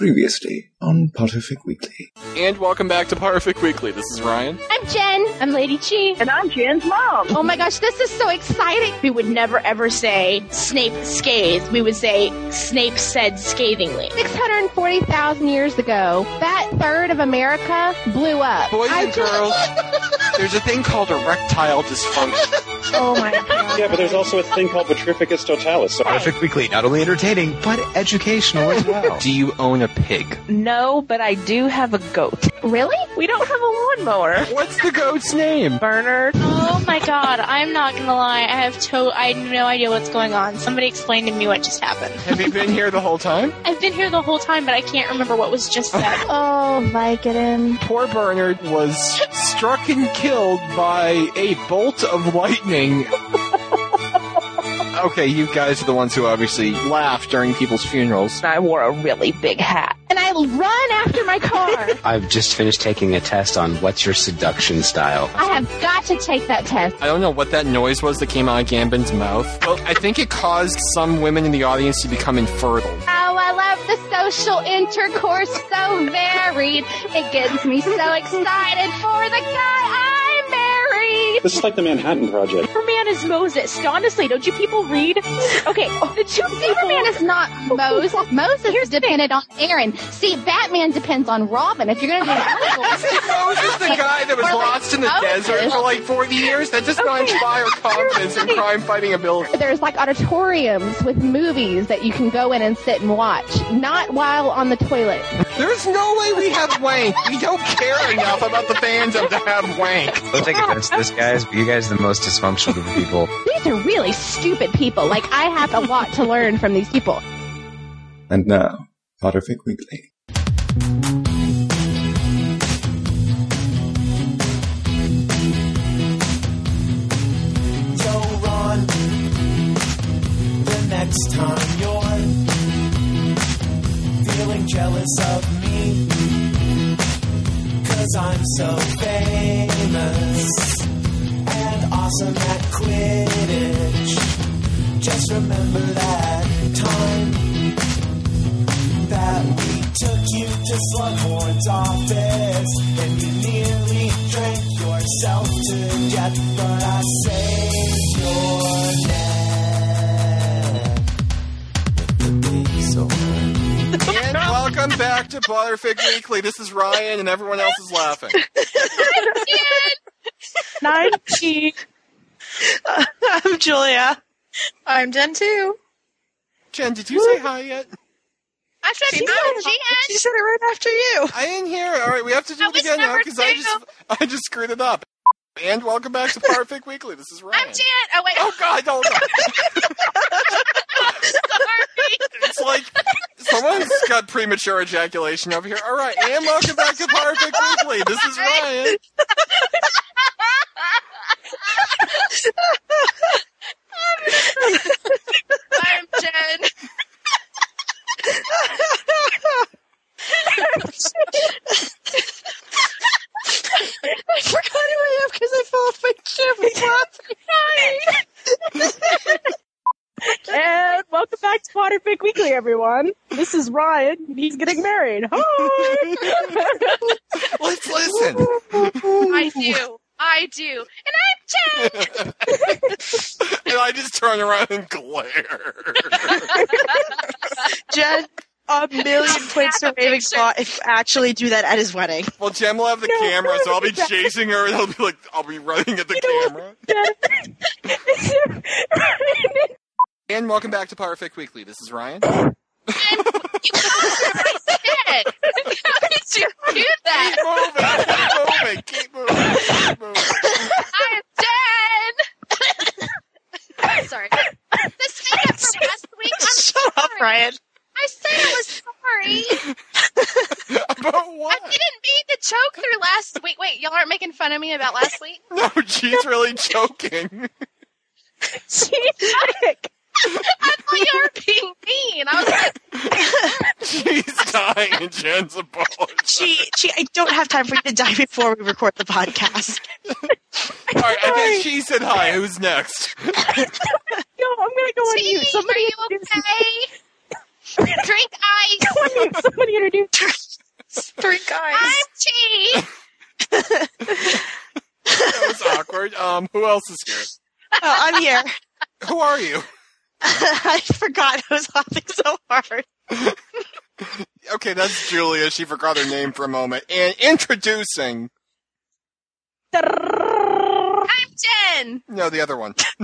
Previously on Potterfic Weekly. And welcome back to Potterfic Weekly. This is Ryan. I'm Jen. I'm Lady Chi. And I'm Jen's mom. Oh my gosh, this is so exciting. We would never ever say Snape scathed. We would say Snape said scathingly. 640,000 years ago, that third of America blew up. Boys I and girls, there's a thing called erectile dysfunction. Oh my god. Yeah, but there's also a thing called Petrificus totalis. So Potterfic Weekly, not only entertaining, but educational as well. Do you own a pig? No, but I do have a goat. Really? We don't have a lawnmower. What's the goat's name? Bernard. Oh my god, I'm not gonna lie. I have to- I have no idea what's going on. Somebody explain to me what just happened. Have you been here the whole time? I've been here the whole time, but I can't remember what was just said. Oh, my Vicodin. Poor Bernard was struck and killed by a bolt of lightning. Okay, you guys are the ones who obviously laugh during people's funerals. I wore a really big hat. And I run after my car. I've just finished taking a test on what's your seduction style. I have got to take that test. I don't know what that noise was that came out of Gambin's mouth, but I think it caused some women in the audience to become infertile. Oh, I love the social intercourse so varied. It gets me so excited for the guy I this is like the Manhattan Project. Superman is Moses. Honestly, don't you people read? Okay, the two people. Superman is not Moses. Moses is dependent on Aaron. See, Batman depends on Robin. If you're going to do Moses, the guy that was Or like lost in the Moses. desert for like 40 years, that does not Okay. inspire confidence and crime fighting ability. there's like auditoriums with movies that you can go in and sit and watch, not while on the toilet. There's no way we have wank. We don't care enough about the fandom to have wank. Don't take offense to this, guys, you guys the most dysfunctional group of people. These are really stupid people. Like I have a lot to learn from these people. And now, Potterfic Weekly. Don't run the next time you're feeling jealous of me. Cause I'm so famous and awesome at Quidditch. Just remember that time that we took you to Slughorn's office and you nearly drank yourself to death, but I saved your neck with the big sword. And welcome back to Potterfic Weekly. This is Ryan, and everyone else is laughing. Ninety. I'm Julia. I'm Jen too. Jen, did you say hi yet? I said She I'm said- Jen. She said it right after you. I didn't hear it. All right, we have to do That it again now because I just I just screwed it up. And welcome back to Potterfic Weekly. This is Ryan. I'm Jen. Oh wait, Oh God, hold on. sorry. It's like someone's got premature ejaculation over here. All right, and welcome back to Potterfic Weekly. This is Ryan. I'm Jen. I forgot who I am because I fell off my chair. And welcome back to Potterfic Weekly, everyone. This is Ryan. He's getting married. Hi. Let's listen. I do. I do. And I'm Jen. and I just turn around and glare. Jen, a million points to Snap picture. Ravenclaw if you actually do that at his wedding. Well, Jem will have the No, camera, so I'll be no, chasing her, and I'll be like, I'll be running at the camera. And welcome back to Potterfic Weekly. This is Ryan. You said. How did you do that? Keep moving. Keep moving. Keep moving. Keep moving. I'm Jen. sorry. The stand up from last week. I'm Shut up. Ryan. I said I was sorry. About what? I didn't mean to choke through last week. Wait, y'all aren't making fun of me about last week? No, she's really choking. She's sick. I thought you were being mean. I was like, She's dying, and Jen's apologizing. She, she, I don't have time for you to die before we record the podcast. All right, I think she said hi. Who's next? No, I'm gonna go on T, mute. Somebody are you okay? Drink ice. Somebody introduce. Drink ice. I'm tea. That was awkward. Um, who else is here? Oh, I'm here. Who are you? I forgot I was laughing so hard. Okay, that's Julia. She forgot her name for a moment. And introducing. Jen. No, the other one.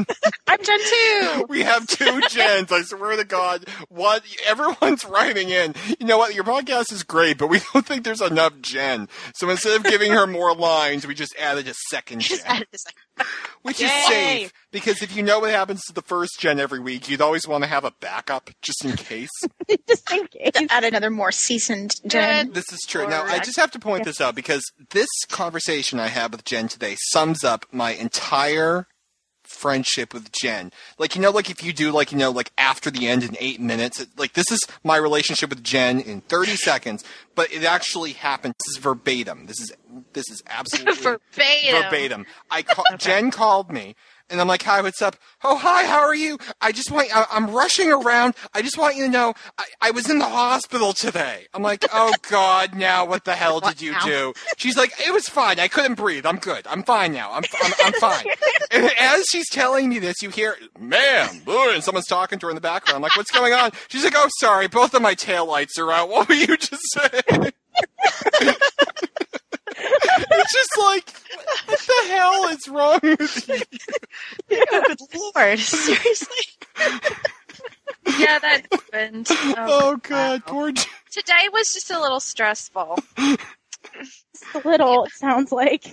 I'm Jen too. We have two Jens. I swear to God. What? Everyone's writing in. You know what? Your podcast is great, but we don't think there's enough Jen. So instead of giving her more lines, we just added a second Jen. Just added this. Which is safe. Because if you know what happens to the first Jen every week, you'd always want to have a backup just in case. Just in case. To add another more seasoned Jen. This is true. Now, I just have to point this out because this conversation I had with Jen today sums up my entire friendship with Jen. Like, you know, like if you do, like, you know, like after the end in eight minutes, it- like this is my relationship with Jen in 30 seconds, but it actually happened. This is verbatim. This is, this is absolutely Verbatim. verbatim. I call, Jen called me, and I'm like, "Hi, what's up? Oh, hi, how are you? I just want I, I'm rushing around. I just want you to know I, I was in the hospital today." I'm like, "Oh God, now what the hell did you do?" She's like, "It was fine. I couldn't breathe. I'm good. I'm fine now. I'm I'm, I'm fine." and as she's telling me this, you hear, "Ma'am," and someone's talking to her in the background. I'm like, "What's going on?" She's like, "Oh, sorry, both of my taillights are out. What were you just saying?" It's just like, what the hell is wrong with you? Oh, good lord. Seriously? Yeah, that happened. Oh, oh, God, poor. Today was just a little stressful. Just A little, it sounds like.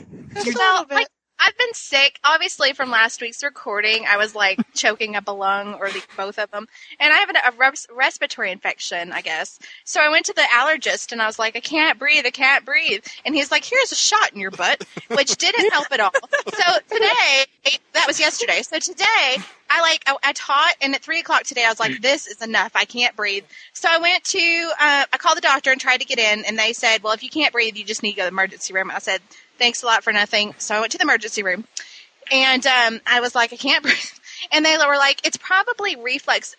well, like, I've been sick, obviously, from last week's recording. I was like choking up a lung or the, both of them. And I have a, a res- respiratory infection, I guess. So I went to the allergist and I was like, I can't breathe, I can't breathe. And he's like, here's a shot in your butt, which didn't help at all. So today, that was yesterday. So today, I like, I, I taught and at three o'clock today, I was like, this is enough. I can't breathe. So I went to, uh, I called the doctor and tried to get in and they said, well, if you can't breathe, you just need to go to the emergency room. I said, thanks a lot for nothing. So I went to the emergency room and um, I was like, I can't breathe. And they were like, it's probably reflux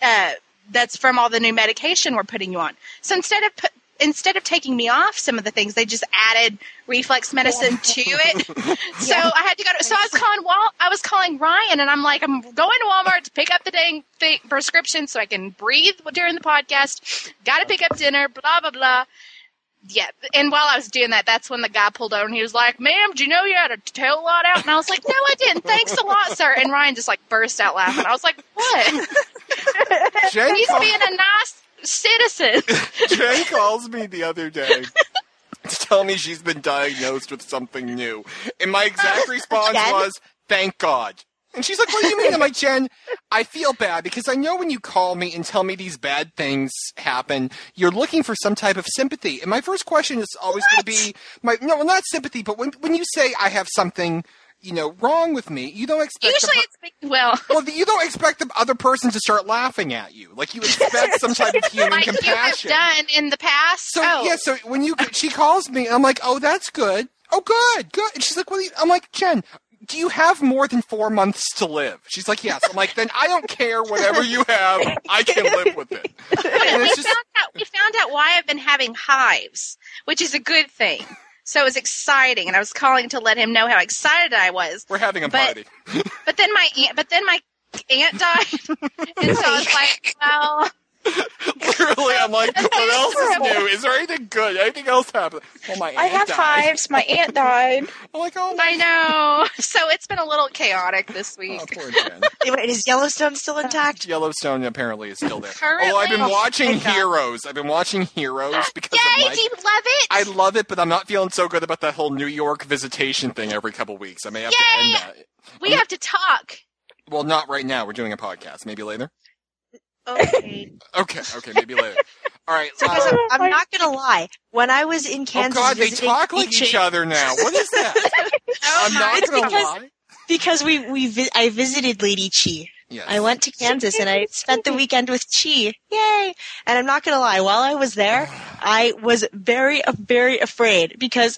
uh, that's from all the new medication we're putting you on. So instead of put, instead of taking me off some of the things, they just added reflux medicine to it. So I had to go to. So I was calling Wal. I was calling Ryan, and I'm like, I'm going to Walmart to pick up the dang thing, prescription so I can breathe during the podcast. Got to pick up dinner. Blah blah blah. Yeah, and while I was doing that, that's when the guy pulled over and he was like, "Ma'am, do you know you had a tail lot out?" And I was like, "No, I didn't. Thanks a lot, sir." And Ryan just like burst out laughing. I was like, "What?" He's call- being a nice citizen. Jen calls me the other day to tell me she's been diagnosed with something new. And my exact response was, thank God. And she's like, what do you mean? I'm like, Jen, I feel bad because I know when you call me and tell me these bad things happen, you're looking for some type of sympathy. And my first question is always going to be, my no, well, not sympathy, but when, when you say I have something, you know, wrong with me, you don't expect Usually, per- it's well, well, you don't expect the other person to start laughing at you. Like you expect some type of human like you have done in the past. So oh. yeah, so when you she calls me, I'm like, oh, that's good. Oh, good, good. And she's like, you? I'm like, Jen, do you have more than four months to live? She's like, yes. I'm like, then I don't care whatever you have. I can live with it. And we just found out we found out why I've been having hives, which is a good thing. So it was exciting, and I was calling to let him know how excited I was. we're having a But- party. But then my aunt, but then my aunt died, and so I was like, well, Literally, I'm like, what else is new? Is there anything good? Anything else happen? Oh, my aunt I have died. hives. My aunt died. I'm like, oh my. I know. So it's been a little chaotic this oh, week. Oh, poor Jen. Wait, is Yellowstone still uh, intact? Yellowstone apparently is still there. Currently- Although I've been Oh, watching God. Heroes. I've been watching Heroes because of Yay! Mike. Do you love it? I love it, but I'm not feeling so good about that whole New York visitation thing every couple weeks. I may have to end that. we have to talk. Well, not right now. We're doing a podcast. Maybe later. Okay. Okay, okay, maybe later. All right. So, guys, uh, I'm, I'm not gonna lie. When I was in Kansas, oh Kansas, God, they talk like each- each other now. What is that? I'm not gonna because- lie. because we we vi- I visited Lady Chi. Yes. I went to Kansas and I spent the weekend with Chi. Yay! And I'm not gonna lie, while I was there, I was very, very afraid because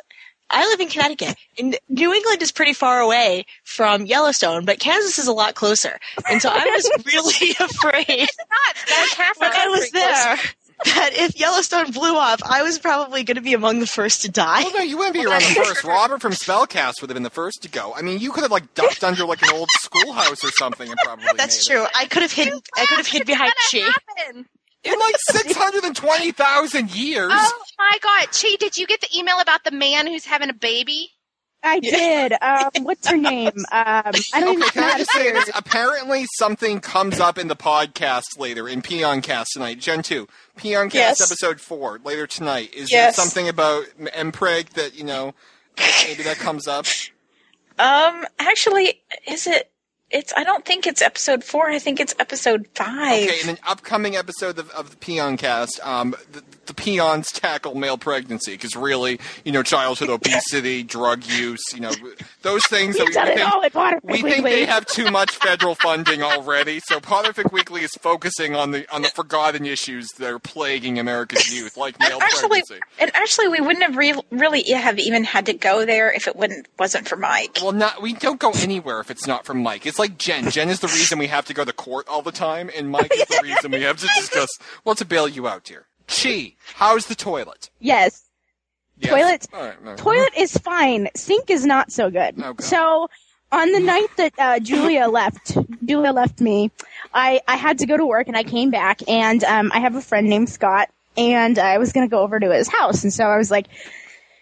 I live in Connecticut. And New England is pretty far away from Yellowstone, but Kansas is a lot closer. And so I was really afraid Not that's half when I was country close. there that if Yellowstone blew up, I was probably going to be among the first to die. Well, no, you wouldn't be around the first. Robert from Spellcast would have been the first to go. I mean, you could have like ducked under like an old schoolhouse or something and probably. That's made true. I could have hidden. I could have hid behind It's Chi. gonna happen. It. In like six hundred and twenty thousand years. Oh my god, Chi, did you get the email about the man who's having a baby? I did. Um, what's her name? Um, I don't even Okay, can know I just say say this? Apparently, something comes up in the podcast later in Peoncast tonight. Gen two, Peoncast Yes. episode four later tonight. Is Yes. there something about Mpreg that you know? Maybe that comes up. Um, actually, is it? It's. I don't think it's episode four. I think it's episode five. Okay, in an upcoming episode of, of the Peoncast, um, the, the peons tackle male pregnancy because really, you know, childhood obesity, drug use, you know, those things that we, we think, all at Potterfic we think they have too much federal funding already. So Potterfic Weekly is focusing on the on the forgotten issues that are plaguing America's youth, like male actually, pregnancy. and actually, we wouldn't have re- really have even had to go there if it wouldn't wasn't for Mike. Well, not we don't go anywhere if it's not from Mike. It's like Jen. Jen is the reason we have to go to court all the time, and Mike is the reason we have to discuss. Well, to bail you out here. Chi, how's the toilet? Yes. Yes. Toilet. All right, all right. Toilet is fine. Sink is not so good. Oh, God. So on the night that uh, Julia left, Julia left me. I I had to go to work and I came back and um, I have a friend named Scott and I was gonna go over to his house and so I was like.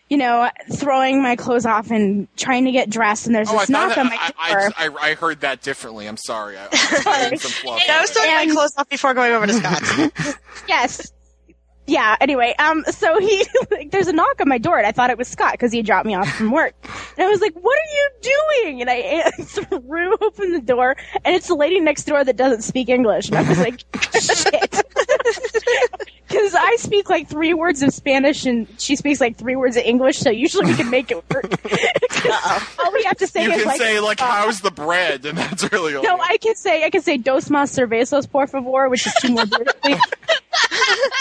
You know, throwing my clothes off and trying to get dressed, and there's Oh, this thought knock that, on my door. I, I, I heard that differently. I'm sorry. I, I heard some fluff. I was throwing my clothes off before going over to Scott's. yes. Yeah. Anyway, um, so he like, there's a knock on my door, and I thought it was Scott because he dropped me off from work, and I was like, "What are you doing?" And I threw open the door, and it's the lady next door that doesn't speak English, and I was like, "Shit," because I speak like three words of Spanish, and she speaks like three words of English, so usually we can make it work. all we have to say You is can like, say like, uh, "How's the bread?" and that's really all. no, I can say I can say dos más cervezas, por favor, which is two more beers, please.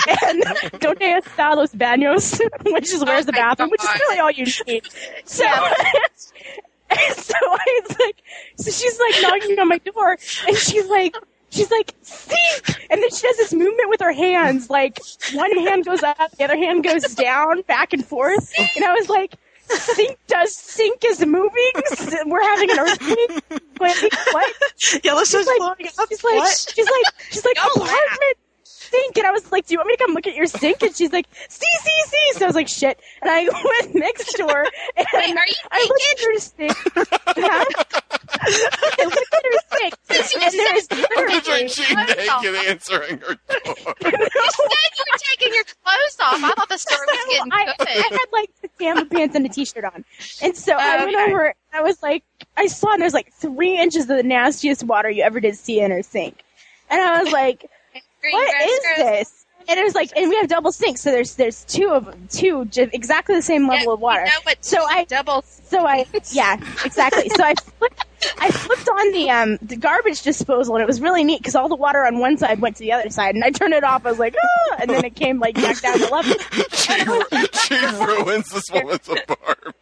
and donde está los baños, which is where's the my bathroom, which is really all you need. So, and so I was like, so she's like knocking on my door, and she's like. She's like, sink! And then she does this movement with her hands, like one hand goes up, the other hand goes down, back and forth. And I was like, sink does sink is moving? We're having an earthquake? Wait, what? Yellowstone's She's like, blowing up. she's like, what? she's like, she's like, apartment sink. And I was like, do you want me to come look at your sink? And she's like, see, see, see. So I was like, shit. And I went next door and Wait, are you I looked at her sink. Huh? I looked at her sink and there's I'm picturing literally, she naked answering her door. You said you were taking your clothes off. I thought the story was getting I, I had like pajama pants and a t-shirt on, and so I went Okay. over. I was like, I saw, and there's like three inches of the nastiest water you ever did see in her sink, and I was like, Green what grass is grows- this? And it was like, and we have double sinks, so there's there's two of them, two exactly the same level Yeah, of water. You know? So I double. so I yeah exactly. So I flipped, I flipped on the um the garbage disposal, and it was really neat because all the water on one side went to the other side, and I turned it off. I was like, ah, and then it came like back down to level. She, she ruins this woman's apartment.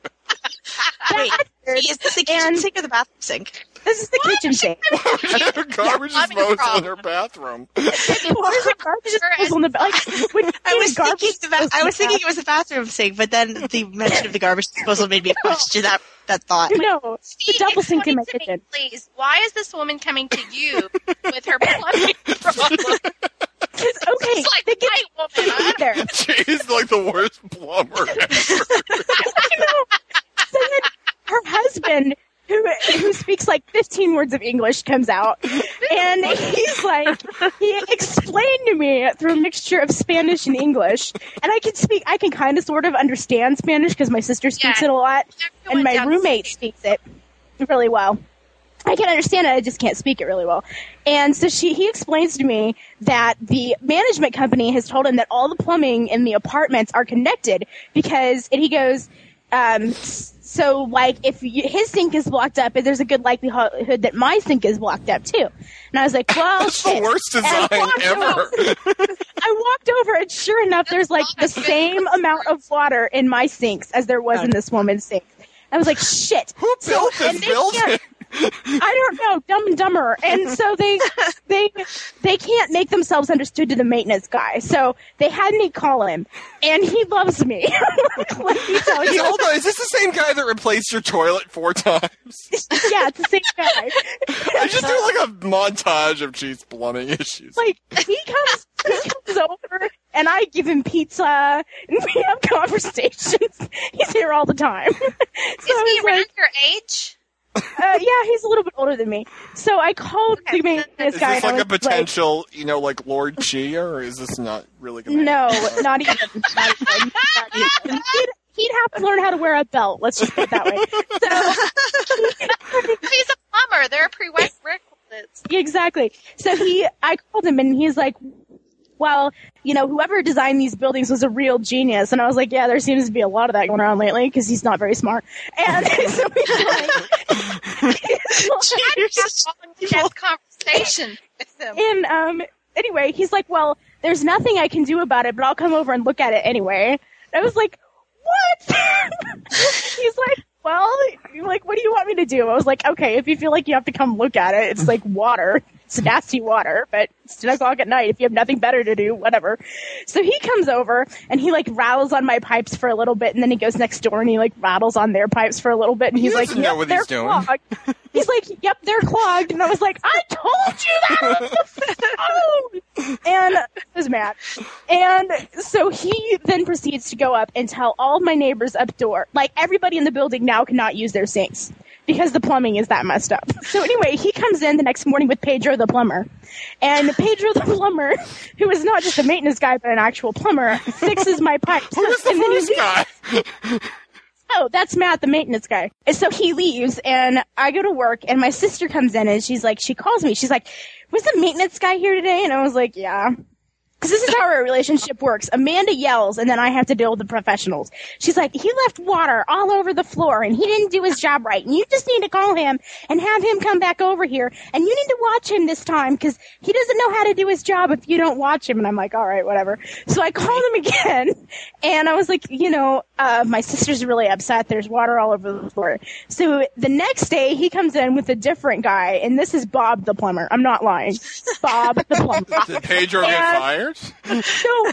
Wait, is this the kitchen And- sink or the bathroom sink? This is the kitchen sink. Her garbage I'm in disposal in her bathroom. There's a garbage disposal in the like. When I was garbage thinking the ba- I was thinking it was the bathroom sink, but then the mention of the garbage disposal made me question that that thought. No, the Steve, double sink in explain my to me, kitchen. Please, why is this woman coming to you with her plumbing problem? It's okay. It's like they get white woman. huh? there. She's like the worst plumber ever. I know. So then her husband, who who speaks like 15 words of English, comes out, and he's like, he explained to me through a mixture of Spanish and English, and I can speak, I can kind of sort of understand Spanish because my sister speaks Yeah. it a lot, and my roommate speaks it really well. I can understand it, I just can't speak it really well. And so she, he explains to me that the management company has told him that all the plumbing in the apartments are connected because, and he goes, um, so like if you, his sink is blocked up, there's a good likelihood that my sink is blocked up too. And I was like, well, That's the worst And I design ever. over- I walked over and sure enough, there's like the same amount of water in my sinks as there was in this woman's sink. I was like, shit. Who built and this building? Can't- I don't know, Dumb and Dumber, and so they they they can't make themselves understood to the maintenance guy. So they had me call him, and he loves me. Let me tell Is, you. hold on, is this the same guy that replaced your toilet four times? yeah, it's the same guy. I just do like a montage of Chief's plumbing issues. like he comes he comes over and I give him pizza and we have conversations. He's here all the time. so Is he around like, your age? Uh, yeah, he's a little bit older than me. So I called the maintenance Is guy. this and like a was potential, you know, like Lord Chia, or is this not really going to no, not even. Not even. Not even. He'd, he'd have to learn how to wear a belt. Let's just put it that way. So He's a plumber. There are prerequisites. exactly. So he, I called him and he's like, well, you know, whoever designed these buildings was a real genius. And I was like, yeah, there seems to be a lot of that going around lately because he's not very smart. And so he's like, Have conversation with him. and um, anyway, he's like, well, there's nothing I can do about it, but I'll come over and look at it anyway. And I was like, what? he's like, well, like, what do you want me to do? I was like, okay, if you feel like you have to come look at it, it's like water. It's nasty water, but it's 10 o'clock at night. If you have nothing better to do, whatever. So he comes over and he like rattles on my pipes for a little bit and then he goes next door and he like rattles on their pipes for a little bit and he's like, doesn't know yep, what they're he's doing." clogged. He's like, yep, they're clogged. And I was like, I told you that on the phone. And I was mad. And so he then proceeds to go up and tell all of my neighbors up door, like everybody in the building now cannot use their sinks because the plumbing is that messed up. So anyway, he comes in the next morning with Pedro the plumber. And Pedro the plumber, who is not just a maintenance guy but an actual plumber, fixes my pipes. Who is the And first guy? oh, that's Matt, the maintenance guy. And so he leaves, and I go to work, and my sister comes in, and she's like, she calls me. She's like, was the maintenance guy here today? And I was like, yeah. Because this is how our relationship works. Amanda yells, and then I have to deal with the professionals. She's like, he left water all over the floor, and he didn't do his job right. And you just need to call him and have him come back over here. And you need to watch him this time, because he doesn't know how to do his job if you don't watch him. And I'm like, all right, whatever. So I called him again, and I was like, you know, uh, my sister's really upset. There's water all over the floor. So the next day, he comes in with a different guy, and this is Bob the plumber. I'm not lying. Bob the plumber. Did Pedro get And- So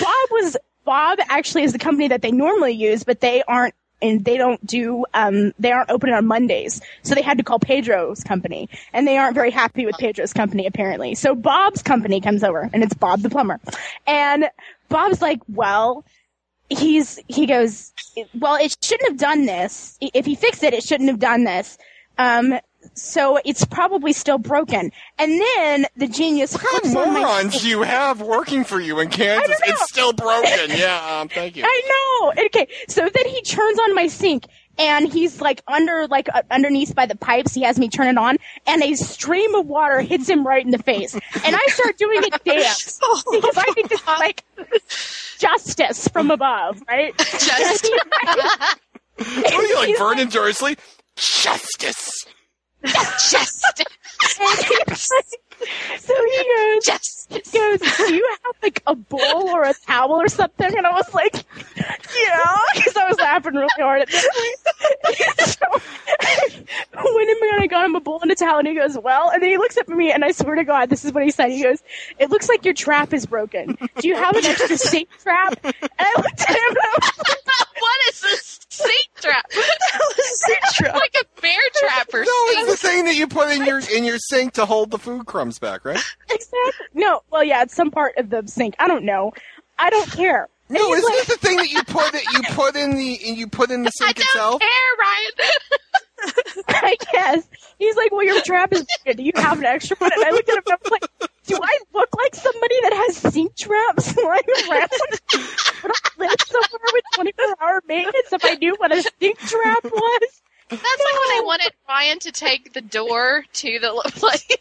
Bob was Bob actually is the company that they normally use, but they aren't and they don't do um they aren't open on Mondays. So they had to call Pedro's company. And they aren't very happy with Pedro's company apparently. So Bob's company comes over and it's Bob the plumber. And Bob's like, "Well, he's he goes, "Well, it shouldn't have done this. If he fixed it, it shouldn't have done this." Um so it's probably still broken. And then the genius What on my morons do you have working for you in Kansas? It's still broken. Yeah, um, thank you. I know. Okay, so then he turns on my sink, and he's like under, like uh, underneath by the pipes. He has me turn it on, and a stream of water hits him right in the face, and I start doing a dance because I think it's like justice from above, right? Justice. What are you like, Vernon Dursley? Justice. Just so he goes, just he goes, do you have like a bowl or a towel or something? And I was like, yeah, because I was laughing really hard at this point. so, when am I gonna got him a bowl and a towel? And he goes, well, and then he looks up at me, and I swear to God, this is what he said. He goes, it looks like your trap is broken. Do you have an extra sink trap? And I looked at him, and I was like, what is this sink trap? like a bear trap or something. No, it's the thing that you put in your in your sink to hold the food crumbs back, right? exactly. No, well, yeah, it's some part of the sink. I don't know. I don't care. And No, isn't like- it the thing that you put it you put in the you put in the I sink don't itself? care, Ryan. I guess. He's like, well, your trap is broken. Do you have an extra one? And I looked at him and I was like, do I look like somebody that has sink traps lying around? Would I live somewhere with 24 hour maintenance if I knew what a sink trap was? That's like when I wanted Ryan to take the door to the like.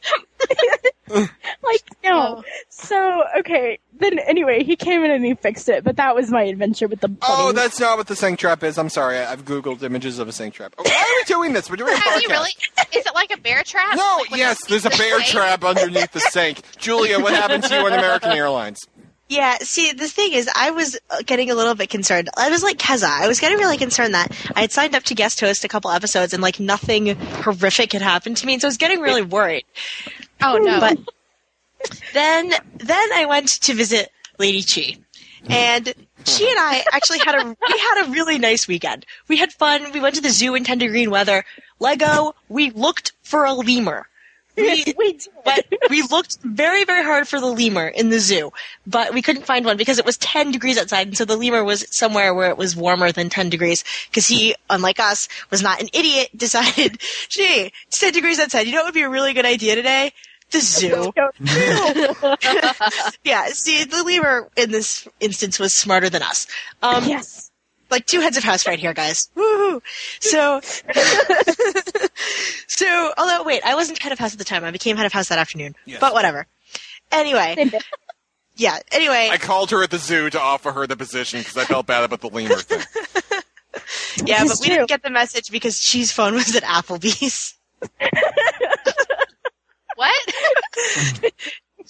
Like, no. Oh. So, okay. Then, anyway, he came in and he fixed it, but that was my adventure with the. Oh, that's not what the sink trap is. I'm sorry. I- I've googled images of a sink trap. Oh, why are we doing this? We're doing a Have you podcast. really? Is it like a bear trap? No, Like when yes, it there's a eats the bear snake? trap underneath the sink. Julia, what happened to you on American Airlines? Yeah, see, the thing is, I was uh, getting a little bit concerned. I was like Keza. I was getting really concerned that I had signed up to guest host a couple episodes and like nothing horrific had happened to me, and so I was getting really worried. Oh no! But then, then I went to visit Lady Chi, and she and I actually had a we had a really nice weekend. We had fun. We went to the zoo in ten degree weather. Lego. We looked for a lemur. We, we did. but we looked very, very hard for the lemur in the zoo, but we couldn't find one because it was 10 degrees outside, and so the lemur was somewhere where it was warmer than 10 degrees, because he, unlike us, was not an idiot, decided, gee, it's 10 degrees outside, you know what would be a really good idea today? The zoo. yeah, see, the lemur in this instance was smarter than us. Um, yes. like two heads of house right here, guys. Woohoo! So, so although wait, I wasn't head of house at the time. I became head of house that afternoon. Yes. But whatever. Anyway, yeah. Anyway, I called her at the zoo to offer her the position because I felt bad about the lemur thing. yeah, It's but we true. didn't get the message because Chi's phone was at Applebee's. What?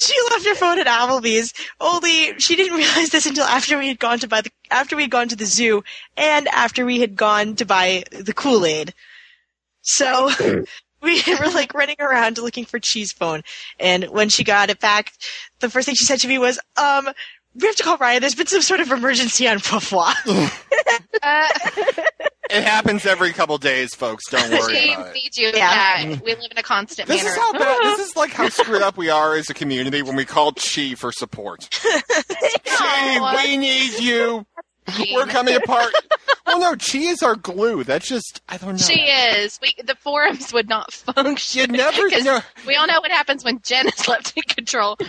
She left her phone at Applebee's. Only she didn't realize this until after we had gone to buy the after we had gone to the zoo and after we had gone to buy the Kool Aid. So we were like running around looking for Chi's phone, and when she got it back, the first thing she said to me was, "Um, we have to call Ryan. There's been some sort of emergency on Pufwa." Uh, It happens every couple days, folks. Don't worry she about it. needs you. Yeah. Yeah. we live in a constant This manner. is how bad. This is like how screwed up we are as a community when we call Chi for support. Chi, we need you. Gene. We're coming apart. Well, no, Chi is our glue. That's just I don't know. She is. We the forums would not function. You never 'Cause know. We all know what happens when Jen is left in control by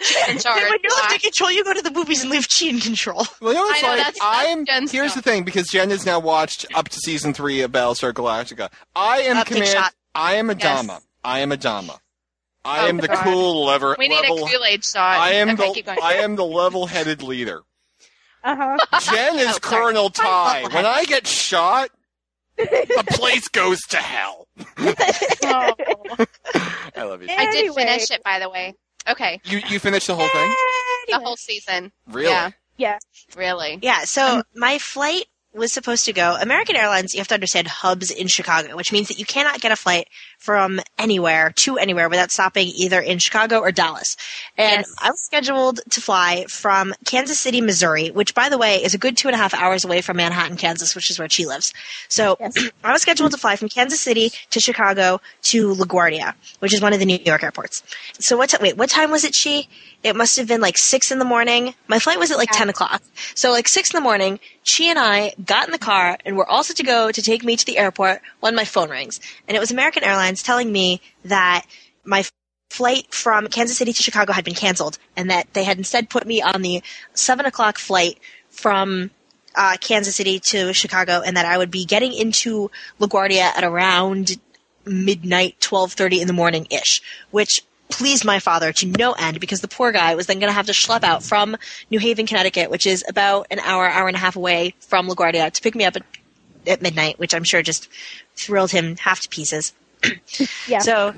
Jen in charge. when you're left in control, you go to the movies and leave Chi in control. Well, you know, it's I know, like that's- that's I'm. Jen's here's job. the thing, because Jen has now watched up to season three of Battlestar Galactica. I am Uh, command. I am a Yes. Dama. I am Adama. I Oh, am the God. cool lever. we need level. a Kool Aid shot. I am okay, the. I am the level-headed leader. Uh huh. Jen is Oh. Colonel Tigh. When I get shot, the place goes to hell. Oh. I love you. I did Anyway. finish it, by the way. Okay, You you finished the whole thing? the whole season. Really? Yeah, Yeah. really. Yeah, so my flight was supposed to go. American Airlines, you have to understand, hubs in Chicago, which means that you cannot get a flight from anywhere to anywhere without stopping either in Chicago or Dallas. And Yes. I was scheduled to fly from Kansas City, Missouri, which, by the way, is a good two and a half hours away from Manhattan, Kansas, which is where she lives. So Yes. I was scheduled to fly from Kansas City to Chicago to LaGuardia, which is one of the New York airports. So what? T- wait, what time was it? She? It must have been like six in the morning. My flight was at like Yeah. ten o'clock. So like six in the morning, she and I got in the car and were all set to go to take me to the airport when my phone rings, and it was American Airlines telling me that my flight from Kansas City to Chicago had been canceled, and that they had instead put me on the seven o'clock flight from uh, Kansas City to Chicago, and that I would be getting into LaGuardia at around midnight, twelve thirty in the morning ish, which pleased my father to no end because the poor guy was then going to have to schlep out from New Haven, Connecticut, which is about an hour, hour and a half away from LaGuardia, to pick me up at, at midnight, which I'm sure just thrilled him half to pieces. Yeah. So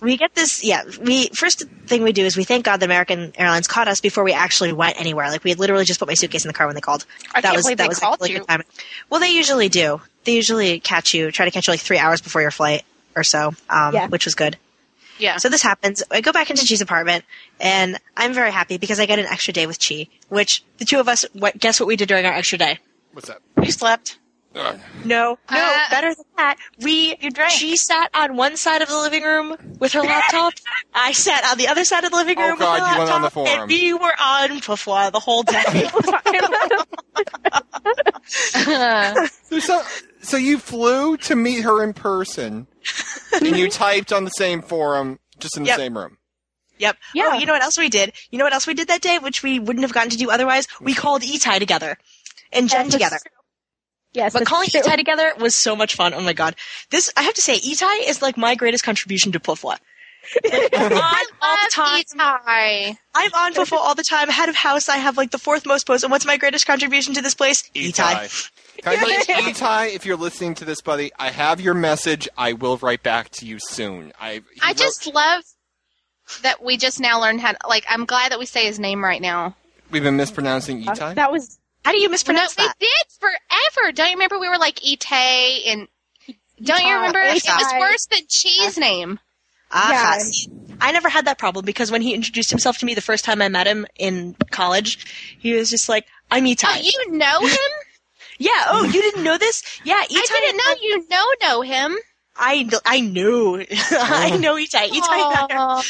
we get this. Yeah, we first thing we do is we thank God that American Airlines caught us before we actually went anywhere. Like we had literally just put my suitcase in the car when they called. I that can't was believe that they was called really you. Well, they usually do. They usually catch you, try to catch you like three hours before your flight or so, um, Yeah. which was good. Yeah. So this happens. I go back into Chi's apartment, and I'm very happy because I get an extra day with Chi. Which the two of us, what, guess what we did during our extra day? What's that? We slept. Ugh. No, no, Uh, better than that. We You drank. She sat on one side of the living room with her laptop. I sat on the other side of the living Oh, room God, with her you went on the laptop, forum. and we were on Pufwa the whole day. So, so, so you flew to meet her in person, and you typed on the same forum, just in the Yep. same room. yep. Yeah. Oh, you know what else we did? You know what else we did that day, which we wouldn't have gotten to do otherwise? We called Etai together. And Jen together. true. Yes, But calling true. Etai together was so much fun. Oh my god. This, I have to say, Etai is like my greatest contribution to Pufwa. I'm on all the time. Itai. I'm on Fofo all the time. Head of house. I have like the fourth most posts. And what's my greatest contribution to this place? Etai. Can I Etai, if you're listening to this, buddy, I have your message. I will write back to you soon. I I wrote- just love that we just now learned how. To, like, I'm glad that we say his name right now. we've been mispronouncing uh, Etai. That was How do you No, mispronounce we that? did forever. Don't you remember we were like Itay and. Don't you Itai, remember? It was worse than cheese name. Ah, Yeah. I never had that problem because when he introduced himself to me the first time I met him in college, he was just like, "I'm Etai." Oh, you know him? yeah. Oh, you didn't know this? Yeah, Etai. I didn't know you know know him. I I knew. I know Etai. Etai and I are, Aw.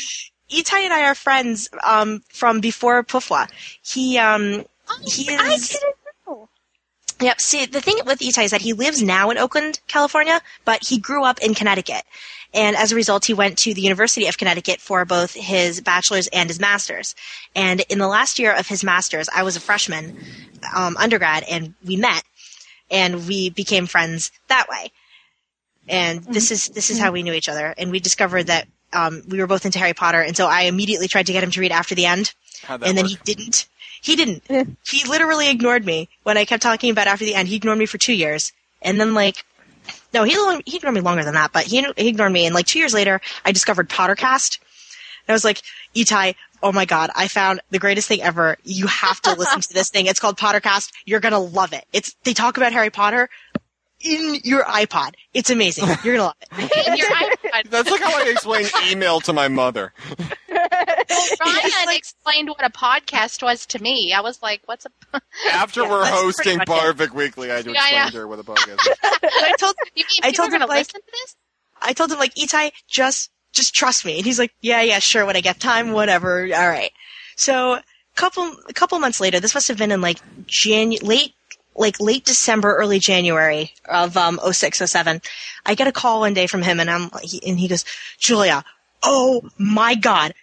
And I are friends um, from before Pufwa. He um he Oh, I didn't know. Yep. See, the thing with Itai is that he lives now in Oakland, California, but he grew up in Connecticut. And as a result, he went to the University of Connecticut for both his bachelor's and his master's. And in the last year of his master's, I was a freshman, um, undergrad, and we met, and we became friends that way. And this is this is how we knew each other. And we discovered that um, we were both into Harry Potter, and so I immediately tried to get him to read after the end How'd that and then work? he didn't. He didn't. he literally ignored me when I kept talking about after the end. He ignored me for two years, and then like, no, he long- he ignored me longer than that, but he, he ignored me. And like two years later, I discovered Pottercast. And I was like, Itai, oh my god, I found the greatest thing ever. You have to listen to this thing. It's called Pottercast. You're gonna love it. It's they talk about Harry Potter in your iPod. It's amazing. You're gonna love it. In your iPod. That's like how I explain email to my mother. Ryan explained what a podcast was to me. I was like, "What's a?" After we're hosting much it. Barvik Weekly, I had to Yeah, explain yeah. to her what a podcast is. I told You mean I told are him, like- listen to this? I told him like Itai, just just trust me. And he's like, Yeah, yeah, sure, when I get time, whatever. All right. So couple a couple months later, this must have been in like Janu- late like late December, early January of um 06, 07. I get a call one day from him and I'm he, and he goes, Julia, oh my god,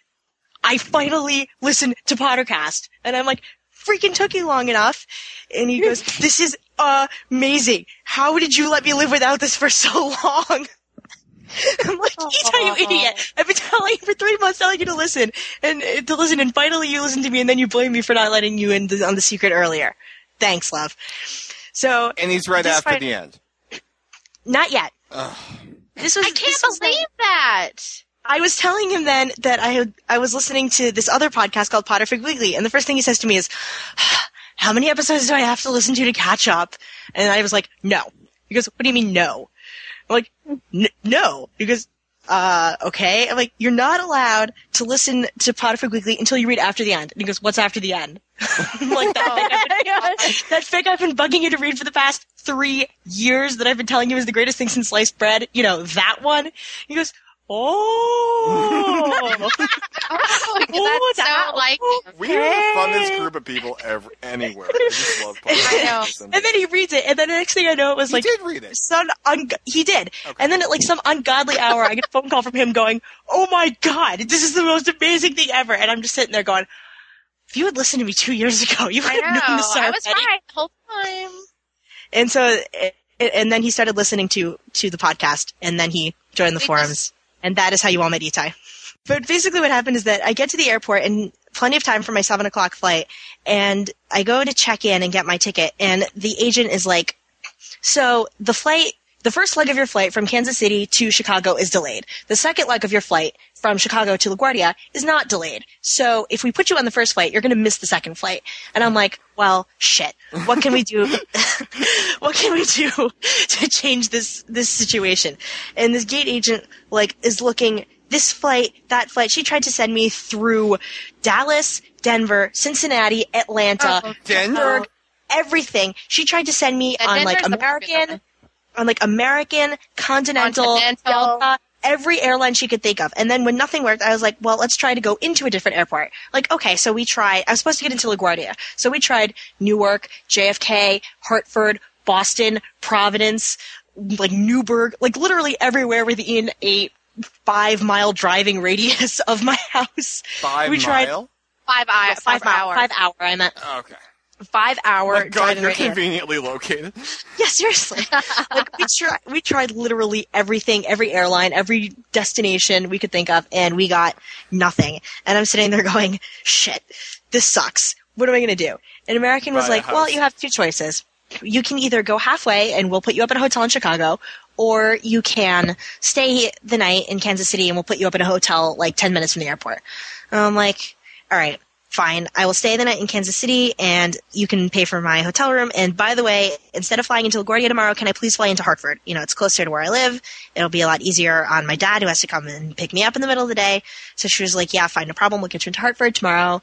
I finally listened to Pottercast. And I'm like, freaking took you long enough. And he goes, this is amazing. How did you let me live without this for so long? I'm like, Ita, you idiot. I've been telling you for three months telling you to listen and uh, to listen and finally you listen to me and then you blame me for not letting you in the, on the secret earlier. Thanks, love. So, And he's right after find- the end. not yet. Ugh. This was, I can't this was the- believe that. I was telling him then that I had, I was listening to this other podcast called Potterfic Weekly, and the first thing he says to me is, "How many episodes do I have to listen to to catch up?" And I was like, "No." He goes, "What do you mean no?" I'm like, "N- "No." He goes, "Uh, okay." I'm like, "You're not allowed to listen to Potterfic Weekly until you read after the end." And he goes, "What's after the end?" I'm like, that fic, that fic I've been bugging you to read for the past three years that I've been telling you is the greatest thing since sliced bread. You know that one. He goes, "Oh." Oh, Oh, that's that- so like. We are the funnest group of people ever anywhere. I just love I know. And then he reads it, and then the next thing I know, it was he like did read it. some un- he did, Okay. and then at like some ungodly hour, I get a phone call from him going, "Oh my god, this is the most amazing thing ever!" And I'm just sitting there going, "If you had listened to me two years ago, you would have known this I was right the whole time. And so, it, it- and then he started listening to to the podcast, and then he joined the We forums, and that is how you all met Itai. But basically, what happened is that I get to the airport and plenty of time for my seven o'clock flight, and I go to check in and get my ticket, and the agent is like, "So the flight." The first leg of your flight from Kansas City to Chicago is delayed. The second leg of your flight from Chicago to LaGuardia is not delayed. So if we put you on the first flight, you're going to miss the second flight. And I'm like, well, shit. What can we do? what can we do to change this this situation? And this gate agent like is looking this flight, that flight. She tried to send me through Dallas, Denver, Cincinnati, Atlanta, Oh, Denver? everything. She tried to send me Yeah, on like Denver's the American, on like American, Continental, Continental. Delta, every airline she could think of. And then when nothing worked, I was like, well, let's try to go into a different airport. Like, okay, so we tried, I was supposed to get into LaGuardia. So we tried Newark, JFK, Hartford, Boston, Providence, like Newburgh, like literally everywhere within a five mile driving radius of my house. Five we tried mile? Five, uh, I, five, five, mile, hours. five hour, I meant. Okay. Five hour my God, you're radius. conveniently located. Yeah, seriously. like we tried, we tried literally everything, every airline, every destination we could think of, and we got nothing. And I'm sitting there going, "Shit, this sucks. What am I going to do?" And American was Buy like, "Well, you have two choices. You can either go halfway, and we'll put you up at a hotel in Chicago." Or you can stay the night in Kansas City and we'll put you up in a hotel like 10 minutes from the airport. And I'm like, all right, fine. I will stay the night in Kansas City and you can pay for my hotel room. And by the way, instead of flying into LaGuardia tomorrow, can I please fly into Hartford? You know, it's closer to where I live. It'll be a lot easier on my dad who has to come and pick me up in the middle of the day. So she was like, yeah, fine, no problem. We'll get you into Hartford tomorrow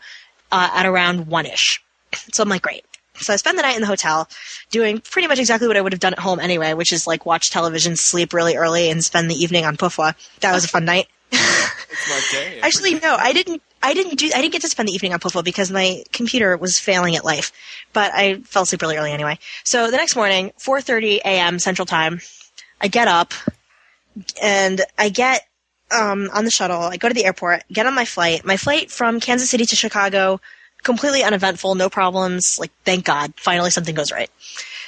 uh, at around one-ish. So I'm like, great. So I spend the night in the hotel doing pretty much exactly what I would have done at home anyway, which is like watch television, sleep really early, and spend the evening on Pufwa. That was a fun night. It's my day. Actually, no, I didn't. I didn't do. I didn't get to spend the evening on Puffle because my computer was failing at life. But I fell asleep really early anyway. So the next morning, 4:30 a.m. Central Time, I get up and I get um, on the shuttle. I go to the airport, get on my flight. My flight from Kansas City to Chicago, completely uneventful, no problems. Like, thank God, finally something goes right.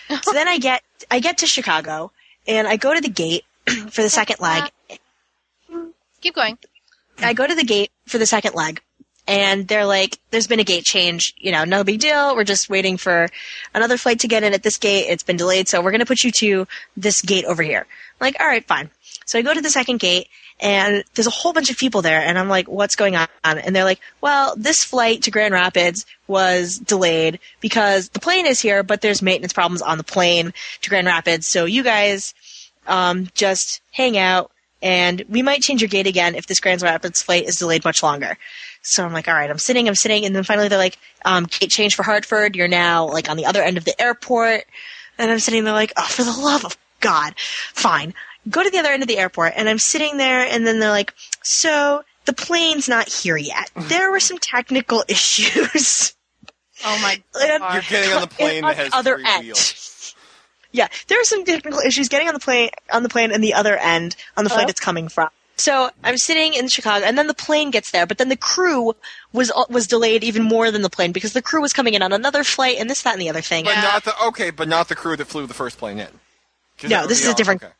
so then I get I get to Chicago and I go to the gate for the second leg. Keep going. I go to the gate for the second leg, and they're like, "There's been a gate change. You know, no big deal. We're just waiting for another flight to get in at this gate. It's been delayed, so we're going to put you to this gate over here." I'm like, all right, fine. So I go to the second gate, and there's a whole bunch of people there, and I'm like, "What's going on?" And they're like, "Well, this flight to Grand Rapids was delayed because the plane is here, but there's maintenance problems on the plane to Grand Rapids. So you guys um, just hang out." And we might change your gate again if this Grand Rapids flight is delayed much longer. So I'm like, all right, I'm sitting, I'm sitting, and then finally they're like, um, gate change for Hartford. You're now like on the other end of the airport, and I'm sitting there like, oh, for the love of God, fine. Go to the other end of the airport, and I'm sitting there, and then they're like, so the plane's not here yet. There were some technical issues. Oh my god! You're getting on the plane that has other three end. wheels. Yeah, there are some technical issues getting on the plane on the plane and the other end on the flight Oh. it's coming from. So I'm sitting in Chicago, and then the plane gets there, but then the crew was was delayed even more than the plane because the crew was coming in on another flight and this, that, and the other thing. But not the okay, but not the crew that flew the first plane in. No, this be is a different- Okay.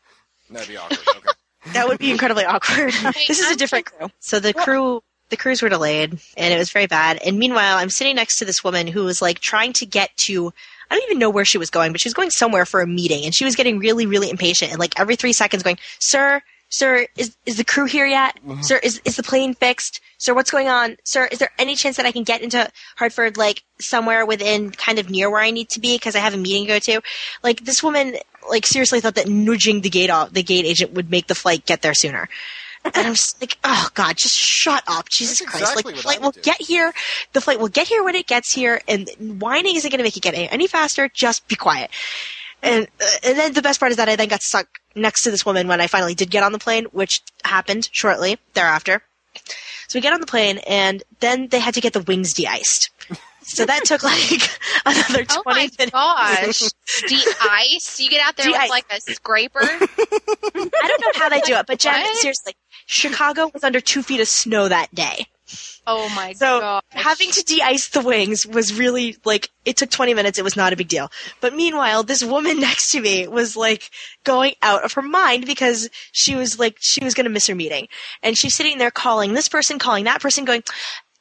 That'd be awkward. Okay. That would be incredibly awkward. this is a different crew. So the crew the crews were delayed and it was very bad. And meanwhile, I'm sitting next to this woman who was like trying to get to I don't even know where she was going, but she was going somewhere for a meeting and she was getting really, really impatient and like every three seconds going, Sir, sir, is is the crew here yet? Mm-hmm. Sir, is is the plane fixed? Sir, what's going on? Sir, is there any chance that I can get into Hartford like somewhere within kind of near where I need to be because I have a meeting to go to? Like this woman like seriously thought that nudging the gate off the gate agent would make the flight get there sooner. And I'm just like, oh god, just shut up, Jesus Christ! exactly like the flight will do. get here, the flight will get here when it gets here, and whining isn't going to make it get any, any faster. Just be quiet. And uh, and then the best part is that I then got stuck next to this woman when I finally did get on the plane, which happened shortly thereafter. So we get on the plane, and then they had to get the wings de-iced. So that took like another twenty Oh my minutes. gosh. De-ice? You get out there with De-ice. like a scraper? I don't know how they do it, but Jen, What? seriously, Chicago was under two feet of snow that day. Oh my So god. having to de-ice the wings was really like it took 20 minutes. It was not a big deal. But meanwhile, this woman next to me was like going out of her mind because she was like she was going to miss her meeting, and she's sitting there calling this person, calling that person, going.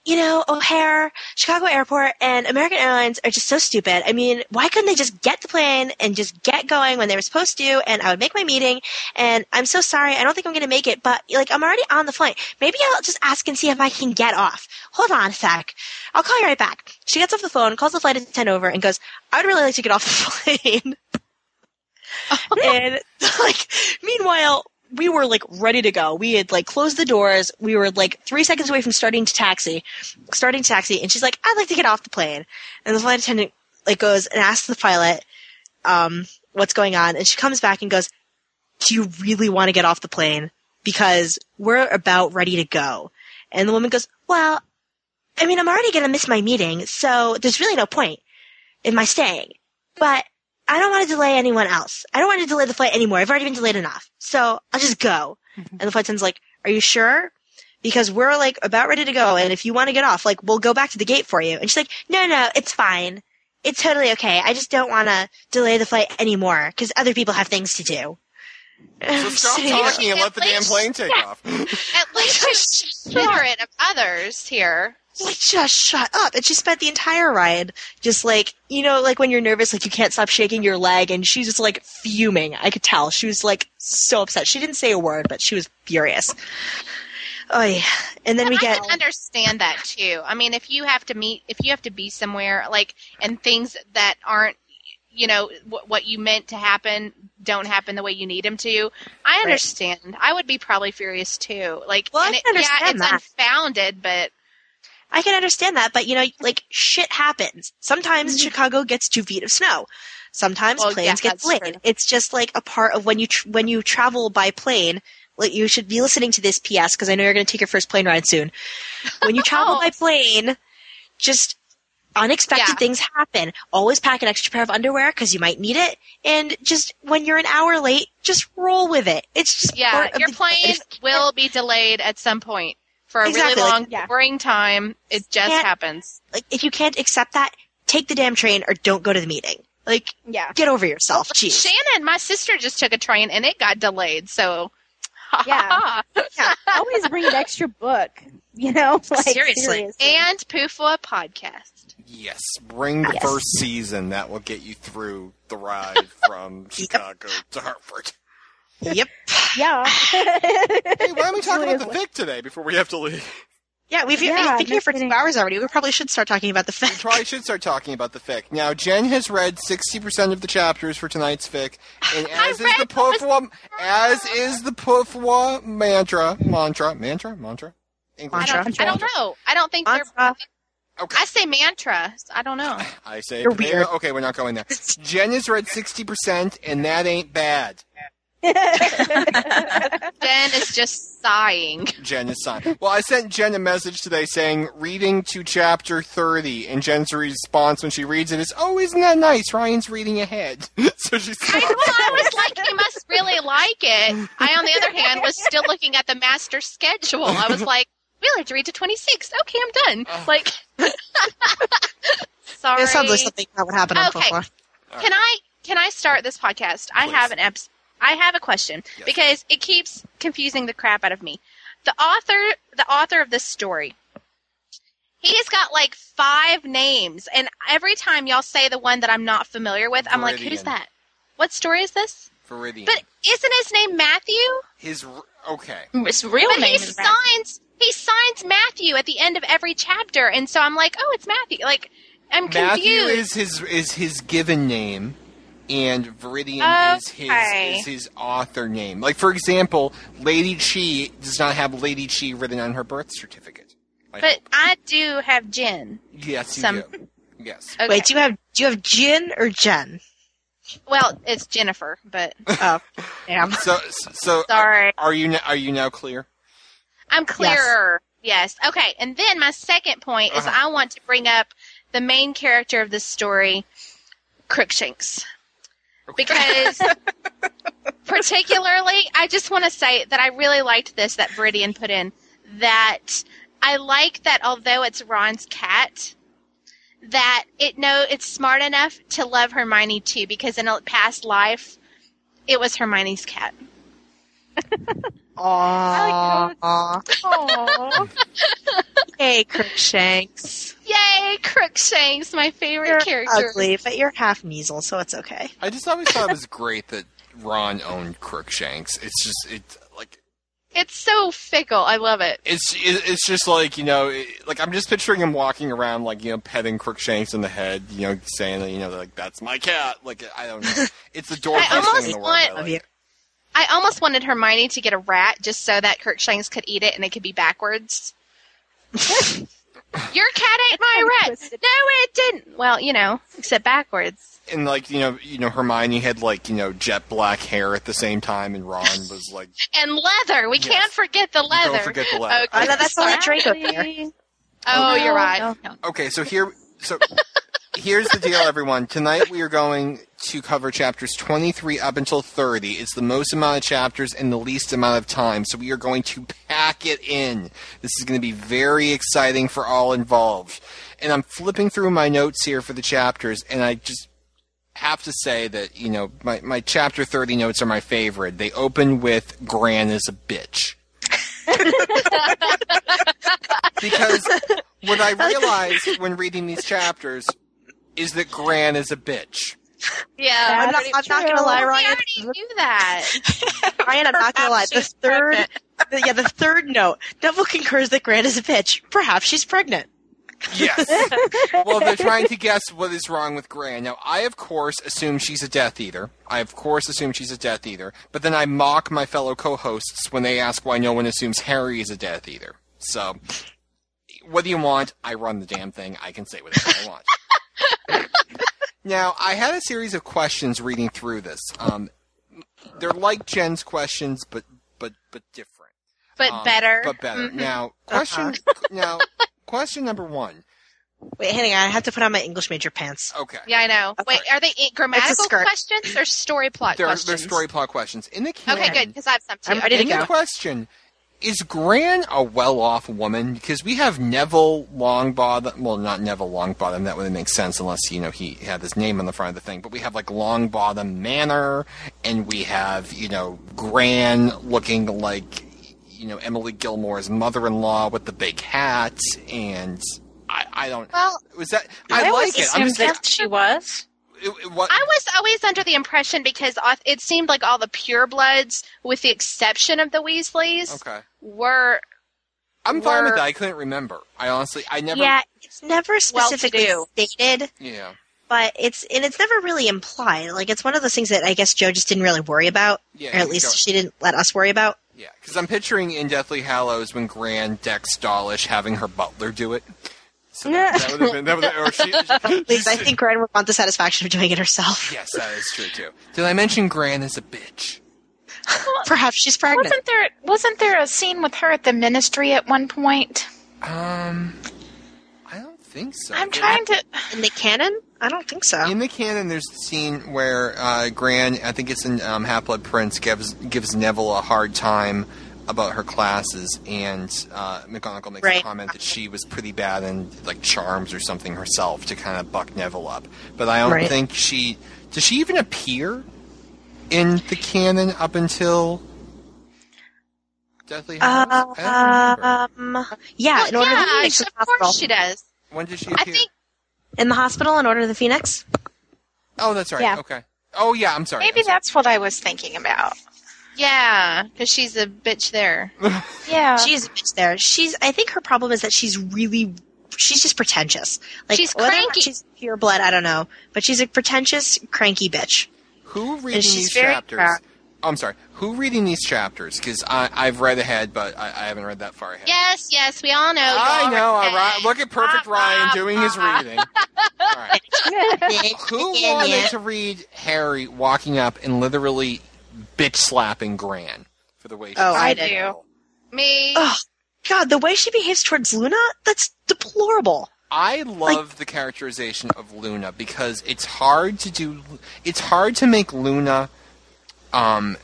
You know, O'Hare, Chicago Airport, and American Airlines are just so stupid. I mean, why couldn't they just get the plane and just get going when they were supposed to? And I would make my meeting. And I'm so sorry. I don't think I'm going to make it, but like, I'm already on the flight. Maybe I'll just ask and see if I can get off. Hold on a sec. I'll call you right back. She gets off the phone, calls the flight attendant over, and goes, I would really like to get off the plane. Oh, and like, meanwhile, we were like ready to go. We had like closed the doors. We were like three seconds away from starting to taxi, starting to taxi. And she's like, I'd like to get off the plane. And the flight attendant like goes and asks the pilot, um, what's going on. And she comes back and goes, do you really want to get off the plane? Because we're about ready to go. And the woman goes, well, I mean, I'm already going to miss my meeting, so there's really no point in my staying. But I don't want to delay anyone else. I don't want to delay the flight anymore. I've already been delayed enough. So I'll just go. Mm-hmm. And the flight attendant's like, are you sure? Because we're like about ready to go. And if you want to get off, like we'll go back to the gate for you. And she's like, no, no, it's fine. it's totally okay. I just don't want to delay the flight anymore because other people have things to do. So stop talking and let the damn plane take off. At least you're of others here. Like, just shut up. And she spent the entire ride just like, you know, like when you're nervous, like you can't stop shaking your leg, and she's just like fuming. I could tell. She was like so upset. She didn't say a word, but she was furious. Oh yeah. And then we I get can understand that too. I mean, if you have to meet, if you have to be somewhere, like, and things that aren't, you know, wh- what you meant to happen don't happen the way you need them to. I understand. I would be probably furious too. Like, Well, I it, can yeah, it's that. unfounded, but I can understand that, but you know, like shit happens. Sometimes mm-hmm. Chicago gets two feet of snow. Sometimes Well, planes yeah, get delayed. true. It's just like a part of when you tr- when you travel by plane. Like you should be listening to this PS because I know you're going to take your first plane ride soon. When you travel Oh. by plane, just unexpected Yeah. things happen. Always pack an extra pair of underwear because you might need it. And just when you're an hour late, just roll with it. It's just yeah, part of your plane will be delayed at some point for a Exactly, really like- long, Yeah. boring time. It just Can't- happens. like if you can't accept that, take the damn train or don't go to the meeting. Like Yeah. get over yourself. Jeez. Shannon, my sister just took a train and it got delayed. So, Yeah. Always bring an extra book. You know, like Seriously. and Poofwa podcast. Yes, bring the Yes. first season. That will get you through the ride from Chicago to Hartford. Yep. Yeah. Hey, why don't we talk about the is- fic today before we have to leave? Yeah, we've Yeah, been no here for two hours already. We probably should start talking about the fic. We probably should start talking about the fic. Now, Jen has read 60% of the chapters for tonight's fic, and as is the Pufwa, as is the Pufwa mantra, mantra, mantra, mantra? English. I don't, I don't know. I don't think they're. Okay. I say mantra. I don't know. I say You're weird. Okay, we're not going there. Jen has read 60%, and that ain't bad. Jen is just sighing. Jen is signed. Well, I sent Jen a message today saying, reading to chapter 30, and Jen's response when she reads it is, oh, isn't that nice? Ryan's reading ahead. so she's I, well, I was like, you must really like it. I, on the other hand, was still looking at the master schedule. I was like, we'll have to read to 26. Okay, I'm done. Like, sorry. It sounds like something that would happen on Okay. Football. Can I can I start this podcast? I have an eps- I have a question Yes. because it keeps confusing the crap out of me. The author the author of this story. He's got like five names and every time y'all say the one that I'm not familiar with, I'm like, who's that? What story is this? Viridian. But isn't his name Matthew? His okay. Mm, his real But he name is Matthew. signs he signs Matthew at the end of every chapter, and so I'm like, oh, it's Matthew. Like, I'm Matthew confused. Matthew is his is his given name, and Viridian is his is his author name. Like for example, Lady Chi does not have Lady Chi written on her birth certificate. I but hope. I do have Jen. yes, you some- do. Yes. Okay. Wait, do you have do you have Jin or Jen? Well, it's Jennifer, but Oh, damn. So so Sorry. Are you now, are you now clear? I'm clearer. Yes. Okay. And then my second point is Uh-huh. I want to bring up the main character of this story, Crookshanks. Because particularly, I just want to say that I really liked this that Viridian put in. That I like that although it's Ron's cat, that it know it's smart enough to love Hermione too, because in a past life, it was Hermione's cat. Aww. Aww. Hey, Crookshanks. Yay, Crookshanks, my favorite You're character. ugly, but you're half Kneazle, so it's okay. I just always thought it was great that Ron owned Crookshanks. It's just it's like It's so fickle. I love it. it's it's just like you know it, like I'm just picturing him walking around like you know petting Crookshanks in the head, you know saying that you know like that's my cat. Like I don't know. It's the dorkiest almost thing in the world. want- I like. You. I almost wanted Hermione to get a rat just so that Crookshanks could eat it and it could be backwards. Your cat ate my rat. No, it didn't. Well, you know, except backwards. And like you know you know Hermione had like you know jet black hair at the same time, and Ron was like And leather. We Yes. can't forget the leather. don't forget the leather. I Okay. know that's only sorry. Draco here. Oh, you're right. No, no. Okay, so here, so here's the deal, everyone. Tonight we are going to cover chapters 23 up until 30. It's the most amount of chapters in the least amount of time, so we are going to pack it in. This is going to be very exciting for all involved. And I'm flipping through my notes here for the chapters, and I just have to say that, you know, my, my chapter 30 notes are my favorite. They open with Gran is a bitch. because what I realized when reading these chapters is that Gran is a bitch. Yeah, I'm not, I'm not gonna lie, We Ryan. already knew that. Ryan, I'm not gonna lie. The third, the, yeah, the third note. Neville concurs that Gran is a bitch. Perhaps she's pregnant. Yes. well, they're trying to guess what is wrong with Gran. Now, I, of course, assume she's a Death Eater. I, of course, assume she's a Death Eater. But then I mock my fellow co-hosts when they ask why no one assumes Harry is a Death Eater. So, what do you want? I run the damn thing. I can say whatever I want. now, I had a series of questions reading through this. Um, they're like Jen's questions, but but but different. But Um, better. But better. Mhm. Now, question. now, question number one. Wait, hang on. I have to put on my English major pants. Okay. Yeah, I know. Wait, are they grammatical questions or story plot They're, questions? they're story plot questions. In the canon, Okay, good, because I have some too. I'm ready to in go. the question, is Gran a well-off woman? Because we have Neville Longbottom. Well, not Neville Longbottom. That wouldn't make sense unless you know he had his name on the front of the thing. But we have like Longbottom Manor, and we have you know Gran looking like you know Emily Gilmore's mother-in-law with the big hat, and I, I don't. Well, Was that? I, I like it. I'm just that she was. It- it- what, I was always under the impression because it seemed like all the purebloods, with the exception of the Weasleys, okay. were I'm fine with that. I couldn't remember. I honestly, I never. Yeah, it's never specifically Well-to-do. stated, Yeah. but it's and it's never really implied. Like it's one of those things that I guess Joe just didn't really worry about, Yeah, or at least she didn't let us worry about. Yeah, because I'm picturing in Deathly Hallows when Gran hexed Dawlish having her butler do it. So that, that would have been. That would have, or she, At least I think Gran would want the satisfaction of doing it herself. Yes, that is true too. Did I mention Gran is a bitch? Perhaps she's pregnant. Wasn't there wasn't there a scene with her at the ministry at one point? Um, I don't think so. I'm trying to. In the canon, I don't think so. In the canon, there's the scene where uh, Gran, I think it's in um, Half Blood Prince, gives gives Neville a hard time about her classes, and uh, McGonagall makes Right. a comment that she was pretty bad in like charms or something herself to kind of buck Neville up. But I don't Right. think she does. She even appear in the canon up until Deathly Hallows. I don't. Um, yeah, in order yeah, to Phoenix she- of hospital. course she does. when did she I appear? think In the hospital, in order to the Phoenix. oh, that's right. Yeah. Okay. Oh yeah, I'm sorry. Maybe I'm sorry. that's what I was thinking about. Yeah, because she's a bitch there. Yeah. She's a bitch there. She's. I think her problem is that she's really. She's just pretentious. Like She's whether or not cranky. She's pure blood. I don't know, but she's a pretentious, cranky bitch. Who reading she's these very chapters? proud. Oh, I'm sorry. Who reading these chapters? Because I've read ahead, but I, I haven't read that far ahead. yes, yes, we all know. I know. already All right. Look at Perfect Ryan doing his reading. All right. Who wanted to read Harry walking up and literally bitch slapping Gran for the way she Oh, I do. it? Me. Oh God, the way she behaves towards Luna—that's deplorable. I love the characterization of Luna because it's hard to do. It's hard to make Luna um,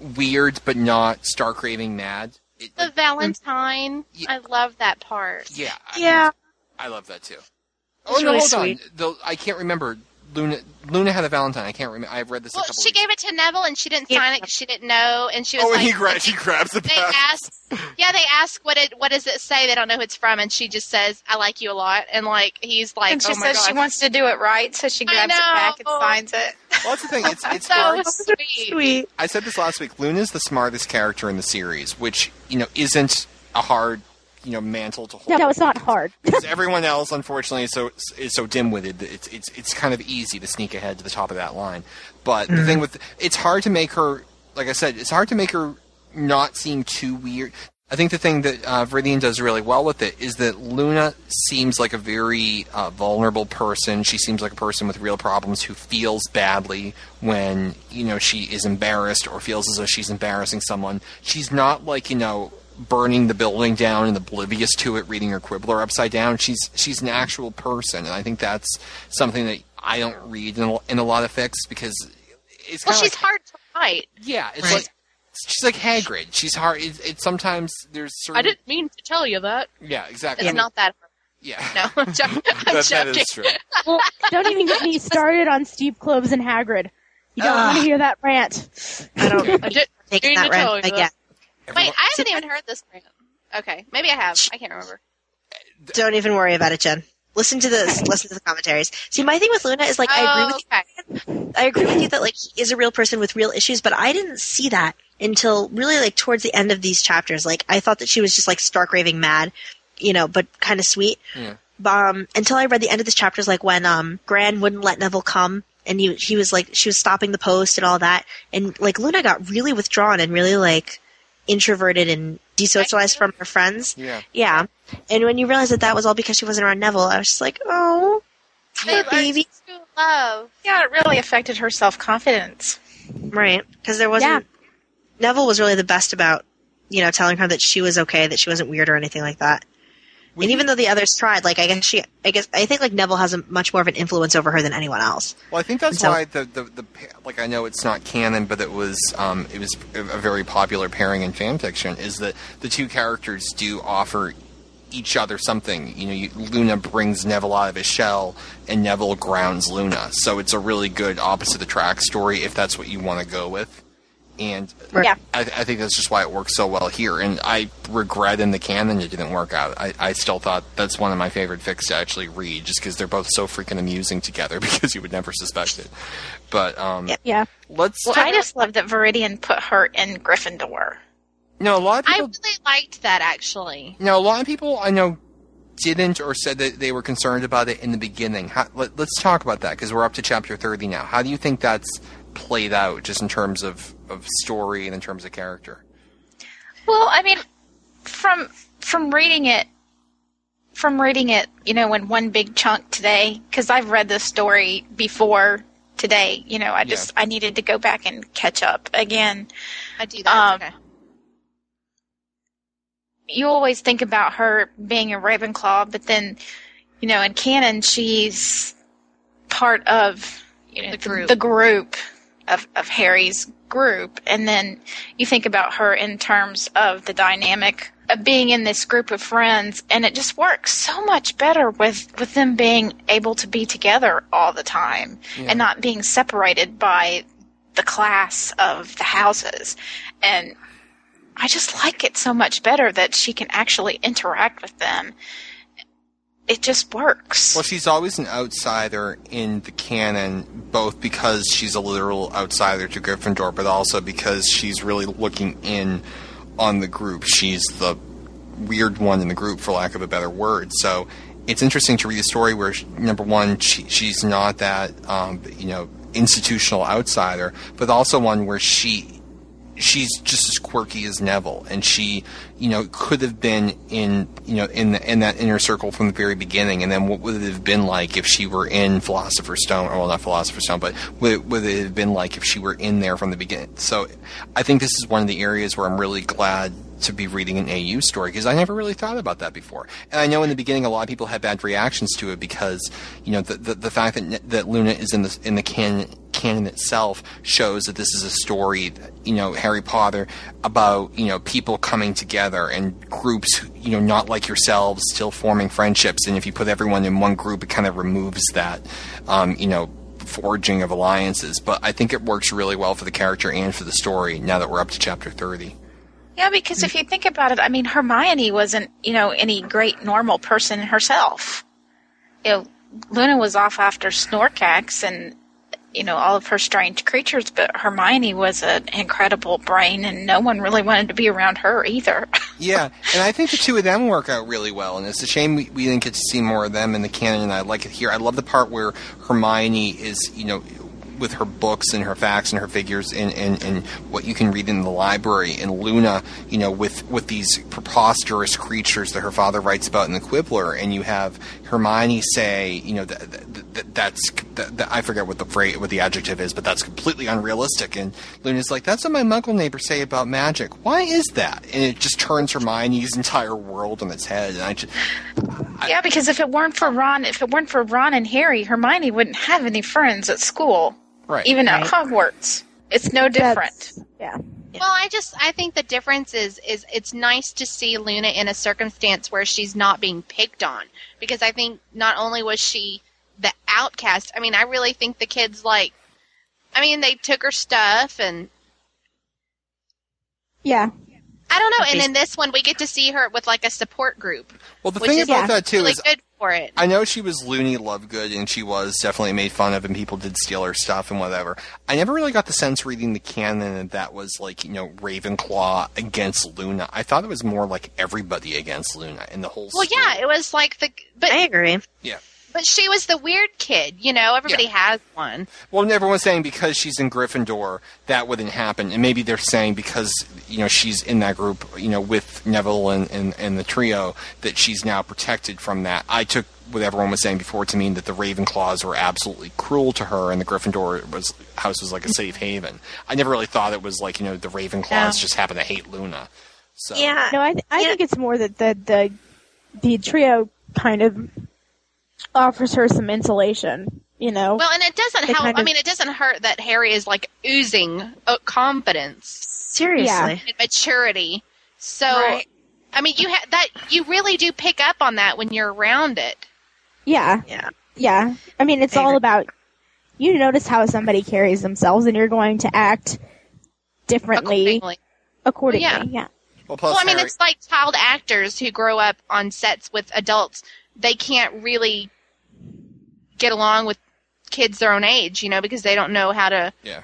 weird, but not star craving mad. It, The Valentine. Yeah. I love that part. yeah, I- Yeah, I love that too. It's Oh no, really hold sweet. on. Though I can't remember. Luna Luna had a Valentine. I can't remember. I've read this Well, a couple. she weeks. gave it to Neville, and she didn't Yeah. sign it because she didn't know, and she was Oh, and like, he gra- she grabs the they pass. ask, yeah, they ask what it, what does it say? They don't know who it's from, and she just says, "I like you a lot," and like he's like, and she "Oh my says she wants to do it right, so she grabs it back and know. signs it. Well, that's the thing. It's it's so hard. sweet. sweet. I said this last week. Luna's the smartest character in the series, which you know isn't a hard you know mantle to hold. No, no, it's not hard. because everyone else, unfortunately, is so is so dim-witted. that It's it's it's kind of easy to sneak ahead to the top of that line. But the thing with it's hard to make her, like I said, it's hard to make her not seem too weird. I think the thing that uh, Viridian does really well with it is that Luna seems like a very uh, vulnerable person. She seems like a person with real problems who feels badly when you know she is embarrassed or feels as though she's embarrassing someone. She's not like you know burning the building down and oblivious to it, reading her Quibbler upside down. She's she's an actual person, and I think that's something that I don't read in a, in a lot of fics because it's Well, she's of hard to write. yeah, it's Right. like she's like Hagrid. She's hard. It's, it's sometimes there's certain I didn't mean to tell you that. yeah exactly. It's I mean, not that. yeah. No, I'm, jo- I'm That- joking. that is true. Well, don't even get me started on Steve Kloves and Hagrid. You don't Ugh. want to hear that rant. I don't I did, take Need that to tell rant you again. Wait, I haven't even heard this. Okay, maybe I have. I can't remember. Don't even worry about it, Jen. Listen to this. Listen to the commentaries. See, my thing with Luna is like I agree with Oh, okay. I agree with you that like he is a real person with real issues, but I didn't see that until really like towards the end of these chapters. Like I thought that she was just like stark raving mad, you know, but kind of sweet. Yeah. Um, until I read the end of this chapters, like when um Gran wouldn't let Neville come, and he he was like she was stopping the post and all that, and like Luna got really withdrawn and really like introverted and desocialized from her friends. Yeah. Yeah, and when you realize that that was all because she wasn't around Neville, I was just like, oh, They baby. learned love. Yeah, it really affected her self confidence. Right. Because there wasn't. Neville was really the best about, you know, telling her that she was okay, that she wasn't weird or anything like that. And even though the others tried, like I guess she, I guess I think like Neville has a much more of an influence over her than anyone else. Well, I think that's So- why the, the the like I know it's not canon, but it was um, it was a very popular pairing in fan fiction. Is that the two characters do offer each other something? You know, you, Luna brings Neville out of his shell, and Neville grounds Luna. So it's a really good opposite attract story if that's what you want to go with. And Yeah. I, I think that's just why it works so well here. And I regret in the canon it didn't work out. I, I still thought that's one of my favorite fics to actually read, just because they're both so freaking amusing together. Because you would never suspect it. But um, Yeah. let's. Well, I just love that Viridian put her in Gryffindor. no, a lot of people, I really liked that actually. No, a lot of people I know didn't or said that they were concerned about it in the beginning. How, let, let's talk about that because we're up to chapter thirty now. How do you think that's played out, just in terms of of story and in terms of character? Well, I mean, from from reading it, from reading it, you know, in one big chunk today, because I've read this story before today. You know, I just I needed to go back and catch up again. I do that. Um, okay. you always think about her being a Ravenclaw, but then, you know, in canon, she's part of you know The group. the group of, of Harry's group, and then you think about her in terms of the dynamic of being in this group of friends, and it just works so much better with with them being able to be together all the time Yeah. and not being separated by the class of the houses, and I just like it so much better that she can actually interact with them. It just works. Well, she's always an outsider in the canon, both because she's a literal outsider to Gryffindor, but also because she's really looking in on the group. She's the weird one in the group, for lack of a better word. So it's interesting to read a story where, she- number one, she, she's not that, um, you know, institutional outsider, but also one where she she's just as quirky as Neville, and she, you know, could have been in, you know, in the, in that inner circle from the very beginning. And then what would it have been like if she were in Philosopher's Stone, or well, not Philosopher's Stone, but would it have been like if she were in there from the beginning? So, I think this is one of the areas where I'm really glad to be reading an AU story because I never really thought about that before. And I know in the beginning a lot of people had bad reactions to it because you know the the, the fact that that Luna is in the in the canon canon itself shows that this is a story that, you know Harry Potter about you know people coming together and groups you know not like yourselves still forming friendships. And if you put everyone in one group it kind of removes that um, you know forging of alliances. But I think it works really well for the character and for the story now that we're up to chapter 30 Yeah, because if you think about it, I mean, Hermione wasn't, you know, any great normal person herself. You know, Luna was off after Snorkacks and, you know, all of her strange creatures, but Hermione was an incredible brain, and no one really wanted to be around her either. Yeah, and I think the two of them work out really well, and it's a shame we, we didn't get to see more of them in the canon, and I like it here. I love the part where Hermione is, you know, with her books and her facts and her figures and, and, and what you can read in the library, and Luna, you know, with, with these preposterous creatures that her father writes about in the Quibbler, and you have Hermione say, you know, that, that, that that's that, I forget what the phrase, what the adjective is, but that's completely unrealistic. And Luna's like, that's what my Muggle neighbors say about magic. Why is that? And it just turns Hermione's entire world on its head. And I just, Yeah, because if it weren't for Ron, if it weren't for Ron and Harry, Hermione wouldn't have any friends at school, Right. even at Hogwarts. It's no different. Yeah. Well, I just I think the difference is is it's nice to see Luna in a circumstance where she's not being picked on because I think not only was she the outcast, I mean, I really think the kids like I mean, they took her stuff and Yeah. I don't know, and in this one we get to see her with like a support group. Well, the which thing is about that too really is good for it. I know she was loony Lovegood, and she was definitely made fun of, and people did steal her stuff and whatever. I never really got the sense reading the canon that that was like you know Ravenclaw against Luna. I thought it was more like everybody against Luna in the whole. Well, story. yeah, it was like the but I agree. yeah. But she was the weird kid, you know. Everybody has one. Well, everyone's saying because she's in Gryffindor that wouldn't happen, and maybe they're saying because you know she's in that group, you know, with Neville and, and, and the trio that she's now protected from that. I took what everyone was saying before to mean that the Ravenclaws were absolutely cruel to her, and the Gryffindor was house was like a safe haven. I never really thought it was like you know the Ravenclaws Yeah. just happen to hate Luna. So Yeah. No, I th- I Yeah. think it's more that the the the trio kind of offers her some insulation. You know. Well, and it doesn't They help. kind I mean, it doesn't hurt that Harry is like oozing uh, confidence Seriously. Yeah. and maturity. So, Right. I mean, you ha- that you really do pick up on that when you're around it. yeah. Yeah. Yeah. I mean, it's I all about you notice how somebody carries themselves, and you're going to act differently accordingly. accordingly. Well, yeah. well, plus Well, I mean, Harry- it's like child actors who grow up on sets with adults. They can't really get along with kids their own age, you know, because they don't know how to. yeah.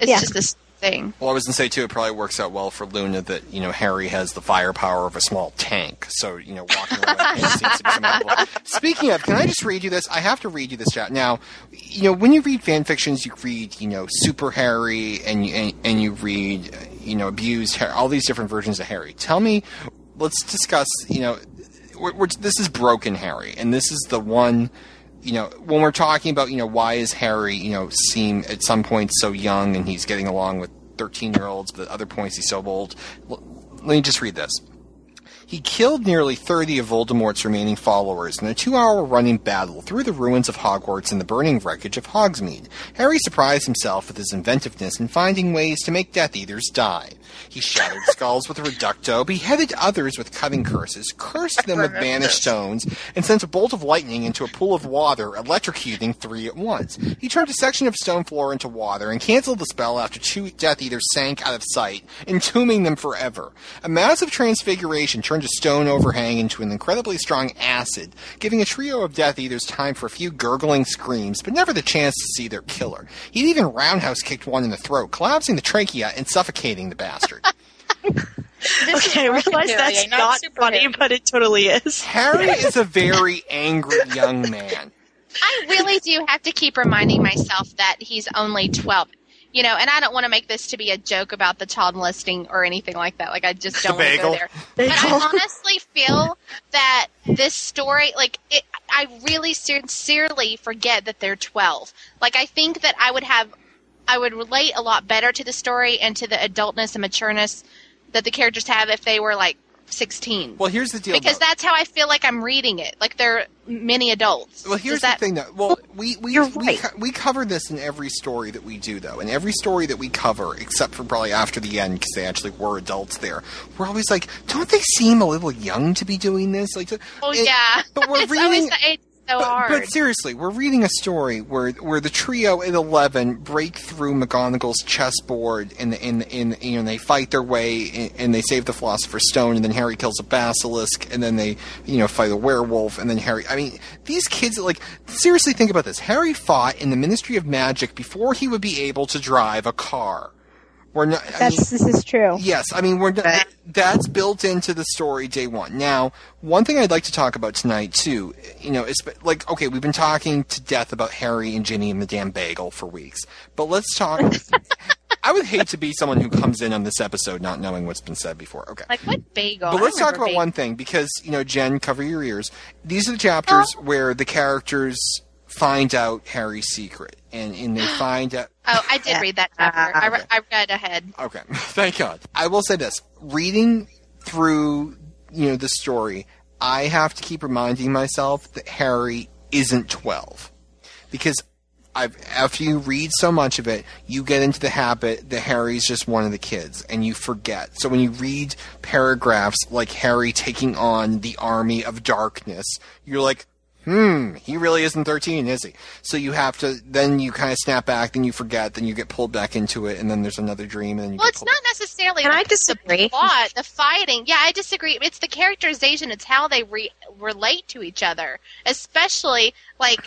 It's Yeah. just this thing. Well, I was gonna say too, it probably works out well for Luna that you know Harry has the firepower of a small tank. So you know, walking around seems to be something. Speaking of, can I just read you this? I have to read you this chat now. You know, when you read fan fictions, you read you know Super Harry, and you and, and you read uh, you know abused Harry, all these different versions of Harry. Tell me, let's discuss. You know, we're, we're, this is broken Harry, and this is the one you know, when we're talking about, you know, why is Harry, you know, seem at some points so young and he's getting along with 13 year olds, but at other points he's so old. Let me just read this. He killed nearly 30 of Voldemort's remaining followers in a two hour running battle through the ruins of Hogwarts and the burning wreckage of Hogsmeade. Harry surprised himself with his inventiveness in finding ways to make Death Eaters die. He shattered skulls with a reducto, beheaded others with cutting curses, cursed them with banished stones, and sent a bolt of lightning into a pool of water, electrocuting three at once. He turned a section of stone floor into water and canceled the spell after two Death Eaters sank out of sight, entombing them forever. A massive transfiguration turned a stone overhang into an incredibly strong acid, giving a trio of Death Eaters time for a few gurgling screams, but never the chance to see their killer. He'd even roundhouse kicked one in the throat, collapsing the trachea and suffocating the bastard. Okay, I realize that's not not Super funny, Harry. but it totally is. Harry is a very angry young man. I really do have to keep reminding myself that he's only 12. You know, and I don't want to make this to be a joke about the child molesting or anything like that. Like, I just don't want to go bagel. there. But I honestly feel that this story, like, it, I really sincerely forget that they're 12. Like, I think that I would have, I would relate a lot better to the story and to the adultness and matureness that the characters have if they were, like, 16. Well, here's the deal. because though. that's how I feel like I'm reading it. Like, they're mini adults. Well, here's that, the thing, though. Well, we we we, co- we cover this in every story that we do, though. In every story that we cover, except for probably after the end, because they actually were adults there. We're always like, don't they seem a little young to be doing this? Like, Oh, and- yeah. But we're reading. Always the age so but, hard. but seriously, we're reading a story where where the trio at eleven break through McGonagall's chessboard and in in you know they fight their way and, and they save the Philosopher's Stone and then Harry kills a basilisk and then they you know fight a werewolf and then Harry. I mean, these kids like seriously think about this. Harry fought in the Ministry of Magic before he would be able to drive a car. We're not. I mean, That's this is true. Yes, I mean we're that's built into the story day one. Now, one thing I'd like to talk about tonight too, you know, is like okay, we've been talking to death about Harry and Ginny and the damn bagel for weeks, but let's talk. I would hate to be someone who comes in on this episode not knowing what's been said before. Okay. like what bagel? But let's talk about bagel. one thing because you know, Jen, cover your ears. These are the chapters where the characters find out Harry's secret, and and they find out. Oh, I did read that chapter. I, re- I read ahead. Okay, thank God. I will say this: reading through, you know, the story, I have to keep reminding myself that Harry isn't 12. Because I've, after you read so much of it, you get into the habit that Harry's just one of the kids, and you forget. So when you read paragraphs like Harry taking on the army of darkness, you're like, hmm, he really isn't 13, is he? So you have to, then you kind of snap back, then you forget, then you get pulled back into it, and then there's another dream, and you Well, it's not necessarily Can I disagree? the plot, the fighting. Yeah, I disagree. It's the characterization. It's how they re- relate to each other, especially like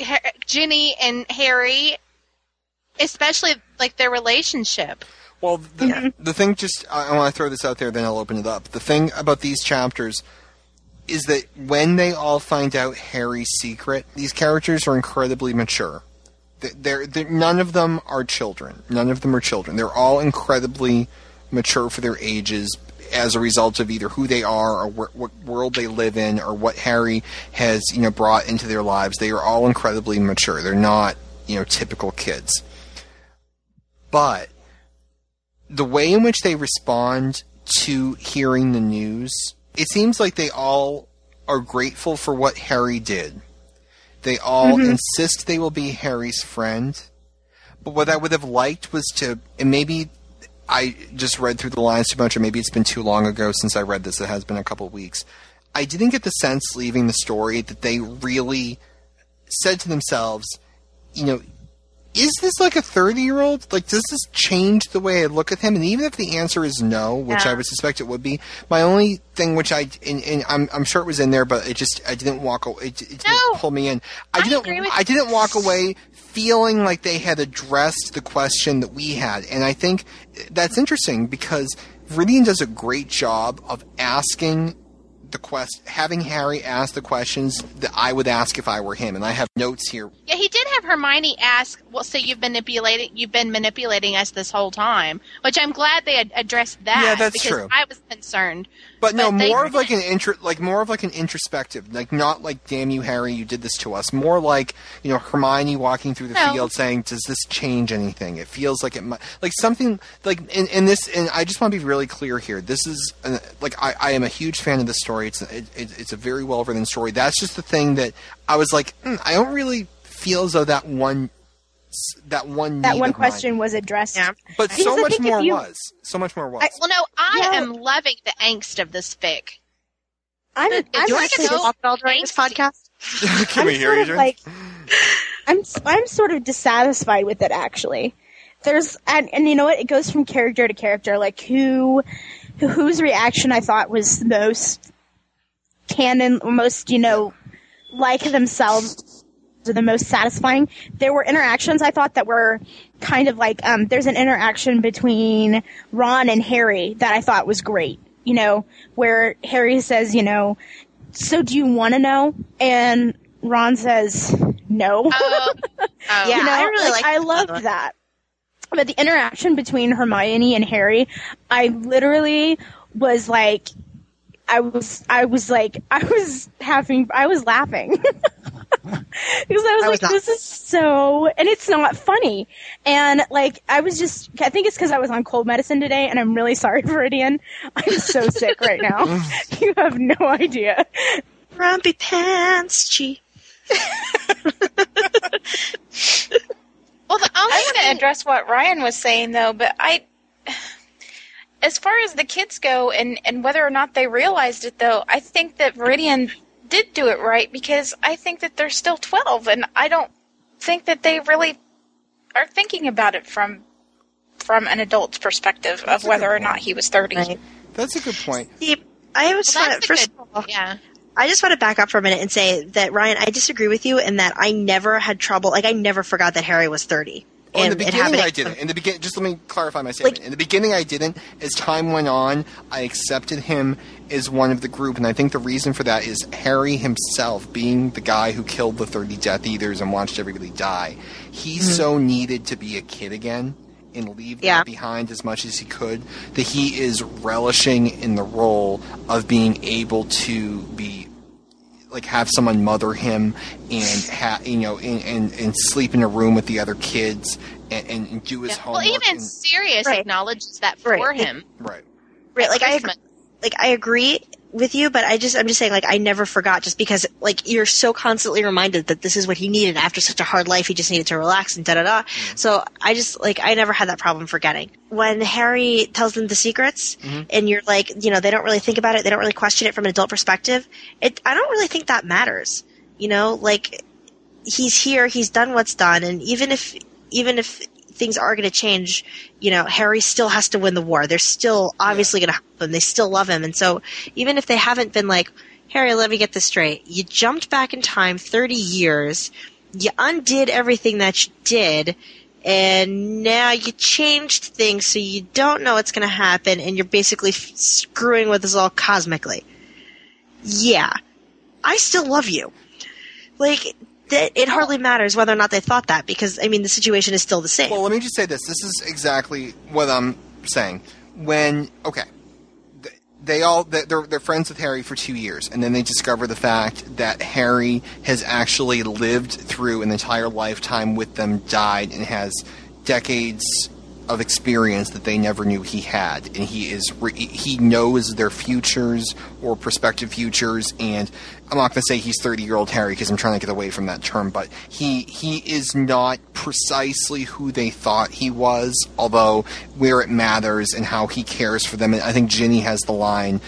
Ha- Ginny and Harry, especially like their relationship. Well, the, the thing just I, I want to throw this out there, then I'll open it up. The thing about these chapters is that when they all find out Harry's secret, these characters are incredibly mature. They- They're, they're, none of them are children. None of them are children. They're all incredibly mature for their ages as a result of either who they are or wh- what world they live in or what Harry has, you know, brought into their lives. They are all incredibly mature. They're not, you know, typical kids. But the way in which they respond to hearing the news, it seems like they all are grateful for what Harry did. They all mm-hmm. insist they will be Harry's friend. But what I would have liked was to, and maybe I just read through the lines too much, or maybe it's been too long ago since I read this. It has been a couple of weeks. I didn't get the sense leaving the story that they really said to themselves, you know, is this like a 30 year old? Like, does this change the way I look at him? And even if the answer is no, which Yeah. I would suspect it would be, my only thing, which I, and, and I'm, I'm sure it was in there, but it just, I didn't walk away, it, it didn't No. pull me in. I I didn't, I didn't walk away feeling like they had addressed the question that we had. And I think that's interesting because Viridian does a great job of asking the quest, having Harry ask the questions that I would ask if I were him. And I have notes here Yeah, he did have Hermione ask, "Well, so you've been manipulating, you've been manipulating us this whole time," which I'm glad they ad- addressed that. Yeah, that's because true. I was concerned. But no, But more of like an intro, like more of like an introspective, like not like "Damn you, Harry, you did this to us." More like you know Hermione walking through the No. field saying, "Does this change anything?" It feels like it might, like something like in, in this. And I just want to be really clear here. This is uh, like I, I am a huge fan of the story. It's it, it, it's a very well written story. That's just the thing that I was like, mm, I don't really feel as though that one that one That one of mine- question was addressed. Yeah. but Because so I much more you- was so much more was. I- Well, no, I Yeah. am loving the angst of this fic. I'm, Do I'm you want actually to go- talk about during this podcast? Can I'm we hear sort you? of like I'm I'm sort of dissatisfied with it actually. There's and and you know what? It goes from character to character. Like who, who whose reaction I thought was most canon, most you know, like themselves, or the most satisfying. There were interactions I thought that were kind of like um. There's an interaction between Ron and Harry that I thought was great. You know, where Harry says, you know, so do you want to know? And Ron says, no. Oh, oh. Yeah, you know, I really like, liked I loved that. But the interaction between Hermione and Harry, I literally was like, I was, I was like, I was having, I was laughing. because I was I was like, not. this is so, and it's not funny. And like, I was just, I think it's because I was on cold medicine today, and I'm really sorry, Viridian. I'm so sick right now. you have no idea. Grumpy pants, G. Well, the only I want to address what Ryan was saying though, but I, as far as the kids go, and and whether or not they realized it though, I think that Viridian did do it right because I think that they're still twelve, and I don't think that they really are thinking about it from from an adult's perspective That's of whether good or not he was thirty. Right. That's a good point. See, I was Well, want that's to a first good- of all, yeah. I just want to back up for a minute and say that Ryan, I disagree with you in that I never had trouble. Like I never forgot that Harry was thirty. Oh, in the beginning, I didn't. In the begin, just let me clarify my statement. Like- in the beginning, I didn't. As time went on, I accepted him as one of the group, and I think the reason for that is Harry himself, being the guy who killed the thirty Death Eaters and watched everybody die. He so needed to be a kid again and leave Yeah. that behind as much as he could that he is relishing in the role of being able to be like have someone mother him and ha- you know and, and, and sleep in a room with the other kids and, and, and do his Yeah. Well, even and- Sirius Right. acknowledges that for Right. him. right. right, like I agree, like I agree with you, but I just I'm just saying like I never forgot just because like you're so constantly reminded that this is what he needed after such a hard life. He just needed to relax and da da da. Mm-hmm. So I just like I never had that problem forgetting. When Harry tells them the secrets mm-hmm. and you're like, you know, they don't really think about it, they don't really question it from an adult perspective. It I don't really think that matters. You know, like he's here, he's done what's done, and even if even if things are going to change, you know, Harry still has to win the war. They're still obviously going to help him. They still love him, and so even if they haven't been like, Harry, let me get this straight. You jumped back in time thirty years. You undid everything that you did. And now you changed things so you don't know what's going to happen and you're basically f- screwing with us all cosmically. Yeah. I still love you. Like, th- it hardly matters whether or not they thought that because, I mean, the situation is still the same. Well, let me just say this. This is exactly what I'm saying. When okay, they all they're they're friends with Harry for two years, and then they discover the fact that Harry has actually lived through an entire lifetime with them, died, and has decades of experience that they never knew he had, and he is re- he knows their futures or prospective futures. And I'm not going to say he's 30 year old Harry because I'm trying to get away from that term, but he he is not precisely who they thought he was. Although where it matters and how he cares for them, and I think Ginny has the line.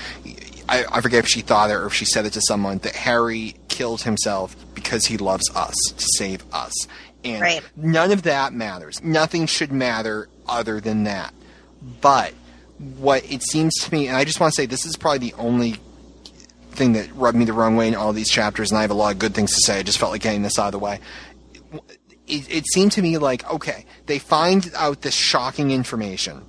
I, I forget if she thought it or if she said it to someone that Harry killed himself because he loves us to save us. And Right. none of that matters. Nothing should matter other than that. But what it seems to me, and I just want to say this is probably the only thing that rubbed me the wrong way in all these chapters, and I have a lot of good things to say. I just felt like getting this out of the way. It, it seemed to me like, okay, they find out this shocking information,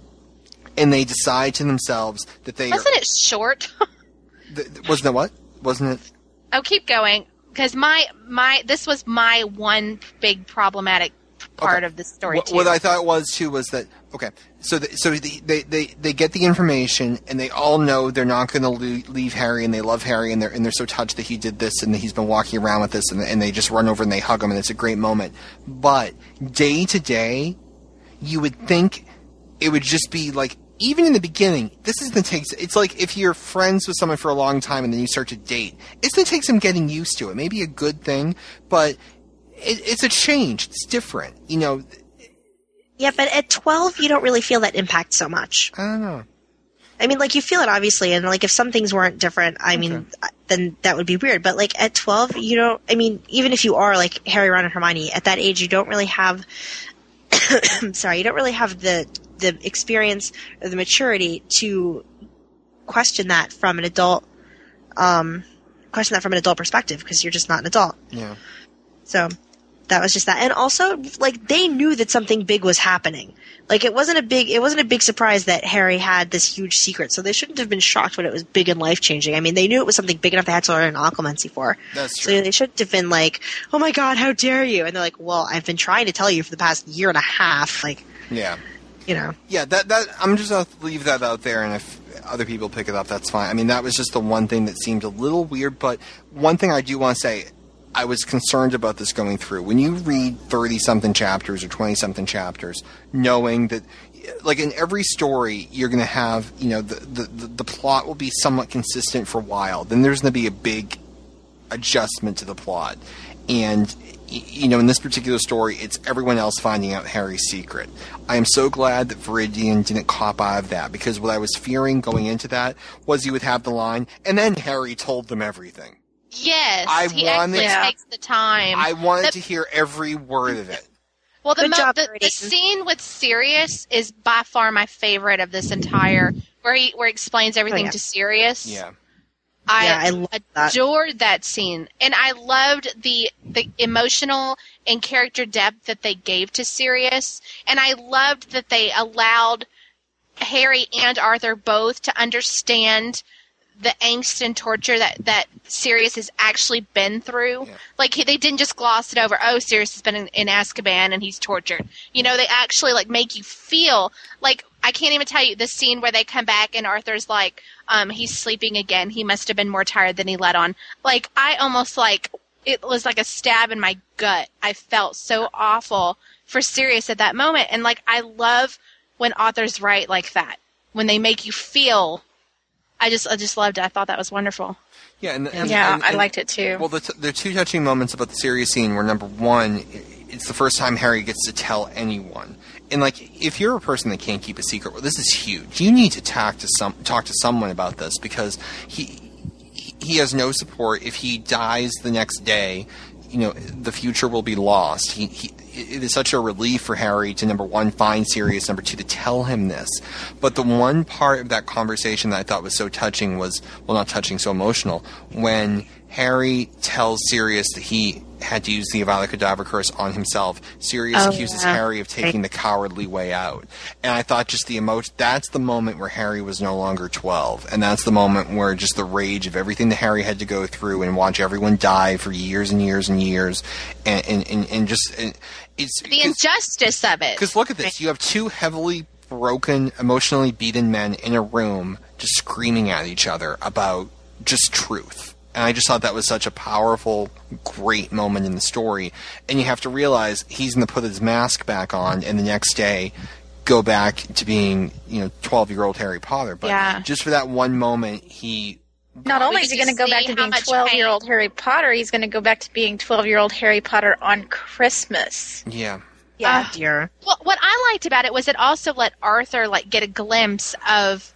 and they decide to themselves that they Wasn't it short? th- wasn't it what? Wasn't it? oh, keep going because my my this was my one big problematic part Okay. of the story What, too. what I thought was too was that okay, so the, so the, they they they get the information and they all know they're not going to leave Harry and they love Harry and they're and they're so touched that he did this and that he's been walking around with this and, and they just run over and they hug him and it's a great moment. But day to day, you would think it would just be like even in the beginning, this is going to take. It's like if you're friends with someone for a long time and then you start to date. It's going to take some getting used to. It may be a good thing, but it, it's a change. It's different. You know, yeah, but at 12, you don't really feel that impact so much. I don't know. I mean, like, you feel it obviously, and like, if some things weren't different, I mean, then that would be weird. But like, at 12, you don't, I mean, even if you are like Harry, Ron, and Hermione, at that age, you don't really have, sorry, you don't really have the, the experience or the maturity to question that from an adult, um, question that from an adult perspective because you're just not an adult. Yeah. So that was just that. And also, like, they knew that something big was happening. Like, it wasn't a big, it wasn't a big surprise that Harry had this huge secret. So they shouldn't have been shocked when it was big and life changing. I mean, they knew it was something big enough they had to learn an occlumency for. That's true. So they shouldn't have been like, oh my god, how dare you? And they're like, well, I've been trying to tell you for the past year and a half. Like, Yeah. you know. Yeah, that that I'm just gonna leave that out there, and if other people pick it up, that's fine. I mean, that was just the one thing that seemed a little weird. But one thing I do want to say, I was concerned about this going through. When you read thirty something chapters or twenty something chapters, knowing that, like in every story, you're gonna have, you know, the the the, plot will be somewhat consistent for a while. Then there's gonna be a big adjustment to the plot. And, you know, in this particular story, it's everyone else finding out Harry's secret. I am so glad that Viridian didn't cop out of that because what I was fearing going into that was you would have the line, and then Harry told them everything. Yes, I he wanted- actually Yeah. takes the time. I wanted The- to hear every word of it. Well, the, mo- job, the, the scene with Sirius is by far my favorite of this entire, where he where he explains oh, everything yeah. to Sirius. Yeah. I, Yeah, I love that. adored that scene, and I loved the the emotional and character depth that they gave to Sirius, and I loved that they allowed Harry and Arthur both to understand the angst and torture that that Sirius has actually been through. Like he, they didn't just gloss it over. Oh, Sirius has been in, in Azkaban and he's tortured. You know, they actually like make you feel like I can't even tell you the scene where they come back and Arthur's like, um, he's sleeping again. He must have been more tired than he let on. Like I almost like it was like a stab in my gut. I felt so awful for Sirius at that moment, and like I love when authors write like that when they make you feel I just I just loved it. I thought that was wonderful. Yeah, and, and Yeah, and- I liked it too. Well, the, t- the two touching moments about the Sirius scene were number one, it's the first time Harry gets to tell anyone. And like, if you're a person that can't keep a secret, well, this is huge. You need to talk to some talk to someone about this because he he- he has no support. If he dies the next day, you know the future will be lost. He, he it is such a relief for Harry to number one find Sirius, number two to tell him this. But the one part of that conversation that I thought was so touching was well, not touching, so emotional when Harry tells Sirius that he had to use the Avada Kedavra curse on himself. Sirius Oh, accuses yeah. Harry of taking the cowardly way out, and I thought just the emotion. That's the moment where Harry was no longer twelve, and that's the moment where just the rage of everything that Harry had to go through and watch everyone die for years and years and years, and and and, and just and it's The injustice of it. because look at this. You have two heavily broken, emotionally beaten men in a room just screaming at each other about just truth. And I just thought that was such a powerful, great moment in the story. And you have to realize he's going to put his mask back on and the next day go back to being, you know, 12 year old Harry Potter. But Yeah. just for that one moment, he. Not only is he going to to go back to being 12 year old Harry Potter, he's going to go back to being 12 year old Harry Potter on Christmas. Yeah. Yeah, Uh, dear. Well, what I liked about it was it also let Arthur like get a glimpse of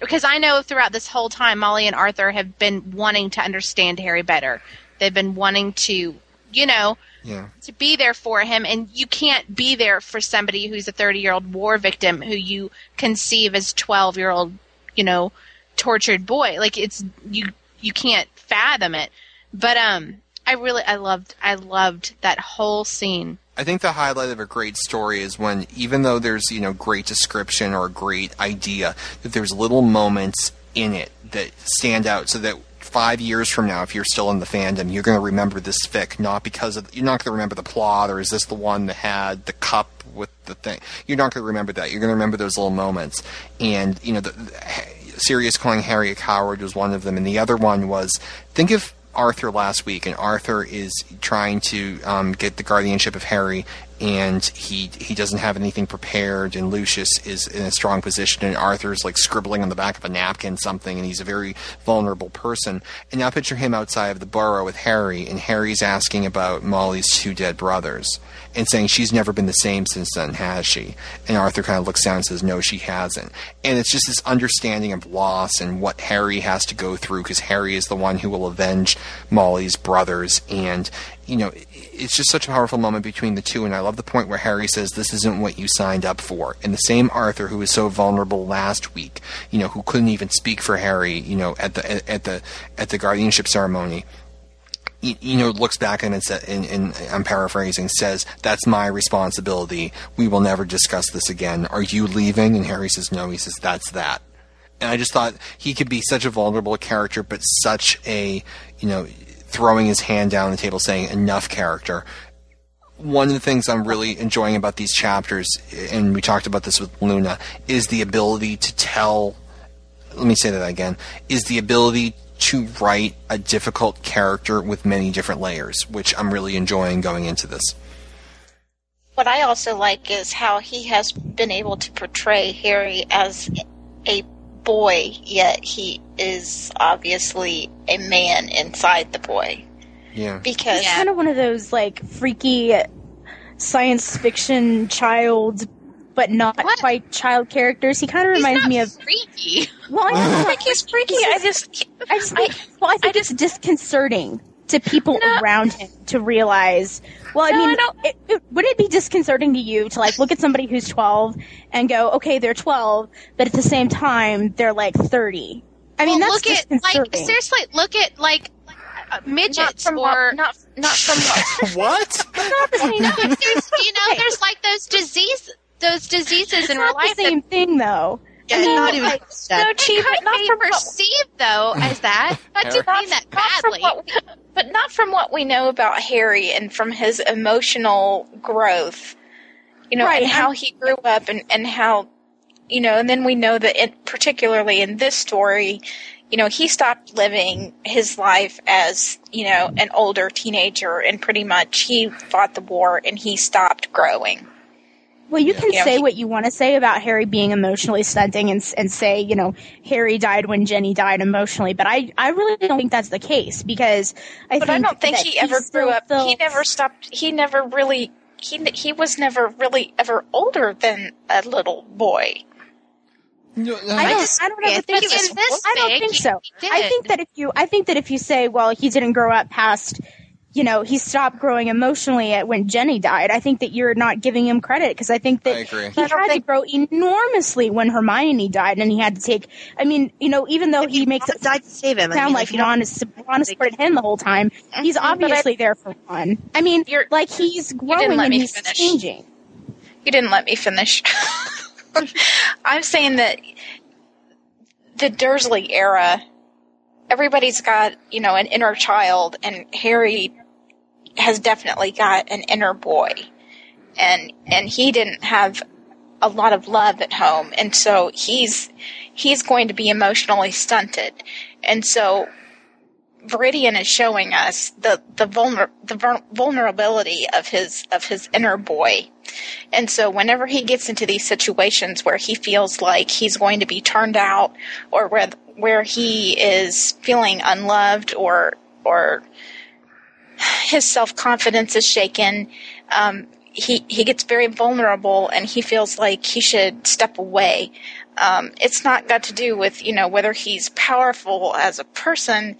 because I know throughout this whole time Molly and Arthur have been wanting to understand Harry better. They've been wanting to, you know, Yeah. to be there for him and you can't be there for somebody who's a 30-year-old war victim who you conceive as 12-year-old, you know, tortured boy. Like it's you you can't fathom it. But um I really I loved I loved that whole scene. I think the highlight of a great story is when, even though there's you know great description or a great idea, that there's little moments in it that stand out, so that five years from now, if you're still in the fandom, you're going to remember this fic not because of you're not going to remember the plot or is this the one that had the cup with the thing. You're not going to remember that. You're going to remember those little moments, and you know the. the Sirius calling Harry a coward was one of them, and the other one was think of Arthur last week, and Arthur is trying to um, get the guardianship of Harry, and he he doesn't have anything prepared, and Lucius is in a strong position, and Arthur's like scribbling on the back of a napkin something, and he's a very vulnerable person. And now picture him outside of the burrow with Harry, and Harry's asking about Molly's two dead brothers, and saying she's never been the same since then, has she? And Arthur kind of looks down and says, no, she hasn't. And it's just this understanding of loss and what Harry has to go through because Harry is the one who will avenge Molly's brothers. And, you know, it's just such a powerful moment between the two. And I love the point where Harry says, this isn't what you signed up for. And the same Arthur who was so vulnerable last week, you know, who couldn't even speak for Harry, you know, at the, at the, at the guardianship ceremony you, know, looks back and, it's, and, and I'm paraphrasing, says, "That's my responsibility. We will never discuss this again. Are you leaving?" And Harry says, "No." He says, "That's that." And I just thought he could be such a vulnerable character, but such a, you know, throwing his hand down the table, saying, "Enough, character." One of the things I'm really enjoying about these chapters, and we talked about this with Luna, is the ability to tell. Let me say that again. Is the ability to write a difficult character with many different layers, which I'm really enjoying going into this. What I also like is how he has been able to portray Harry as a boy, yet he is obviously a man inside the boy. Yeah. Because He's kind of one of those like freaky science fiction child, but not quite child characters. He kind of reminds me of freaky. Well, I don't think he's freaky. I just, I just, think, well, I think it's disconcerting to people around him to realize. Well, I No, mean, I it, it, would it be disconcerting to you to like look at somebody who's twelve and go, okay, they're twelve, but at the same time they're like thirty? I mean, Well, that's look at like disconcerting. seriously, look at like uh, midgets from or what- not not from what what? not the same no, thing. there's you know there's like those disease those diseases It's in real not the life that same thing, though. Yeah, I mean, not even like, that. no, Chief, but not from what, perceived though as that. Not to Eric? mean that not from badly. what we, but not from what we know about Harry and from his emotional growth. You know, Right, and how he grew up and, and how, you know, and then we know that it, particularly in this story, you know, he stopped living his life as, you know, an older teenager and pretty much he fought the war and he stopped growing. Well, you can Yeah. say what you want to say about Harry being emotionally stunting and and say, you know, Harry died when Ginny died emotionally, but I I really don't think that's the case because I but think I don't think that he ever grew up. He never stopped. He never really. He he was never really ever older than a little boy. No, no, I don't. disagree. I don't I ever think think he so. was this I don't big. think so. I think that if you, I think that if you say, well, he didn't grow up past, you know, he stopped growing emotionally at when Ginny died. I think that you're not giving him credit because I think that I he I don't had to grow enormously when Hermione died, and he had to take. I mean, you know, even though he makes it died to save him. I sound mean, like if you don't- Ron is Ron supported him the whole time. He's but I- obviously there for Ron. I mean, You're- like he's growing let and me he's finish. changing. You didn't let me finish. I'm saying that the Dursley era, everybody's got, you know, an inner child, and Harry has definitely got an inner boy. And and he didn't have a lot of love at home, and so he's he's going to be emotionally stunted. And so Viridian is showing us the the, vulner, the vul- vulnerability of his of his inner boy. And so whenever he gets into these situations where he feels like he's going to be turned out or where where he is feeling unloved or or his self-confidence is shaken, um, he he gets very vulnerable and he feels like he should step away. Um, it's not got to do with you know whether he's powerful as a person.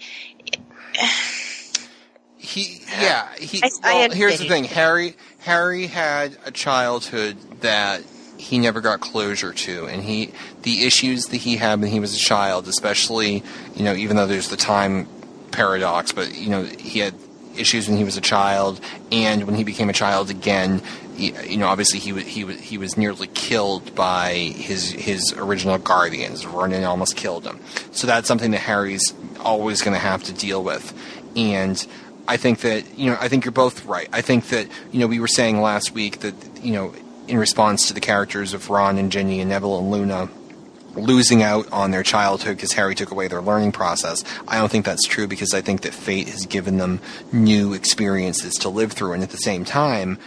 He, yeah, he. I- I well, here's the thing: Harry, Harry had a childhood that he never got closure to, and he, the issues that he had when he was a child, especially, you know, even though there's the time paradox, but you know, he had issues when he was a child, and when he became a child again. He, you know, obviously he was he was he was nearly killed by his his original guardians. Vernon almost killed him. So that's something that Harry's always going to have to deal with, and I think that you know I think you're both right. I think that you know we were saying last week that you know in response to the characters of Ron and Ginny and Neville and Luna losing out on their childhood because Harry took away their learning process. I don't think that's true because I think that fate has given them new experiences to live through, and at the same time.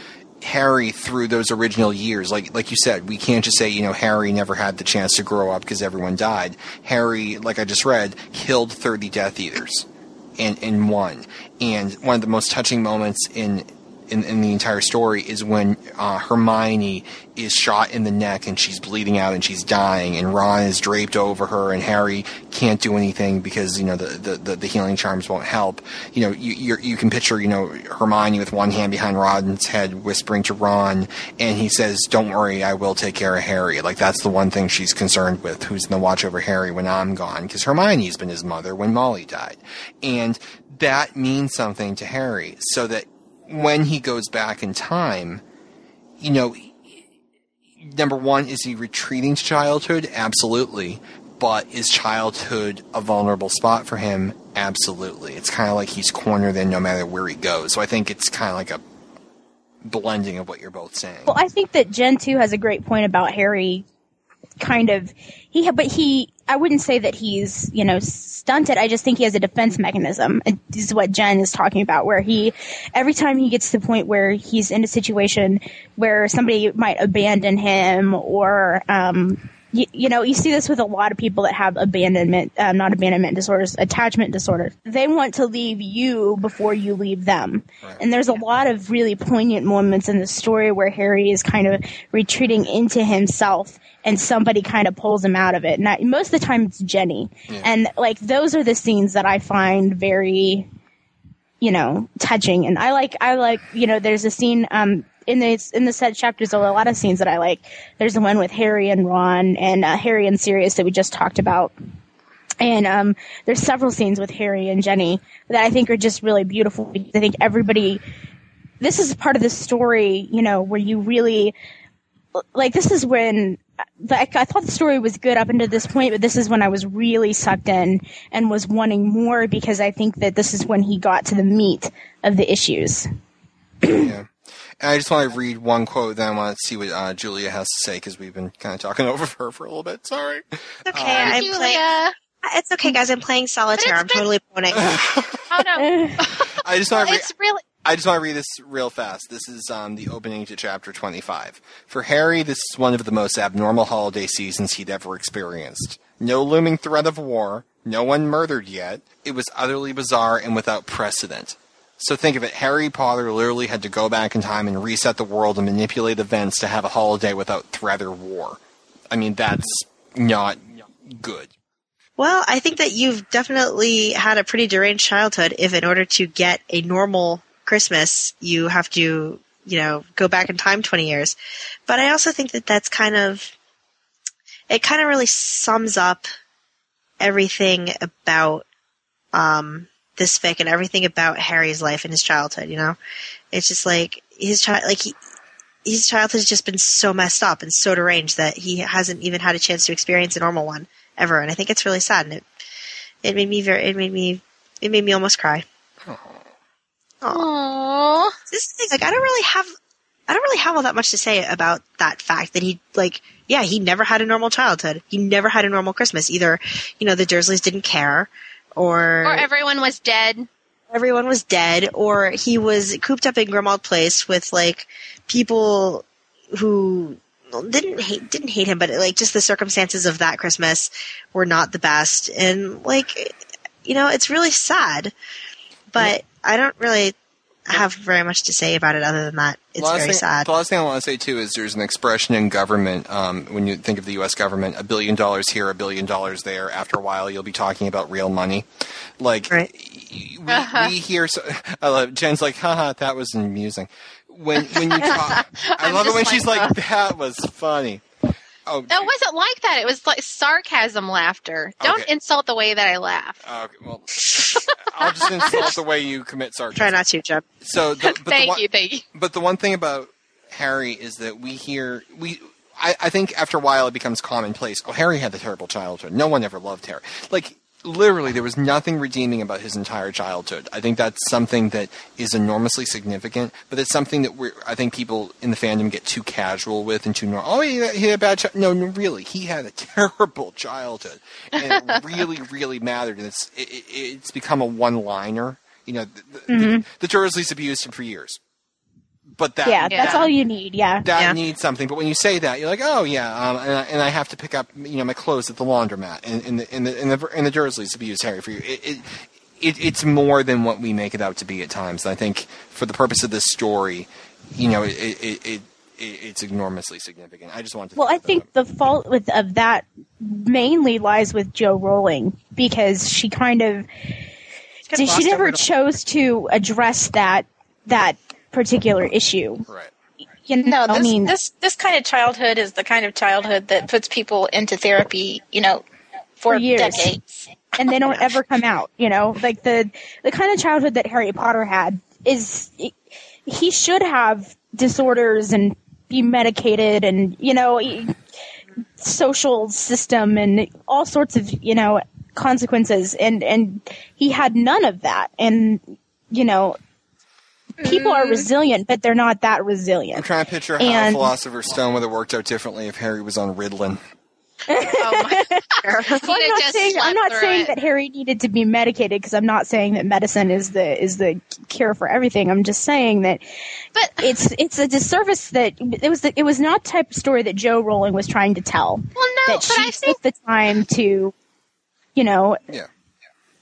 Harry through those original years, like like you said, we can't just say you know Harry never had the chance to grow up because everyone died. Harry, like I just read, killed thirty Death Eaters and and won. And one of the most touching moments in in, in the entire story is when uh, Hermione is shot in the neck and she's bleeding out and she's dying, and Ron is draped over her, and Harry can't do anything because you know the the, the, the healing charms won't help. You know, you you can picture you know Hermione with one hand behind Ron's head, whispering to Ron, and he says, "Don't worry, I will take care of Harry." Like that's the one thing she's concerned with. Who's going to watch over Harry when I'm gone? Because Hermione's been his mother when Molly died, and that means something to Harry. So that when he goes back in time, you know, number one, is he retreating to childhood? Absolutely. But is childhood a vulnerable spot for him? Absolutely. It's kind of like he's cornered in no matter where he goes. So I think it's kind of like a blending of what you're both saying. Well, I think that Jen too has a great point about Harry. Kind of, he, but he, I wouldn't say that he's, you know, stunted. I just think he has a defense mechanism. This is what Jen is talking about, where he, every time he gets to the point where he's in a situation where somebody might abandon him or, um, you, you know, you see this with a lot of people that have abandonment, uh, not abandonment disorders, attachment disorders. They want to leave you before you leave them. And there's a lot of really poignant moments in the story where Harry is kind of retreating into himself and somebody kind of pulls him out of it. And I, most of the time it's Ginny. And like those are the scenes that I find very, you know, touching. And I like, I like, you know, there's a scene, um, in the in the set chapters, there are a lot of scenes that I like. There's the one with Harry and Ron and uh, Harry and Sirius that we just talked about, and um, there's several scenes with Harry and Ginny that I think are just really beautiful. I think everybody, this is part of the story, you know, where you really like. This is when like I thought the story was good up until this point, but this is when I was really sucked in and was wanting more because I think that this is when he got to the meat of the issues. yeah. And I just want to read one quote, then I want to see what uh, Julia has to say because we've been kind of talking over her for a little bit. Sorry. It's okay. Uh, I'm Julia. playing. It's okay, guys. I'm playing solitaire. I'm been- totally boning. Oh no, I just want to read. it's really I just want to read this real fast. This is um, the opening to chapter 25. For Harry, this is one of the most abnormal holiday seasons he'd ever experienced. No looming threat of war, no one murdered yet. It was utterly bizarre and without precedent. So think of it Harry Potter literally had to go back in time and reset the world and manipulate events to have a holiday without threat or war. I mean, that's not good. Well, I think that you've definitely had a pretty deranged childhood if in order to get a normal Christmas, you have to, you know, go back in time 20 years. But I also think that that's kind of, it kind of really sums up everything about, um, this fic and everything about Harry's life and his childhood, you know? It's just like, his child, like he, his childhood has just been so messed up and so deranged that he hasn't even had a chance to experience a normal one ever. And I think it's really sad. And it, it made me very, it made me, it made me almost cry. Aww. This is thing, like I don't really have, I don't really have all that much to say about that fact that he, like, yeah, he never had a normal childhood. He never had a normal Christmas. Either, you know, the Dursleys didn't care, or Or everyone was dead. everyone was dead, or he was cooped up in Grimmauld Place with like people who didn't hate didn't hate him, but like just the circumstances of that Christmas were not the best, and like you know, it's really sad. But I don't really have very much to say about it other than that. It's last very thing, sad. The last thing I want to say too is there's an expression in government um, when you think of the U.S. government: a billion dollars here, a billion dollars there. After a while, you'll be talking about real money. Like Right. we, we hear, so, I love Jen's like, haha, that was amusing. When when you talk, I love it when like, she's like, that was funny. Oh, No, it wasn't like that. It was like sarcasm laughter. Don't Okay. insult the way that I laugh. Uh, okay, well, I'll just insult the way you commit sarcasm. Try not to, Jeb. So, the, but the thank one, you, thank you. But the one thing about Harry is that we hear we. I, I think after a while it becomes commonplace. Oh, Harry had a terrible childhood. No one ever loved Harry. Like literally, there was nothing redeeming about his entire childhood. I think that's something that is enormously significant. But it's something that we're. I think people in the fandom get too casual with and too normal. Oh, he, he had a bad. Chi-. No, no, really, he had a terrible childhood, and it really, really mattered. And it's it, it, it's become a one-liner. You know, the, the, mm-hmm. the, the Dursleys abused him for years. But that yeah, that's Yeah. all you need. Yeah. that Yeah. needs something. But when you say that, you're like, oh yeah, um, and, I, and I have to pick up you know my clothes at the laundromat, and, and the and the and the, and the Dursleys abuse Harry for you. It, it, it it's more than what we make it out to be at times. And I think for the purpose of this story, you know, it it, it, it it's enormously significant. I just wanted to. Well, I throw that think the fault with of that mainly lies with Jo Rowling because she kind of she never chose to address that that particular issue. right. You know, No, I mean, this this kind of childhood is the kind of childhood that puts people into therapy, you know, for, For years. decades. and they don't ever come out. You know, like the the kind of childhood that Harry Potter had is he should have disorders and be medicated and you know he- social system and all sorts of you know consequences and and he had none of that and you know people are mm-hmm. resilient but they're not that resilient. I'm trying to picture how And- Philosopher's Stone would have worked out differently if Harry was on Ritalin. Oh Well, I'm not saying I'm not saying it. that Harry needed to be medicated because I'm not saying that medicine is the is the cure for everything. I'm just saying that But it's it's a disservice that it was the, it was not the type of story that Jo Rowling was trying to tell. well, no, that but she I think the time to, you know, Yeah.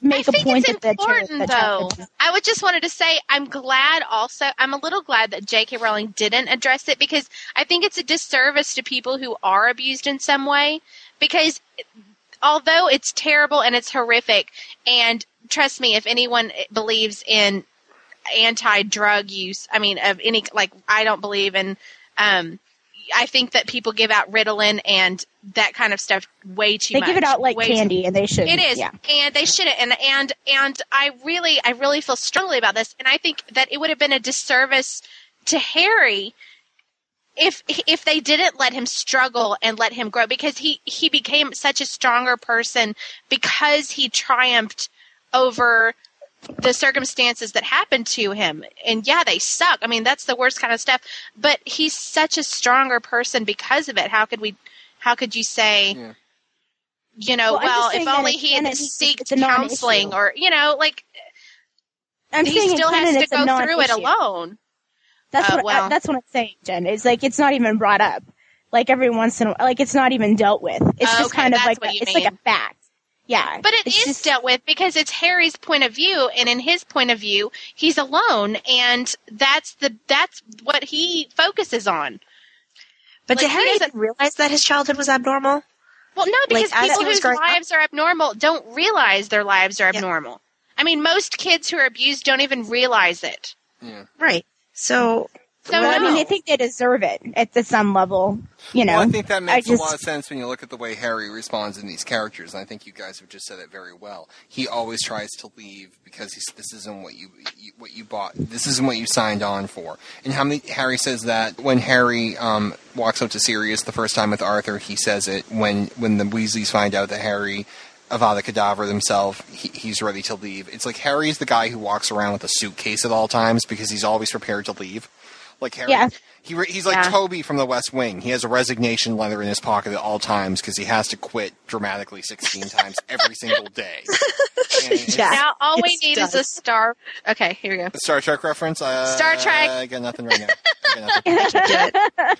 Make I a think point it's that important, that though. I would just wanted to say I'm glad. Also, I'm a little glad that J.K. Rowling didn't address it because I think it's a disservice to people who are abused in some way. Because although it's terrible and it's horrific, and trust me, if anyone believes in anti-drug use, I mean, of any like, I don't believe in. Um, I think that people give out Ritalin and that kind of stuff way too they much. give it out like way too candy, and they should. it is, yeah. and they shouldn't. And and and I really, I really feel strongly about this. And I think that it would have been a disservice to Harry if if they didn't let him struggle and let him grow, because he he became such a stronger person because he triumphed over the circumstances that happened to him. And yeah, they suck. I mean, that's the worst kind of stuff. But he's such a stronger person because of it. How could we? How could you say? Yeah. You know, Well, well, if only he had seeked it's a non-issue. counseling, or you know, like I'm he still has canon to go through it alone. That's Uh, what well- I, that's what I'm saying, Jen. It's like it's not even brought up. Like every once in a like it's not even dealt with. It's just Okay, kind of like a, you it's like a fact. Yeah, But it's just- dealt with because it's Harry's point of view, and in his point of view, he's alone, and that's the that's what he focuses on. But Like, did Harry even realize that his childhood was abnormal? Well, no, because as people whose growing up? lives are abnormal don't realize their lives are abnormal. I mean, most kids who are abused don't even realize it. Yeah. Right. So, So well, I mean. I think they deserve it at, at some level. You know, well, I think that makes just, a lot of sense when you look at the way Harry responds in these characters. And I think you guys have just said it very well. He always tries to leave because he's, this isn't what you, you what you bought. This isn't what you signed on for. And how many Harry says that when Harry um, walks up to Sirius the first time with Arthur, he says it when when the Weasleys find out that Harry. Avada Kedavra himself, he, he's ready to leave. It's like Harry's the guy who walks around with a suitcase at all times because he's always prepared to leave. Like Harry, Yeah. he re- he's like Yeah. Toby from The West Wing. He has a resignation letter in his pocket at all times because he has to quit dramatically 16 times every single day. And it's- Now all we Yes, need is a star. Okay, here we go. a Star Trek reference? Uh, Star Trek. I got nothing right now. I got nothing. get.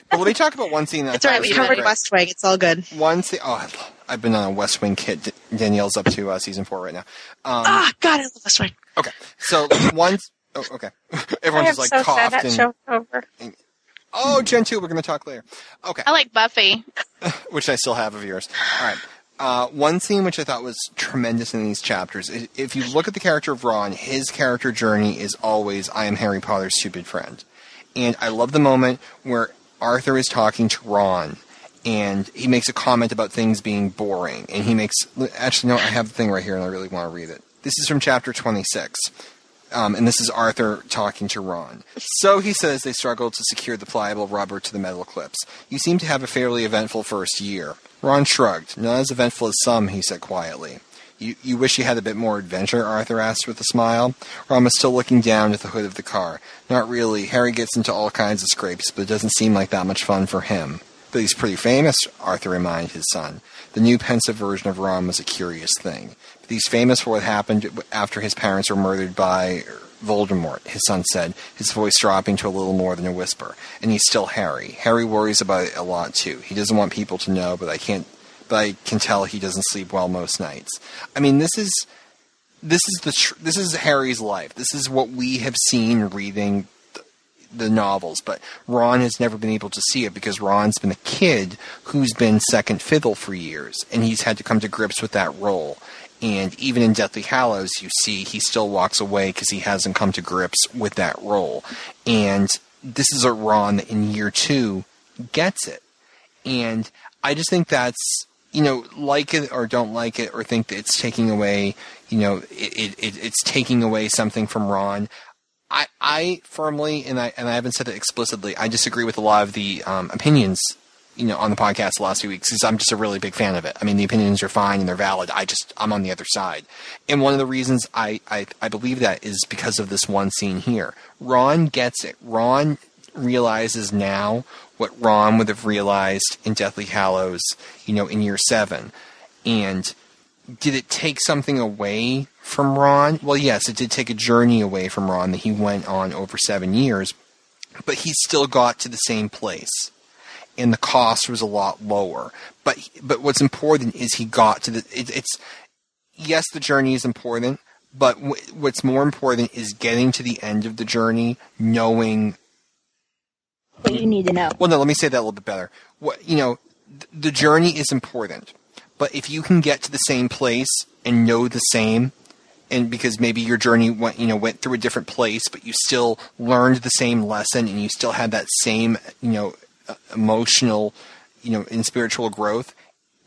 But let me talk about one scene that It's I right. We covered great. West Wing. It's all good. One scene. Oh, I love, I've been on a West Wing kit. Danielle's up to uh, season four right now. Um, Ah, God, I love West Wing. Okay, so one. Oh, okay. Everyone just like so sad coughed that and. show's over. Oh, Gen two. We're going to talk later. Okay. I like Buffy. which I still have of yours. All right. Uh, one scene which I thought was tremendous in these chapters. i- If you look at the character of Ron, his character journey is always "I am Harry Potter's stupid friend," and I love the moment where Arthur is talking to Ron, and he makes a comment about things being boring, and he makes actually no, I have the thing right here, and I really want to read it. This is from chapter twenty six. Um, and this is Arthur talking to Ron. So he says they struggled to secure the pliable rubber to the metal clips. You seem to have a fairly eventful first year. Ron shrugged. Not as eventful as some, he said quietly. You, you wish you had a bit more adventure? Arthur asked with a smile. Ron was still looking down at the hood of the car. Not really. Harry gets into all kinds of scrapes, but it doesn't seem like that much fun for him. But he's pretty famous, Arthur reminded his son. The new pensive version of Ron was a curious thing. He's famous for what happened after his parents were murdered by Voldemort, his son said, his voice dropping to a little more than a whisper. And he's still Harry. Harry worries about it a lot too. He doesn't want people to know, but I can't but I can tell he doesn't sleep well most nights. I mean, this is this is the tr- this is Harry's life. This is what we have seen reading th- the novels, but Ron has never been able to see it because Ron's been a kid who's been second fiddle for years, and he's had to come to grips with that role. And even in Deathly Hallows, you see he still walks away because he hasn't come to grips with that role. And this is a Ron that in year two gets it. And I just think that's you know like it or don't like it or think that it's taking away you know it, it, it it's taking away something from Ron. I I firmly and I and I haven't said it explicitly. I disagree with a lot of the um, opinions you know on the podcast the last few weeks because I'm just a really big fan of it. I mean the opinions are fine and they're valid. I just I'm on the other side. And one of the reasons I I, I believe that is because of this one scene here. Ron gets it. Ron realizes now what Ron would have realized in Deathly Hallows, you know, in year seven. And did it take something away from Ron? Well, yes, it did take a journey away from Ron that he went on over seven years, but he still got to the same place. And the cost was a lot lower. But but what's important is he got to the. It, it's yes, the journey is important, but w- what's more important is getting to the end of the journey, knowing what you need to know. well, no, let me say that a little bit better. What you know, th- the journey is important, but if you can get to the same place and know the same, and because maybe your journey went, you know, went through a different place, but you still learned the same lesson and you still had that same, you know, emotional, you know, and spiritual growth.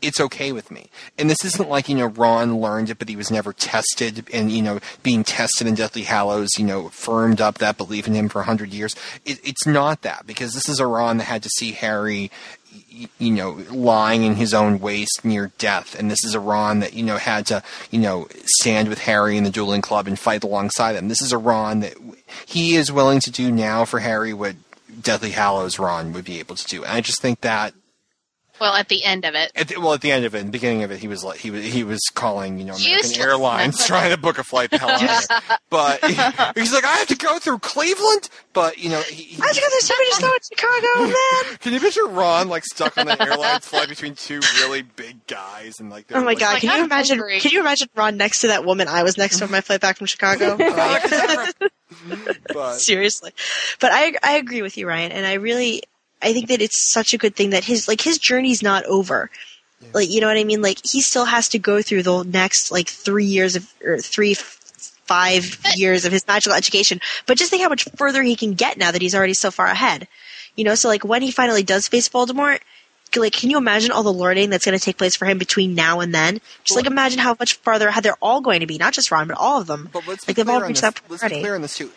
It's okay with me. And this isn't like, you know, Ron learned it, but he was never tested. And, you know, being tested in Deathly Hallows, you know, firmed up that belief in him for a hundred years. It, it's not that, because this is a Ron that had to see Harry, you know, lying in his own waste near death. And this is a Ron that, you know, had to, you know, stand with Harry in the dueling club and fight alongside him. This is a Ron that he is willing to do now for Harry what Deathly Hallows Ron would be able to do. And I just think that Well, at the end of it. At the, well, at the end of it, in the beginning of it, he was like he was he was calling you know American Useless. Airlines trying to book a flight the hell out of here. But he's like, I have to go through Cleveland. But you know, he, he, I have to go to somebody just go to Chicago, man. can you picture Ron like stuck on the airline flight between two really big guys and like Oh my like, god! Like, can you I'm imagine? hungry. Can you imagine Ron next to that woman I was next to on my flight back from Chicago? But Seriously, but I I agree with you, Ryan, and I really I think that it's such a good thing that his like his journey's not over. Like you know what I mean? Like he still has to go through the next like three years of or three five years of his magical education. But just think how much further he can get now that he's already so far ahead. You know, so like when he finally does face Voldemort. Like, can you imagine all the learning that's going to take place for him between now and then? Just like imagine how much farther ahead they're all going to be, not just Ron, but all of them. But let's like they've all reached this. that point Let's be clear on this too.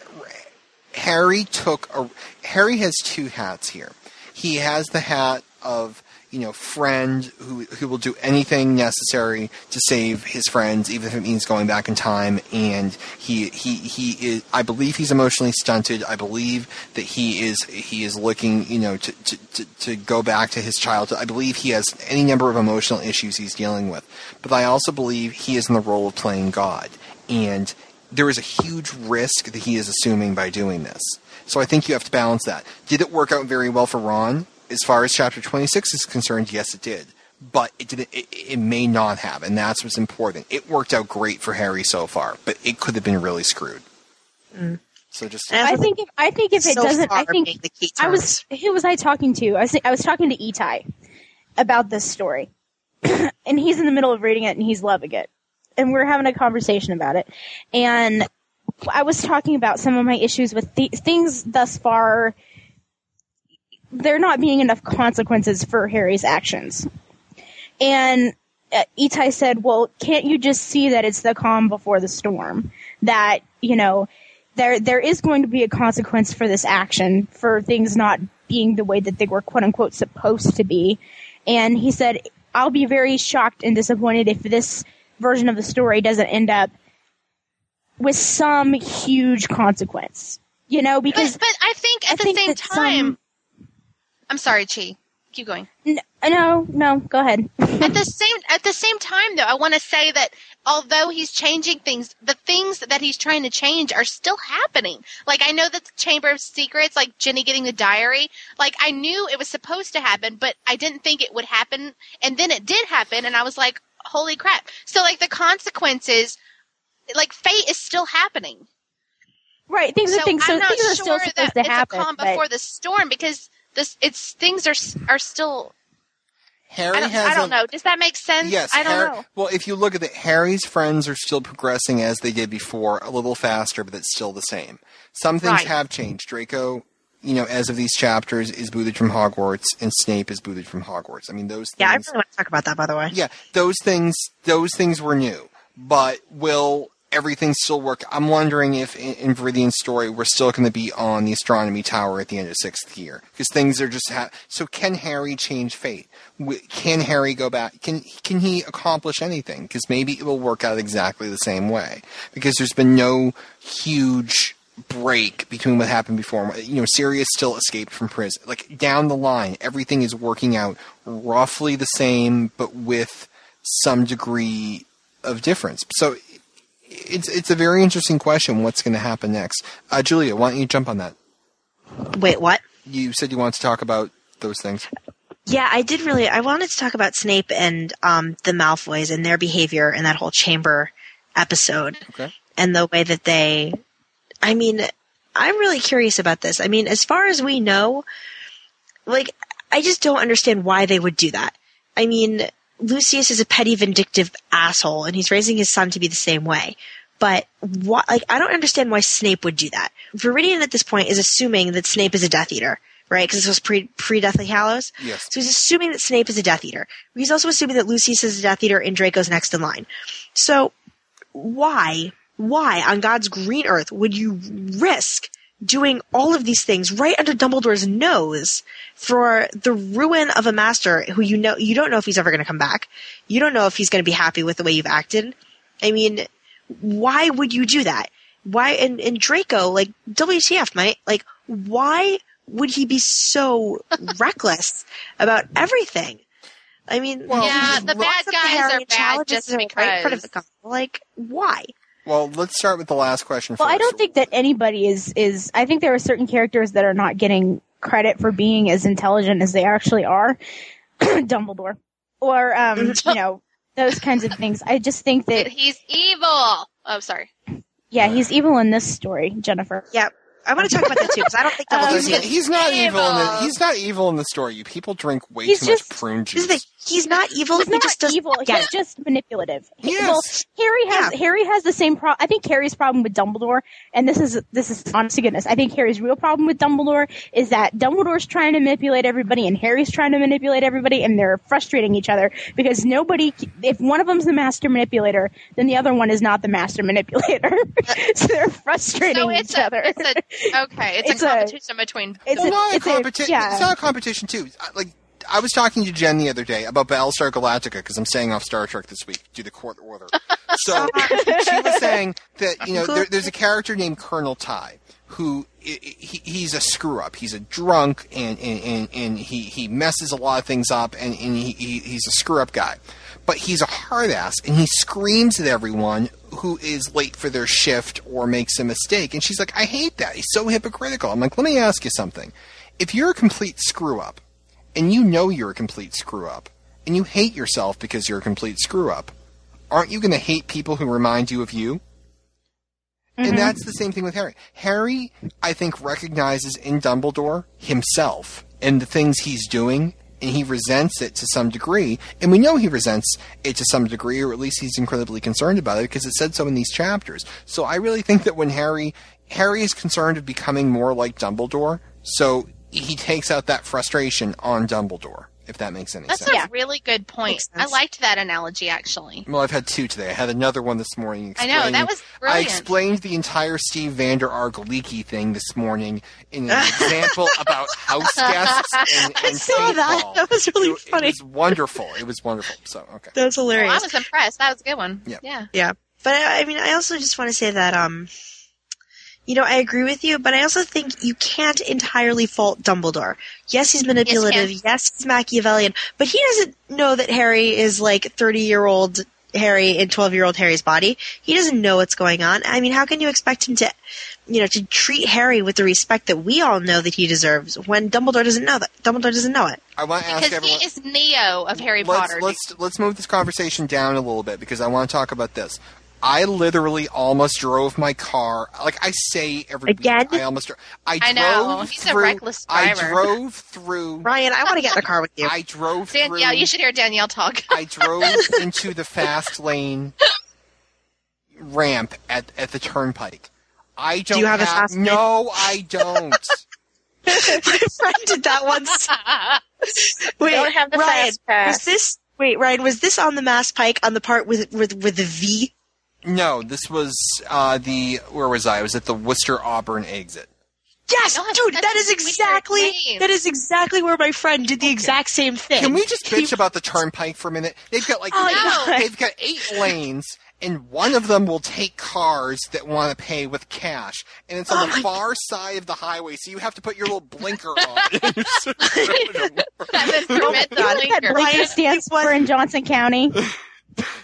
Harry took a. Harry has two hats here. He has the hat of you know friend who who will do anything necessary to save his friends, even if it means going back in time. And he he he is. I believe he's emotionally stunted. I believe that he is he is looking you know to to, to, to go back to his childhood. I believe he has any number of emotional issues he's dealing with. But I also believe he is in the role of playing God and there is a huge risk that he is assuming by doing this. So I think you have to balance that. Did it work out very well for Ron? As far as chapter 26 is concerned, yes, it did. But it didn't. It, it may not have, and that's what's important. It worked out great for Harry so far, but it could have been really screwed. Mm. So just I think if I think if it so doesn't, I think the key I was who was I talking to? I was I was talking to Itai about this story, and he's in the middle of reading it and he's loving it, and we're having a conversation about it, and I was talking about some of my issues with the, things thus far. There not being enough consequences for Harry's actions, and uh, Itai said, "Well, can't you just see that it's the calm before the storm? That you know." there there is going to be a consequence for this action for things not being the way that they were quote unquote supposed to be. And he said, I'll be very shocked and disappointed if this version of the story doesn't end up with some huge consequence. You know, because But, but I think at I the think same time, some- I'm sorry, Chi. Keep going. n- no, no, go ahead. at the same at the same time though i want to say that although he's changing things the things that he's trying to change are still happening like i know that the chamber of secrets like ginny getting the diary like i knew it was supposed to happen but i didn't think it would happen and then it did happen and i was like holy crap so like the consequences like fate is still happening right, things so are things, so i'm not things are sure still supposed that to it's a calm but- before the storm because this it's things are are still Harry I don't, has I don't a- know. Does that make sense? Yes, I don't Harry- know. Well, if you look at it, Harry's friends are still progressing as they did before, a little faster, but it's still the same. Some things Right. have changed. Draco, you know, as of these chapters, is booted from Hogwarts, and Snape is booted from Hogwarts. I mean, those things. Yeah, I really want to talk about that, by the way. yeah, those things. Those things were new, but will everything still work? I'm wondering if in, in Viridian's story we're still going to be on the astronomy tower at the end of sixth year because things are just ha- so. Can Harry change fate? Can Harry go back? Can can he accomplish anything? Because maybe it will work out exactly the same way because there's been no huge break between what happened before. You know, Sirius still escaped from prison. Like down the line, everything is working out roughly the same, but with some degree of difference. So it's it's a very interesting question. What's going to happen next? Uh, Julia, why don't you jump on that? Wait, what? You said you wanted to talk about those things. Yeah, I did really. I wanted to talk about Snape and um, the Malfoys and their behavior in that whole chamber episode, Okay. and the way that they. I mean, I'm really curious about this. I mean, as far as we know, like, I just don't understand why they would do that. I mean, Lucius is a petty, vindictive asshole, and he's raising his son to be the same way. But why, like, I don't understand why Snape would do that. Viridian at this point is assuming that Snape is a Death Eater, right? Because this was pre pre Deathly Hallows. Yes. So he's assuming that Snape is a Death Eater. He's also assuming that Lucius is a Death Eater and Draco's next in line. So why, why on God's green earth would you risk doing all of these things right under Dumbledore's nose for the ruin of a master who you know you don't know if he's ever going to come back. You don't know if he's going to be happy with the way you've acted. I mean, why would you do that? Why and, and Draco, like WTF, mate? Like, why would he be so reckless about everything? I mean, Well, yeah, the bad guys are and bad just him right in front of the couple. Like, why? Well, let's start with the last question Well, first. I don't think that anybody is is. I think there are certain characters that are not getting credit for being as intelligent as they actually are. Dumbledore, or um, you know, those kinds of things. I just think That that he's evil. Oh, sorry. yeah, he's evil in this story, Jennifer. Yeah, I want to talk about that too because I don't think Um, Dumbledore's He's, evil. he's not evil. in the, he's not evil in the story. You people drink way He's too just- much prune Here's the juice. thing. He's not evil. He's he not just doesn't evil. get He's it. just manipulative. Yes. Well, Harry has Harry has the same problem. I think Harry's problem with Dumbledore, and this is this is honest to goodness. I think Harry's real problem with Dumbledore is that Dumbledore's trying to manipulate everybody, and Harry's trying to manipulate everybody, and they're frustrating each other because nobody. If one of them's the master manipulator, then the other one is not the master manipulator. so they're frustrating So it's each a, other. it's a okay. It's, It's a a- competition between. it's Well, a, not a it's a- competition. yeah. It's not a competition too. Uh, like I was talking to Jen the other day about Battlestar Galactica because I'm staying off Star Trek this week due to court order. So she was saying that you know there, there's a character named Colonel Tigh who he, he's a screw up. He's a drunk and and, and, and he, he messes a lot of things up and, and he, he, he's a screw up guy. But he's a hard ass and he screams at everyone who is late for their shift or makes a mistake. And she's like, I hate that. He's so hypocritical. I'm like, let me ask you something. If you're a complete screw up and you know you're a complete screw up and you hate yourself because you're a complete screw up, aren't you going to hate people who remind you of you? And mm-hmm. that's the same thing with Harry. Harry, I think, recognizes in Dumbledore himself and the things he's doing, and he resents it to some degree. And we know he resents it to some degree, or at least he's incredibly concerned about it because it said so in these chapters. So I really think that when Harry Harry is concerned of becoming more like Dumbledore, so he takes out that frustration on Dumbledore, if that makes any That's sense. That's a really good point. I liked that analogy actually. Well, I've had two today. I had another one this morning. I know that explaining- was I explained the entire Steve Vander Ark leaky thing this morning in an example about house guests and, I saw that. paintball. That was really it, funny. It was wonderful. It was wonderful. So okay. That was Well, hilarious. I was impressed. That was a good one. Yep. Yeah. Yeah, but I, I mean, I also just want to say that, um, you know, I agree with you, but I also think you can't entirely fault Dumbledore. Yes, he's manipulative. Yes, Yes, he's Machiavellian, but he doesn't know that Harry is like thirty-year-old Harry in twelve-year-old Harry's body. He doesn't know what's going on. I mean, how can you expect him to, you know, to treat Harry with the respect that we all know that he deserves when Dumbledore doesn't know that? Dumbledore doesn't know it. I want to ask Because everyone. he is Neo of Harry let's, Potter. let's let's move this conversation down a little bit because I want to talk about this. I literally almost drove my car. Like I say every Again? week, I almost. dro- I, I know. drove He's a through, reckless I drove through. Ryan, I want to get in the car with you. I drove Danielle, through. you should hear Danielle talk. I drove into the fast lane ramp at at the turnpike. I don't you have a fast lane? No, I don't. My friend did that once. Wait, Don't have the Ryan, fast pass. was this? Wait, Ryan, was this on the Mass Pike on the part with with with the V? No, this was uh, the where was I? I was at the Worcester Auburn exit. Yes, Yes, dude, that's that is a weird exactly that is exactly where my friend did the exact same thing. Can we just He- bitch about the turnpike for a minute? They've got like Oh, no. they've got eight lanes, and one of them will take cars that want to pay with cash, and it's on Oh the my far side of the highway, so you have to put your little blinker on. It's so good. That is permit the blinker. Ryan, Blinker stands for in Johnson County.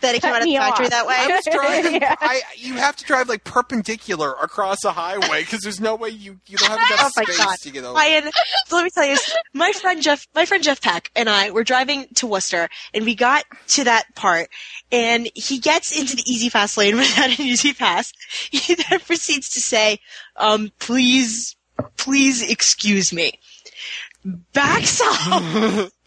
that it came Cut out of the factory off. that way. I was driving. Yeah. I you have to drive like perpendicular across a highway because there's no way you you don't have Oh enough my space God. to get over. Ryan, so let me tell you, my friend Jeff, my friend Jeff Peck and I were driving to Worcester, and we got to that part, and he gets into the E-ZPass lane without an E-ZPass. He then proceeds to say, um, "Please, please excuse me." Backs off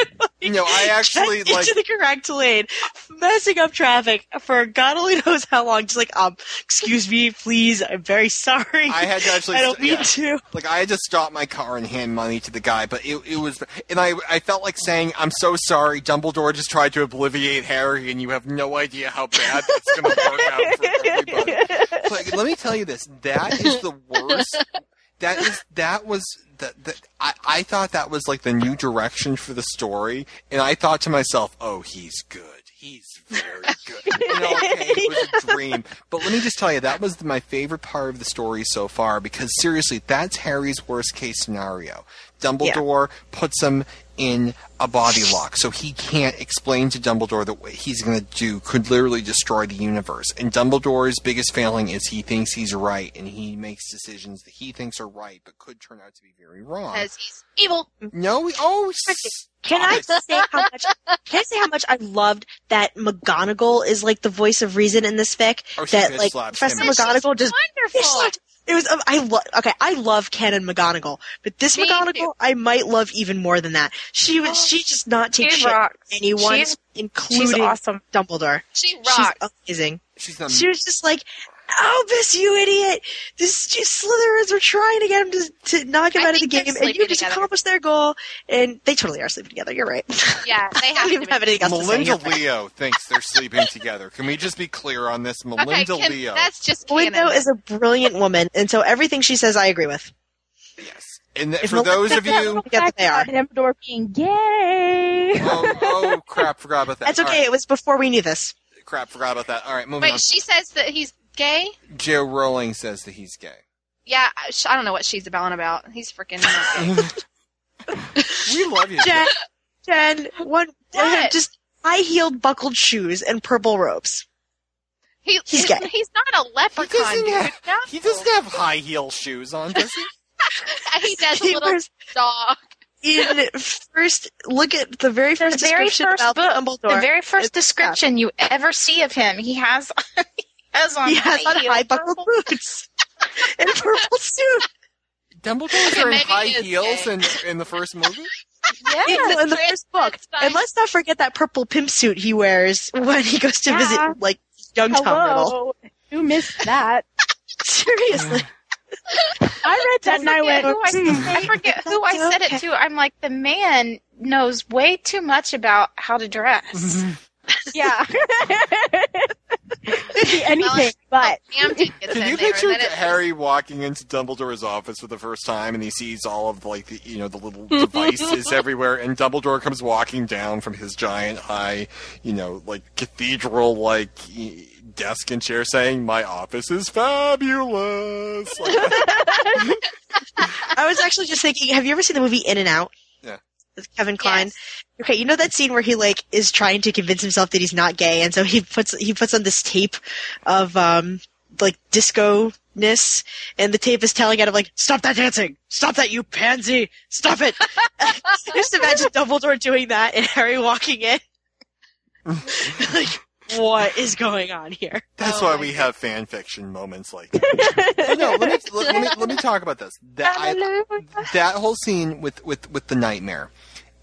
no, I actually gets like. into the correct lane, messing up traffic for God only knows how long. Just like, um, excuse me, please, I'm very sorry. I had to actually. I don't mean yeah. to. Like I had to stop my car and hand money to the guy, but it, it was, and I I felt like saying, "I'm so sorry." Dumbledore just tried to obliviate Harry, and you have no idea how bad that's going to work out for everybody. Like, let me tell you this: that is the worst. That is that was that that I I thought that was like the new direction for the story, and I thought to myself, "Oh, he's good." He's very good. You know, okay, it was a dream. But let me just tell you, that was my favorite part of the story so far because seriously, that's Harry's worst case scenario. Dumbledore puts him in a body lock, so he can't explain to Dumbledore that what he's going to do could literally destroy the universe. And Dumbledore's biggest failing is he thinks he's right, and he makes decisions that he thinks are right, but could turn out to be very wrong. Because he's evil. No, we, oh, Can I say how much? Can I say how much I loved that McGonagall is like the voice of reason in this fic? Oh, she that like slaps Professor. McGonagall just Wonderful. Bitch slapped- It was. um, I love. Okay, I love Canon McGonagall, but this Me McGonagall too. I might love even more than that. She was. She just not take She shit from anyone, She's- including She's awesome. Dumbledore. She She's rocks. amazing. she's not. She was just like, Albus, you idiot! This just Slytherins were trying to get him to, to knock him I out of the game, and you just together. accomplished their goal. And they totally are sleeping together. You're right. yeah, they I have don't even to have be. anything else to say. Melinda. Leo thinks they're sleeping together. Can we just be clear on this? Okay, Melinda can- Leo. that's just Melinda canon. is a brilliant woman, and so everything she says, I agree with. Yes. And th- If for Melinda those of said you, Yeah, they are. Dumbledore being gay. oh, oh crap, forgot about that. That's okay. right. It was before we knew this. Crap, forgot about that. All right, moving Wait, on. she says that he's gay. Jo Rowling says that he's gay. Yeah, I don't know what she's about about. He's freaking. we love you. Jen, Jen, one What? just high heeled buckled shoes and purple robes. He, He's he's, gay. he's not a He leprechaun, doesn't, dude. have, No. he doesn't have high heel shoes on, does he? he does a He little wears- dog. In first, look at the very The first very description first about book, Dumbledore. the very first It's- description you ever see of him, he has he has on he has on high high heels, buckled boots and purple suit. Dumbledore's wearing maybe high is heels gay. in, in the first movie? Yeah, in, the, in the first book. transvestite. And let's not forget that purple pimp suit he wears when he goes to Yeah. visit like young Tom Riddle. Who missed that? Seriously. I read that and I went, who I, hmm. I forget who I said Okay. it to. I'm like, the man knows way too much about how to dress. yeah. Could be anything, but Damn, he gets Can you picture and then it- Harry walking into Dumbledore's office for the first time and he sees all of like the you know the little devices everywhere and Dumbledore comes walking down from his giant high you know like cathedral like desk and chair saying my office is fabulous. Like, I was actually just thinking, have you ever seen the movie In and Out? Yeah. With Kevin Kline. Yes. Okay, you know that scene where he like is trying to convince himself that he's not gay, and so he puts he puts on this tape of um like disco ness, and the tape is telling him like, "Stop that dancing! Stop that, you pansy! Stop it!" just imagine Dumbledore doing that and Harry walking in. like, what is going on here? That's Oh why my we have fan fiction moments like that. But no, let me, let, let me let me talk about this. That I, that whole scene with with with the nightmare.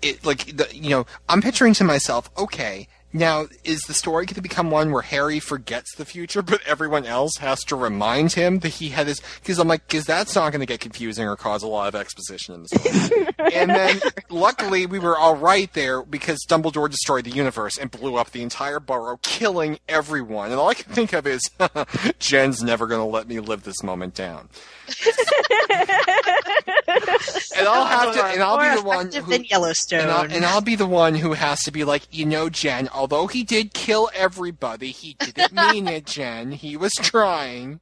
It like the, you know, I'm picturing to myself, okay, now is the story going to become one where Harry forgets the future, but everyone else has to remind him that he had his? Because I'm like, because that's not going to get confusing or cause a lot of exposition in the story. and then, luckily, we were all right there because Dumbledore destroyed the universe and blew up the entire borough killing everyone. And all I can think of is, Jen's never going to let me live this moment down. And I'll have to, and I'll be the one effective who, than Yellowstone. and I'll, and I'll be the one who has to be like, you know, Jen, although he did kill everybody, he didn't mean it, Jen. He was trying.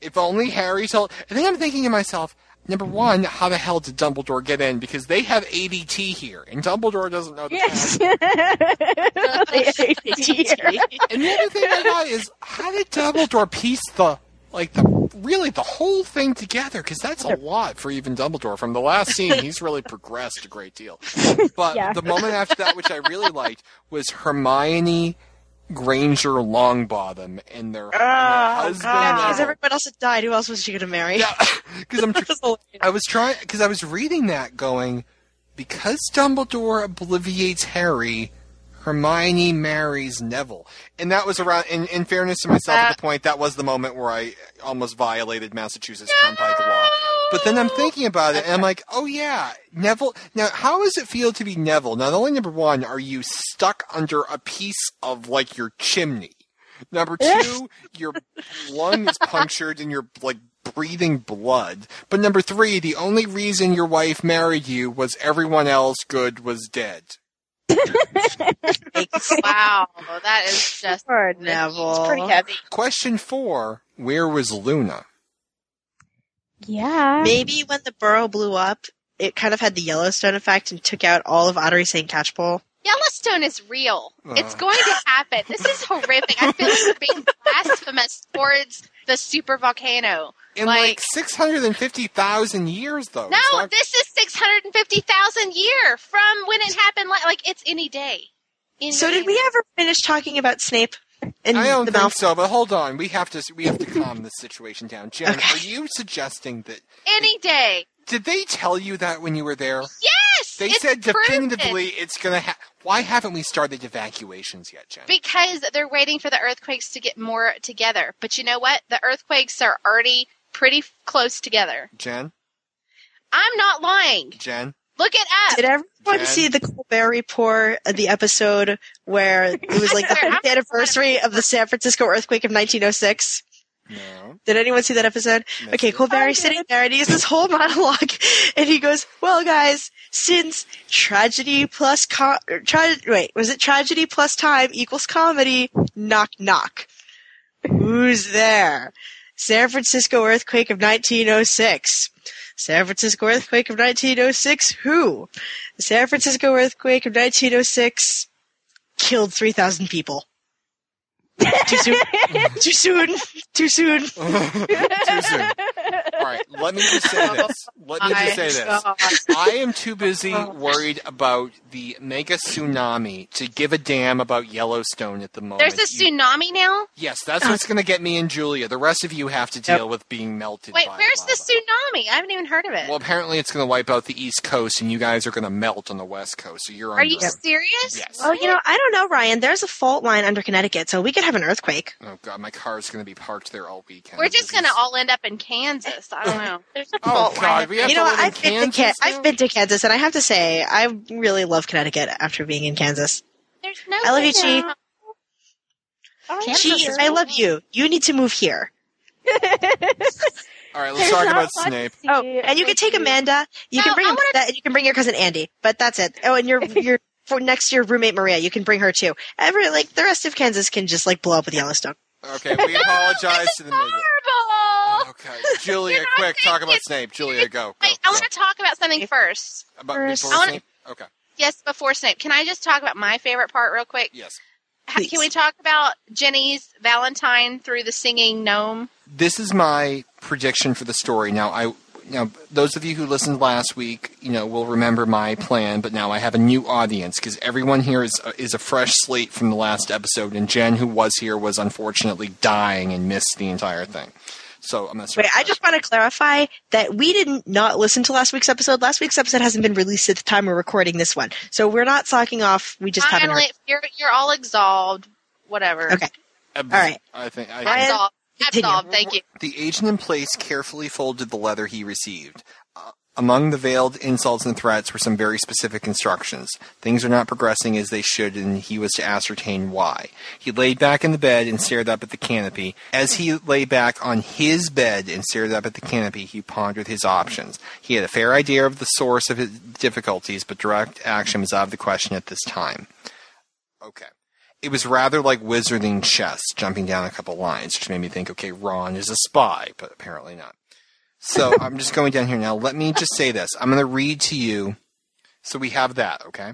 If only Harry told. And then I'm thinking to myself, number one, how the hell did Dumbledore get in? Because they have ADT here, and Dumbledore doesn't know the yes. And the other thing I got is, how did Dumbledore piece the like the really the whole thing together? Because that's a lot for even Dumbledore. From the last scene, he's really progressed a great deal. But Yeah. the moment after that, which I really liked, was Hermione. Granger Longbottom and their, and their oh, husband. because Neville. everyone else had died. Who else was she going to marry? Yeah, because I'm. Tr- I was trying because I was reading that going because Dumbledore obliviates Harry. Hermione marries Neville, and that was around. In, in fairness to myself, at the point that was the moment where I almost violated Massachusetts Turnpike law. But then I'm thinking about it, and I'm like, oh yeah, Neville. Now, how does it feel to be Neville? Not only number one, are you stuck under a piece of like your chimney. Number two, your lung is punctured and you're like breathing blood. But number three, the only reason your wife married you was everyone else good was dead. Wow, that is just Poor Neville. It's pretty heavy. Question four, where was Luna? Yeah. Maybe when the burrow blew up, it kind of had the Yellowstone effect and took out all of Ottery St. Catchpole. Yellowstone is real. Uh. It's going to happen. This is horrific. I feel like we're being blasphemous towards the super volcano. In like, Like- 650,000 years, though. No, It's not- this is 650,000 year from when it happened. Like, like it's any day. Any So did day. we ever finish talking about Snape and I don't think mouth? so, but hold on. We have to we have to calm this situation down. Jen, Okay. are you suggesting that Any day. did they tell you that when you were there? Yes! They said proven. definitively it's going to ha- Why haven't we started evacuations yet, Jen? Because they're waiting for the earthquakes to get more together. But you know what? The earthquakes are already pretty close together. Jen? I'm not lying. Jen? Look it up. Did everyone Jen? see the Colbert Report, uh, the episode where it was like the swear, I'm- 50th anniversary of the San Francisco earthquake of 1906? No. Did anyone see that episode? Missed Okay, it. Colbert is sitting there and he has this whole monologue, and he goes, "Well, guys, since tragedy plus co- tra- wait, was it tragedy plus time equals comedy? Knock knock. Who's there? San Francisco earthquake of 1906. San Francisco earthquake of 1906. Who? The San Francisco earthquake of 1906 killed 3,000 people. Too soon. Too soon. Too soon. Too soon. All right, let me just say oh, this. Let me just say this. I am too busy oh. worried about the mega tsunami to give a damn about Yellowstone at the moment. There's a You- tsunami now? Yes, that's what's going to get me and Julia. The rest of you have to deal with being melted. Wait, by where's lava. the tsunami? I haven't even heard of it. Well, apparently it's going to wipe out the East Coast, and you guys are going to melt on the West Coast. So you're Are you it. serious? Yes. Well, you know, I don't know, Ryan. There's a fault line under Connecticut, so we could have an earthquake. Oh god, my car is going to be parked there all weekend. We're just gonna all end up in Kansas. I don't know. There's a Oh fault line god, up we have you to know, I've been, to Kansas. Can- now? I've been to Kansas, and I have to say, I really love Connecticut after being in Kansas. There's no. I love you, Chi. Oh, Kansas Chi, is I love you. You need to move here. All right, let's talk about Snape. Oh, and you can take Amanda. You No, can bring I wanna- Amanda, and you can bring your cousin Andy. But that's it. Oh, and your your for next to your roommate Maria, you can bring her too. Every like the rest of Kansas can just like blow up with Yellowstone. Okay, we apologize to the media. Horrible. Okay, Julia, You're quick, talk about Snape. Julia, go. go, Wait, I want to talk about something first. About First- before wanna- Snape. Okay, Yes, before Snape. Can I just talk about my favorite part real quick? yes. Ha- Please. Can we talk about Ginny's Valentine through the singing gnome? This is my prediction for the story. Now, I now those of you who listened last week, you know, will remember my plan. But now I have a new audience because everyone here is is a fresh slate from the last episode, and Jen, who was here, was unfortunately dying and missed the entire thing. So I'm gonna start Wait, I just want to clarify that we didn't not listen to last week's episode. Last week's episode hasn't been released at the time we're recording this one, so we're not slacking off. We just haven't. Finally, Heard. you're you're all absolved. Whatever. Okay, Ab- all right. I think I Ryan, think- Absolved. Absolved. Thank you. The agent in place carefully folded the letter he received. Uh, among the veiled insults and threats were some very specific instructions. Things are not progressing as they should, and he was to ascertain why. He laid back in the bed and stared up at the canopy. As he lay back on his bed and stared up at the canopy, he pondered his options. He had a fair idea of the source of his difficulties, but direct action was out of the question at this time. Okay. It was rather like wizarding chess, jumping down a couple lines, which made me think, okay, Ron is a spy, but apparently not. So I'm just going down here now. Let me just say this. I'm going to read to you. So we have that, okay?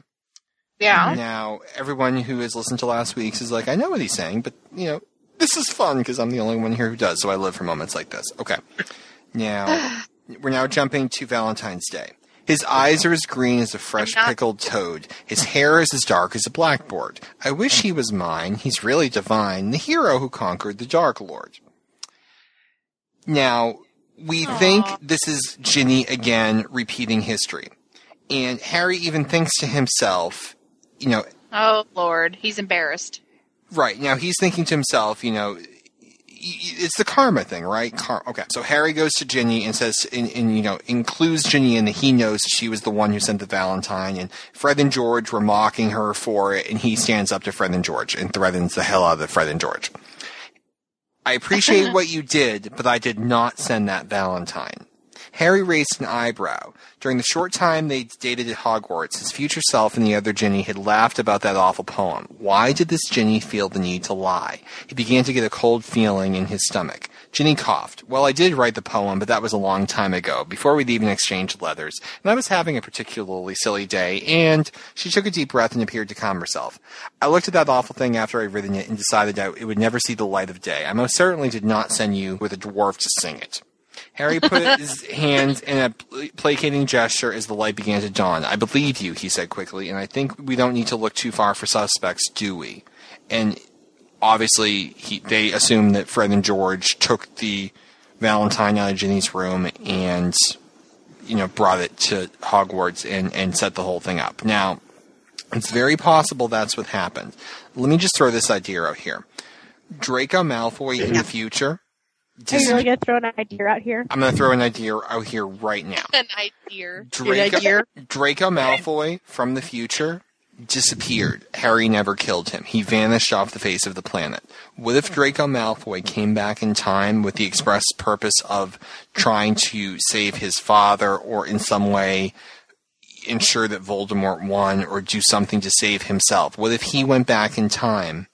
Yeah. Now, everyone who has listened to last week's is like, I know what he's saying, but, you know, this is fun because I'm the only one here who does, so I live for moments like this. Okay. Now, we're now jumping to Valentine's Day. His eyes are as green as a fresh pickled toad. His hair is as dark as a blackboard. I wish he was mine. He's really divine, the hero who conquered the Dark Lord. Now, we think this is Ginny again repeating history. And Harry even thinks to himself, you know, Oh Lord, he's embarrassed. Right. Now he's thinking to himself, you know, it's the karma thing, right? Car- okay. So Harry goes to Ginny and says, and, and, you know, includes Ginny in that he knows she was the one who sent the Valentine, and Fred and George were mocking her for it, and he stands up to Fred and George and threatens the hell out of Fred and George. I appreciate what you did, but I did not send that Valentine. Harry raised an eyebrow. During the short time they dated at Hogwarts, his future self and the other Ginny had laughed about that awful poem. Why did this Ginny feel the need to lie? He began to get a cold feeling in his stomach. Ginny coughed. Well, I did write the poem, but that was a long time ago, before we'd even exchanged letters, and I was having a particularly silly day, and she took a deep breath and appeared to calm herself. I looked at that awful thing after I'd written it and decided that it would never see the light of day. I most certainly did not send you with a dwarf to sing it. Harry put his hands in a placating gesture as the light began to dawn. I believe you, he said quickly, and I think we don't need to look too far for suspects, do we? And obviously, he, they assume that Fred and George took the Valentine out of Ginny's room and, you know, brought it to Hogwarts and, and set the whole thing up. Now, it's very possible that's what happened. Let me just throw this idea out here. Draco Malfoy in the future. Are you really gonna throw an idea out here? I'm going to throw an idea out here right now. An idea. Draco, Draco Malfoy from the future disappeared. Harry never killed him. He vanished off the face of the planet. What if Draco Malfoy came back in time with the express purpose of trying to save his father or in some way ensure that Voldemort won or do something to save himself? What if he went back in time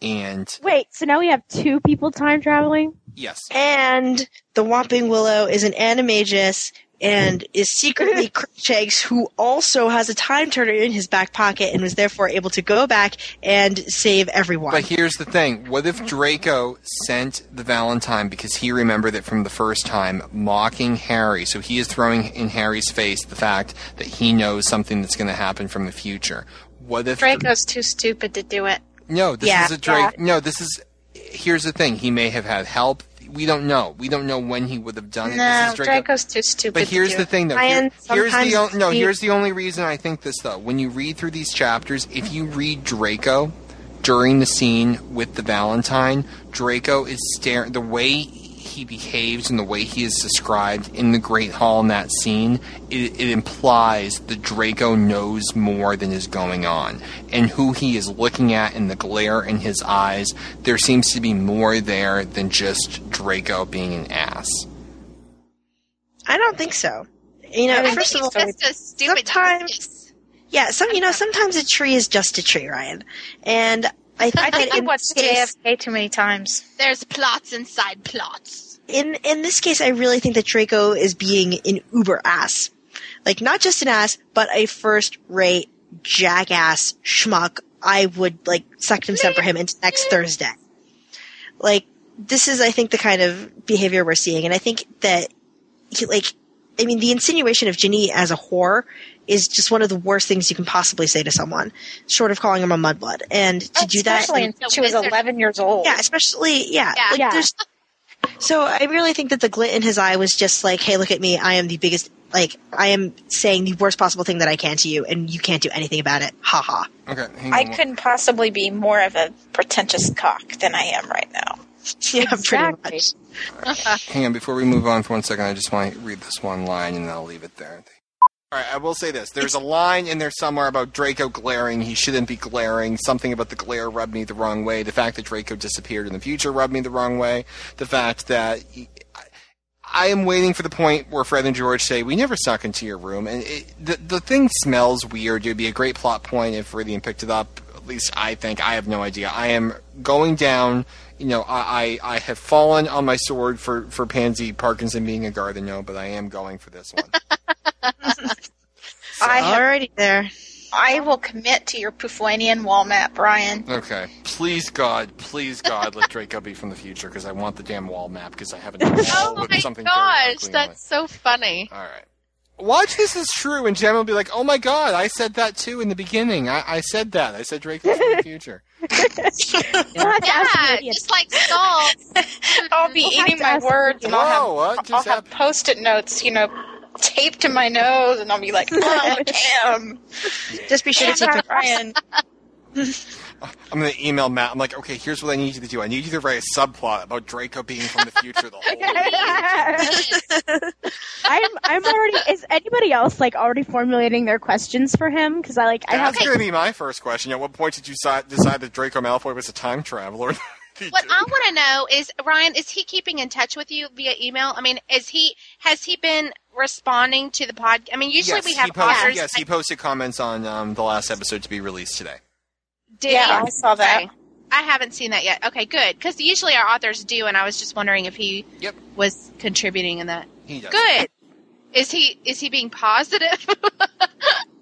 and Wait, so now we have two people time traveling? Yes, And the Whomping Willow is an animagus and is secretly Crookshanks, who also has a time turner in his back pocket and was therefore able to go back and save everyone. But here's the thing: what if Draco sent the Valentine because he remembered it from the first time, mocking Harry? So he is throwing in Harry's face the fact that he knows something that's going to happen from the future. What if Draco's too stupid to do it. No, this Yeah. is a Drake. No, this is. Here's the thing: he may have had help. We don't know. We don't know when he would have done it. No, Draco. Draco's too stupid. But here's the thing, though. Here- here's the o- no. Here's the only reason I think this, though. When you read through these chapters, if you read Draco during the scene with the Valentine, Draco is staring. The way he behaves and the way he is described in the Great Hall in that scene, it, it implies that Draco knows more than is going on, and who he is looking at in the glare in his eyes. There seems to be more there than just Draco being an ass. I don't think so. You know, I first think of all, just a stupid sometimes, genius. yeah, some you know, sometimes a tree is just a tree, Ryan. And I think I that think I in watched this JFK too many times. There's plots inside plots. In in this case, I really think that Draco is being an uber ass, like not just an ass, but a first rate jackass schmuck. I would like second step for him into next Thursday. Like this is, I think, the kind of behavior we're seeing, and I think that he, like, I mean, the insinuation of Ginny as a whore is just one of the worst things you can possibly say to someone, short of calling him a mudblood. And to do that, Especially in- until she was 11 years old. yeah, especially yeah, Yeah. like Yeah. There's. So I really think that the glint in his eye was just like, "Hey, look at me! I am the biggest. Like, I am saying the worst possible thing that I can to you, and you can't do anything about it. Ha ha." Okay, I on. couldn't possibly be more of a pretentious cock than I am right now. Yeah, Exactly. pretty much. Hang on, before we move on for one second, I just want to read this one line and then I'll leave it there. All right, I will say this. There's a line in there somewhere about Draco glaring. He shouldn't be glaring. Something about the glare rubbed me the wrong way. The fact that Draco disappeared in the future rubbed me the wrong way. The fact that he, I, I am waiting for the point where Fred and George say, "We never snuck into your room," and it, the the thing smells weird. It would be a great plot point if Viridian picked it up. At least I think. I have no idea. I am going down. You know, I, I, I have fallen on my sword for, for Pansy Parkinson being a Gardeneau, but I am going for this one. I have, Alrighty there. I will commit to your Puflanian wall map, Brian. Okay. Please, God, please, God, let Draco be from the future because I want the damn wall map because I haven't. wall Oh my something gosh, that's so funny. All right. Watch this is true, and Jen will be like, "Oh my God, I said that too in the beginning. I, I said that. I said Draco's from the future." We'll have to ask Yeah, just like Saul. I'll be We'll eating my words and I'll have, what just I'll have post-it notes, you know, taped to my nose, and I'll be like, "Oh, damn, Just be sure to damn take that, Brian." I'm gonna email Matt. I'm like, "Okay, here's what I need you to do. I need you to write a subplot about Draco being from the future the whole." I'm I'm already. Is anybody else like already formulating their questions for him? Because I like I have. That's gonna be my first question. At what point did you si- decide that Draco Malfoy was a time traveler? what I want to know is Ryan, is he keeping in touch with you via email? I mean, is he has he been responding to the pod? I mean, usually yes, we have he posted, authors. Yes, he posted comments on um, the last episode to be released today. Did Yeah, he? I saw that. Okay. I haven't seen that yet. Okay, good. Because usually our authors do, and I was just wondering if he Yep. was contributing in that. He does. Good. Is he is he being positive?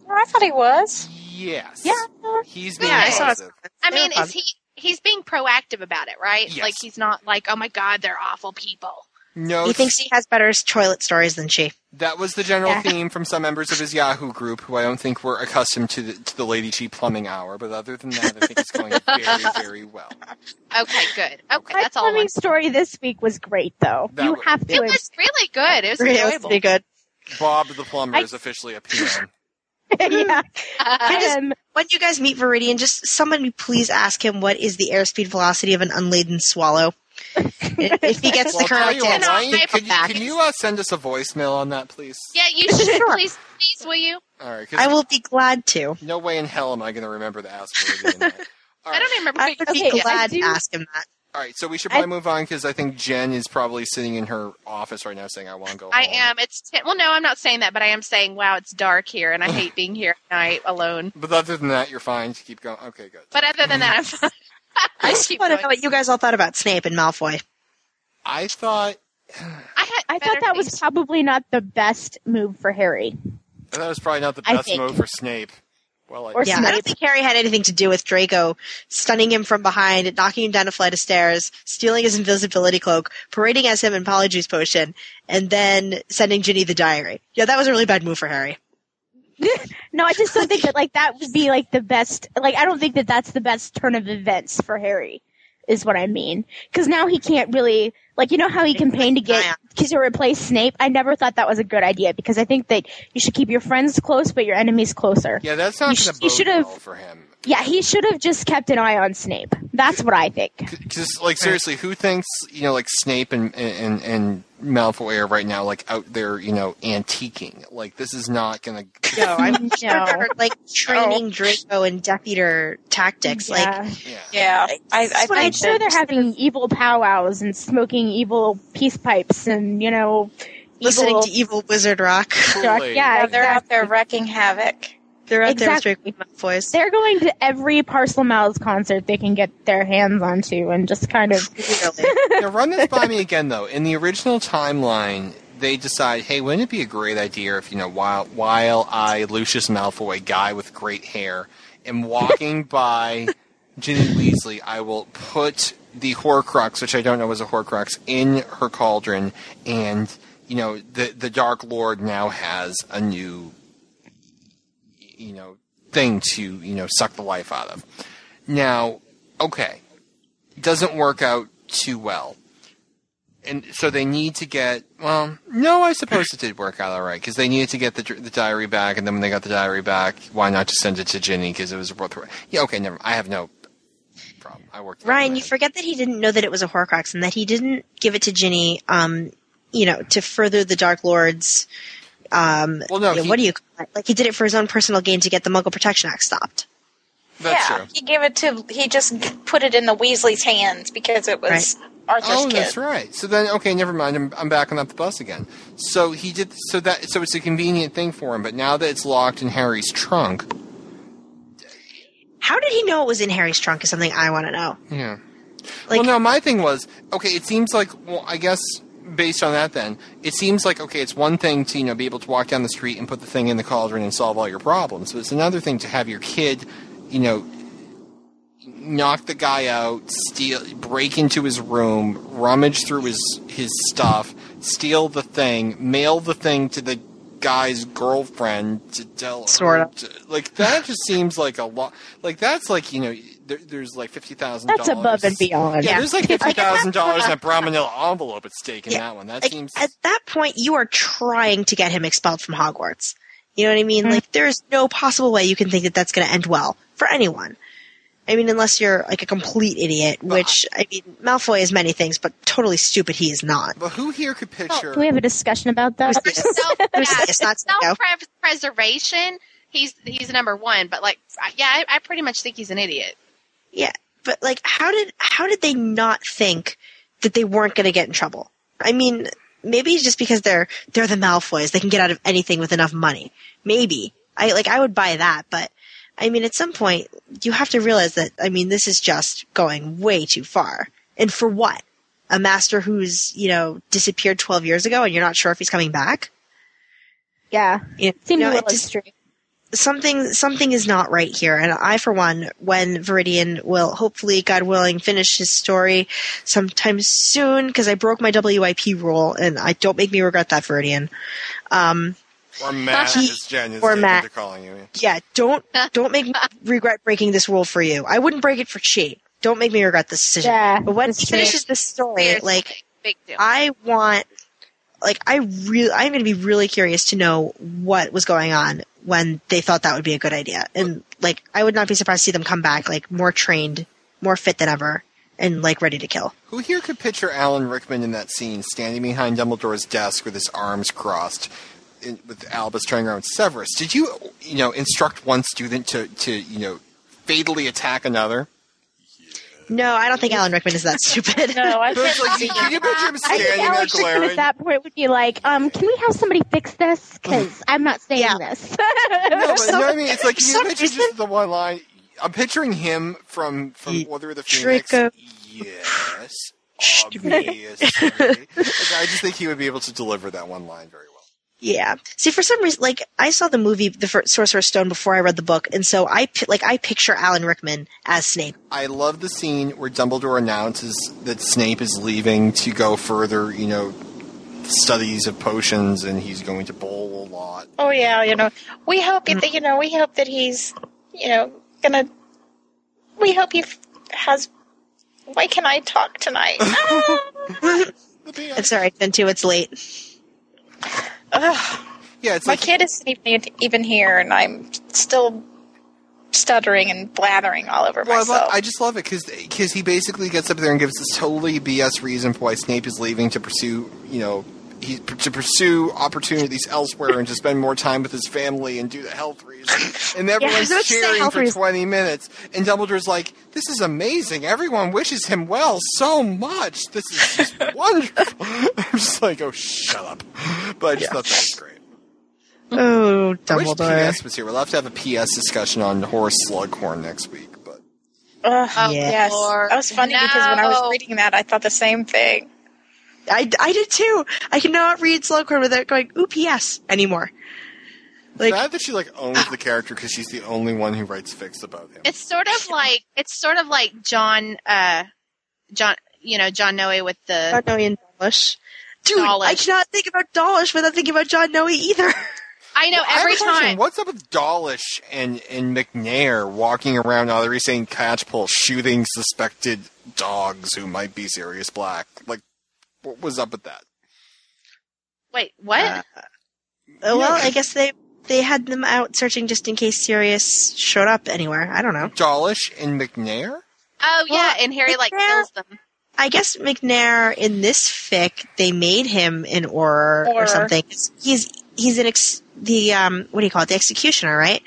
I thought he was. Yes. Yeah. He's being Yeah, I positive. I They were mean, is he he's being proactive about it, right? Yes. Like he's not like, oh my god, they're awful people. No, He thinks he has better toilet stories than she. that was the general Yeah. theme from some members of his Yahoo group, who I don't think were accustomed to the, to the Lady G plumbing hour. But other than that, I think it's going very, very well. Okay, good. Okay, My that's all. I plumbing story this week was great, though. That you was- have to. It was really good. It was It was enjoyable. pretty good. Bob the plumber I- is officially a peon. yeah. Just- Um, When you guys meet Viridian, just somebody please ask him what is the airspeed velocity of an unladen swallow. If he gets Well, the correct answer, Ryan, can you, can you uh, send us a voicemail on that, please? Yeah, you should. Sure. Please, please, will you? All right. I 'cause will be glad to. No way in hell am I going to remember to ask for it. All I don't even remember. I would be Okay, glad to ask him that. All right, so we should I- probably move on because I think Jen is probably sitting in her office right now saying, "I want to go." I home." am. It's ten, well, no, I'm not saying that, but I am saying, wow, it's dark here, and I hate being here at night alone. But other than that, you're fine. to Keep going. Okay, good. But other than that, I'm fine. I just want to know what you guys all thought about Snape and Malfoy. I thought I had. I thought that was probably not the best move for Harry. that was probably not the best move for Snape. Well, I, Or Yeah, I don't think Harry had anything to do with Draco stunning him from behind, knocking him down a flight of stairs, stealing his invisibility cloak, parading as him in Polyjuice Potion, and then sending Ginny the diary. Yeah, that was a really bad move for Harry. No, I just don't think that like that would be like the best. Like I don't think that that's the best turn of events for Harry. Is what I mean. Because now he can't really like you know how he campaigned to get because to replace Snape. I never thought that was a good idea because I think that you should keep your friends close but your enemies closer. yeah, that's not You sh- to you should've- well for him. Yeah, he should have just kept an eye on Snape. That's what I think. Just like, seriously, who thinks you know, like Snape and and and Malfoy are right now, like out there, you know, antiquing? Like, this is not going to. No, I'm sure No. they're like training oh. Draco and Death Eater tactics. Like, Yeah. Yeah. Yeah, I, I That's what think I'm sure they're having evil powwows and smoking evil peace pipes and you know listening evil to Evil Wizard Rock. Kool-Aid. Yeah, yeah, they're out there wrecking havoc. They're out Exactly. there with Draco Malfoy's. They're going to every Parselmouths concert they can get their hands onto and just kind of Now, run this by me again, though. In the original timeline, they decide, hey, wouldn't it be a great idea if, you know, while while I, Lucius Malfoy, guy with great hair, am walking by Ginny Weasley, I will put the Horcrux, which I don't know is a Horcrux, in her cauldron, and you know, the the Dark Lord now has a new, you know, thing to you know suck the life out of. Now, okay, doesn't work out too well. And so they need to get. Well, no, I suppose it did work out all right because they needed to get the the diary back, and then when they got the diary back, why not just send it to Ginny because it was both. Yeah, okay, never. I have no problem. I worked. Ryan, you forget that he didn't know that it was a Horcrux and that he didn't give it to Ginny, um, you know, to further the Dark Lord's. Um, Well, no, you know, he- what do you call it? Like he did it for his own personal gain to get the Muggle Protection Act stopped. That's yeah, true. he gave it to. He just put it in the Weasley's hands because it was Arthur's Oh, kid. that's right. So then, okay, never mind. I'm, I'm backing up the bus again. So he did. So that. So it's a convenient thing for him. But now that it's locked in Harry's trunk, How did he know it was in Harry's trunk? Is something I want to know. yeah. Like, well, no, my thing was okay. It seems like well, I guess based on that, then it seems like okay, it's one thing to you know be able to walk down the street and put the thing in the cauldron and solve all your problems, but it's another thing to have your kid, you know, knock the guy out, steal, break into his room, rummage through his his stuff, steal the thing, mail the thing to the guy's girlfriend to tell her. Sorta. to- like that just seems like a lot. Like that's like you know, there, there's like fifty thousand. That's above and beyond. Yeah, there's like fifty Like, at that thousand dollars in point- a brown manila envelope at stake in Yeah, that one. That like, seems at that point you are trying to get him expelled from Hogwarts. You know what I mean? Mm. Like there's no possible way you can think that that's going to end well for anyone. I mean, unless you're like a complete idiot, which I mean, Malfoy is many things, but totally stupid he is not. But who here could picture? Can we have a discussion about that? Who's self, Who's yeah, this? Not self preservation. He's he's number one, but like, yeah, I, I pretty much think he's an idiot. Yeah, but like, how did how did they not think that they weren't going to get in trouble? I mean, maybe it's just because they're they're the Malfoys, they can get out of anything with enough money. Maybe I like I would buy that, but I mean, at some point you have to realize that I mean, this is just going way too far. And for what? A master who's you know disappeared twelve years ago, and you're not sure if he's coming back. Yeah. You Seems know, a little just- extreme. Something something is not right here. And i for one when viridian will hopefully god willing finish his story sometime soon because i broke my wip rule and i don't make me regret that viridian. Um Or Matt, He- as Jen or taken Matt. to calling you. yeah don't don't make me regret breaking this rule for you. I wouldn't break it for she don't make me regret this decision. Yeah, but when he finishes the story Seriously, like big deal. I want, like, I really, I'm going to be really curious to know what was going on when they thought that would be a good idea. And, like, I would not be surprised to see them come back, like, more trained, more fit than ever, and, like, ready to kill. Who here could picture Alan Rickman in that scene, standing behind Dumbledore's desk with his arms crossed, in, with Albus turning around Severus? Did you, you know, instruct one student to, to you know, fatally attack another? No, I don't think Alan Rickman is that stupid. No, I But like, see can you picture him think standing there Alex Rickman glaring? at that point would be like, um, can we have somebody fix this? Because I'm not saying Yeah. this. No, but you know what I mean? It's like, can you some picture reason- just the one line? I'm picturing him from, from Ye- Order of the Phoenix. Draco. Yes, obviously. like, I just think he would be able to deliver that one line very well. Yeah. See, for some reason, like I saw the movie, The Fir- Sorcerer's Stone, before I read the book, and so I like I picture Alan Rickman as Snape. I love the scene where Dumbledore announces that Snape is leaving to go further, you know, studies of potions, and he's going to bowl a lot. Oh yeah, you know, we hope that you know, we hope that he's, you know, gonna. We hope he f- has. Why can I talk tonight? I'm sorry, then too, it's late. Ugh, Yeah, it's my like kid isn't even even here, and I'm still stuttering and blathering all over Well, I, myself. love, I just love it because he basically gets up there and gives this totally BS reason for why Snape is leaving to pursue, you know, he, to pursue opportunities elsewhere and to spend more time with his family and do the health reason. And everyone's I was about to say cheering for reason. 20 minutes. And Dumbledore's like, this is amazing. Everyone wishes him well so much. This is just wonderful. I'm just like, oh, shut up. But I just thought that was great. Oh, I wish Dumbledore. PS was here. We'll have to have a PS discussion on Horace Slughorn next week. But Ugh, Oh, yes, Lord. that was funny because when I was reading that, I thought the same thing. I, I did too. I cannot read Slughorn without going, ooh, P.S. anymore. Like, bad that she like owns the character because she's the only one who writes fics about him. It's sort of like it's sort of like John, uh, John, you know, John Noe with the John Noe and Dawlish. Dude, I Dawlish. cannot think about Dawlish without thinking about John Noe either. I know I have every a question. time. What's up with Dawlish and, and McNair walking around Ottery St. Catchpole shooting suspected dogs who might be Sirius Black? Like, what was up with that? Wait, what? Uh, well, I guess they they had them out searching just in case Sirius showed up anywhere. I don't know. Dawlish and McNair? oh yeah, well, and Harry like kills them. I guess McNair in this fic they made him an Auror or Auror. something. He's he's an ex the um what do you call it the executioner right?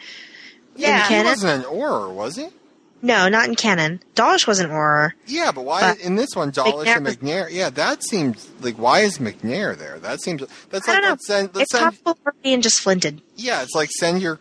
Yeah. In He canon? wasn't an Auror, was he? No, not in canon. Dawlish was an Auror. Yeah, but why But in this one Dawlish and McNair was- McNair? Yeah, that seems like why is McNair there? That seems that's like let's send let's It's send possible Viridian just flinted. Yeah, it's like send your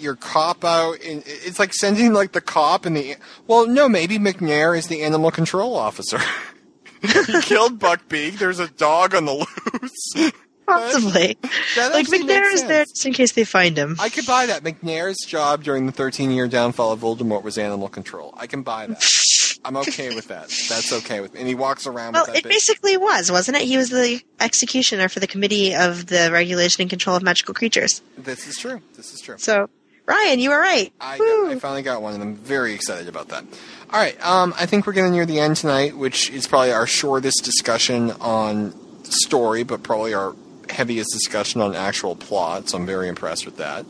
your cop out. And it's like sending like the cop and the. Well, no, maybe McNair is the animal control officer. he killed Buckbeak. There's a dog on the loose. Possibly. Like McNair is there just in case they find him. I could buy that. McNair's job during the 13 year downfall of Voldemort was animal control. I can buy that. I'm okay with that. That's okay with me. And he walks around Well, with that it big- basically was, wasn't it? He was the executioner for the Committee of the Regulation and Control of Magical Creatures. This is true. This is true. So, Ryan, you were right. I, Woo. I finally got one, and I'm very excited about that. All right, um, I think we're getting near the end tonight, which is probably our shortest discussion on story, but probably our heaviest discussion on actual plot. So I'm very impressed with that.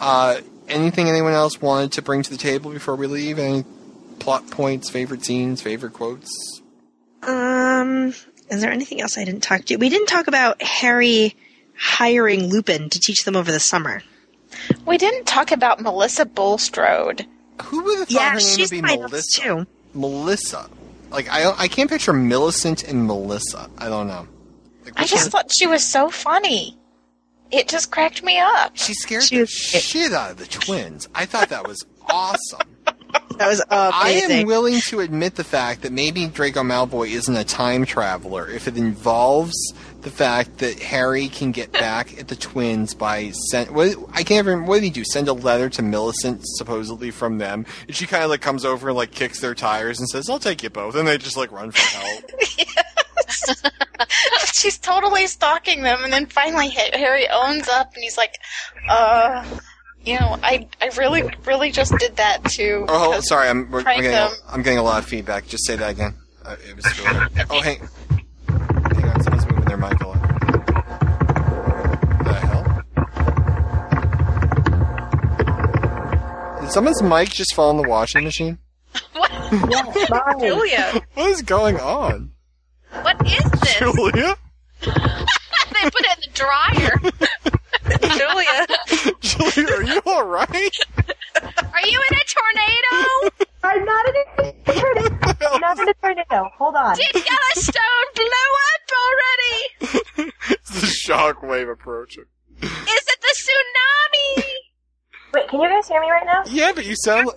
Uh, anything anyone else wanted to bring to the table before we leave? Any plot points, favorite scenes, favorite quotes? Um, is there anything else I didn't talk to? We didn't talk about Harry hiring Lupin to teach them over the summer. We didn't talk about Melissa Bulstrode. Who would have thought Yeah, her name she's would be Melissa? too. Melissa. Like I I can't picture Millicent and Melissa. I don't know. Like, I just thought she was so funny. It just cracked me up. she scared the shit out of the twins. I thought that was awesome. That was I am willing to admit the fact that maybe Draco Malfoy isn't a time traveler if it involves the fact that Harry can get back at the twins by send. What, I can't remember. What did he do? Send a letter to Millicent, supposedly from them, and she kind of like comes over and like kicks their tires and says, "I'll take you both," and they just like run for help. She's totally stalking them, and then finally Harry owns up, and he's like, "Uh, you know, I I really really just did that to." Oh, sorry, I'm, we're, I'm, getting a, them. I'm getting a lot of feedback. Just say that again. Uh, it was really, oh, hey, hang on, someone's moving their mic a lot. The hell? Did someone's mic just fall in the washing machine? Julia, What is going on? What is this? Julia? they put it in the dryer. Julia, Julia, are you alright? are you in a tornado? I'm not in a tornado. not in a tornado. Hold on. Did Yellowstone blow up already? It's the shockwave approaching. Is it the tsunami? Wait, can you guys hear me right now? Yeah, but you sound.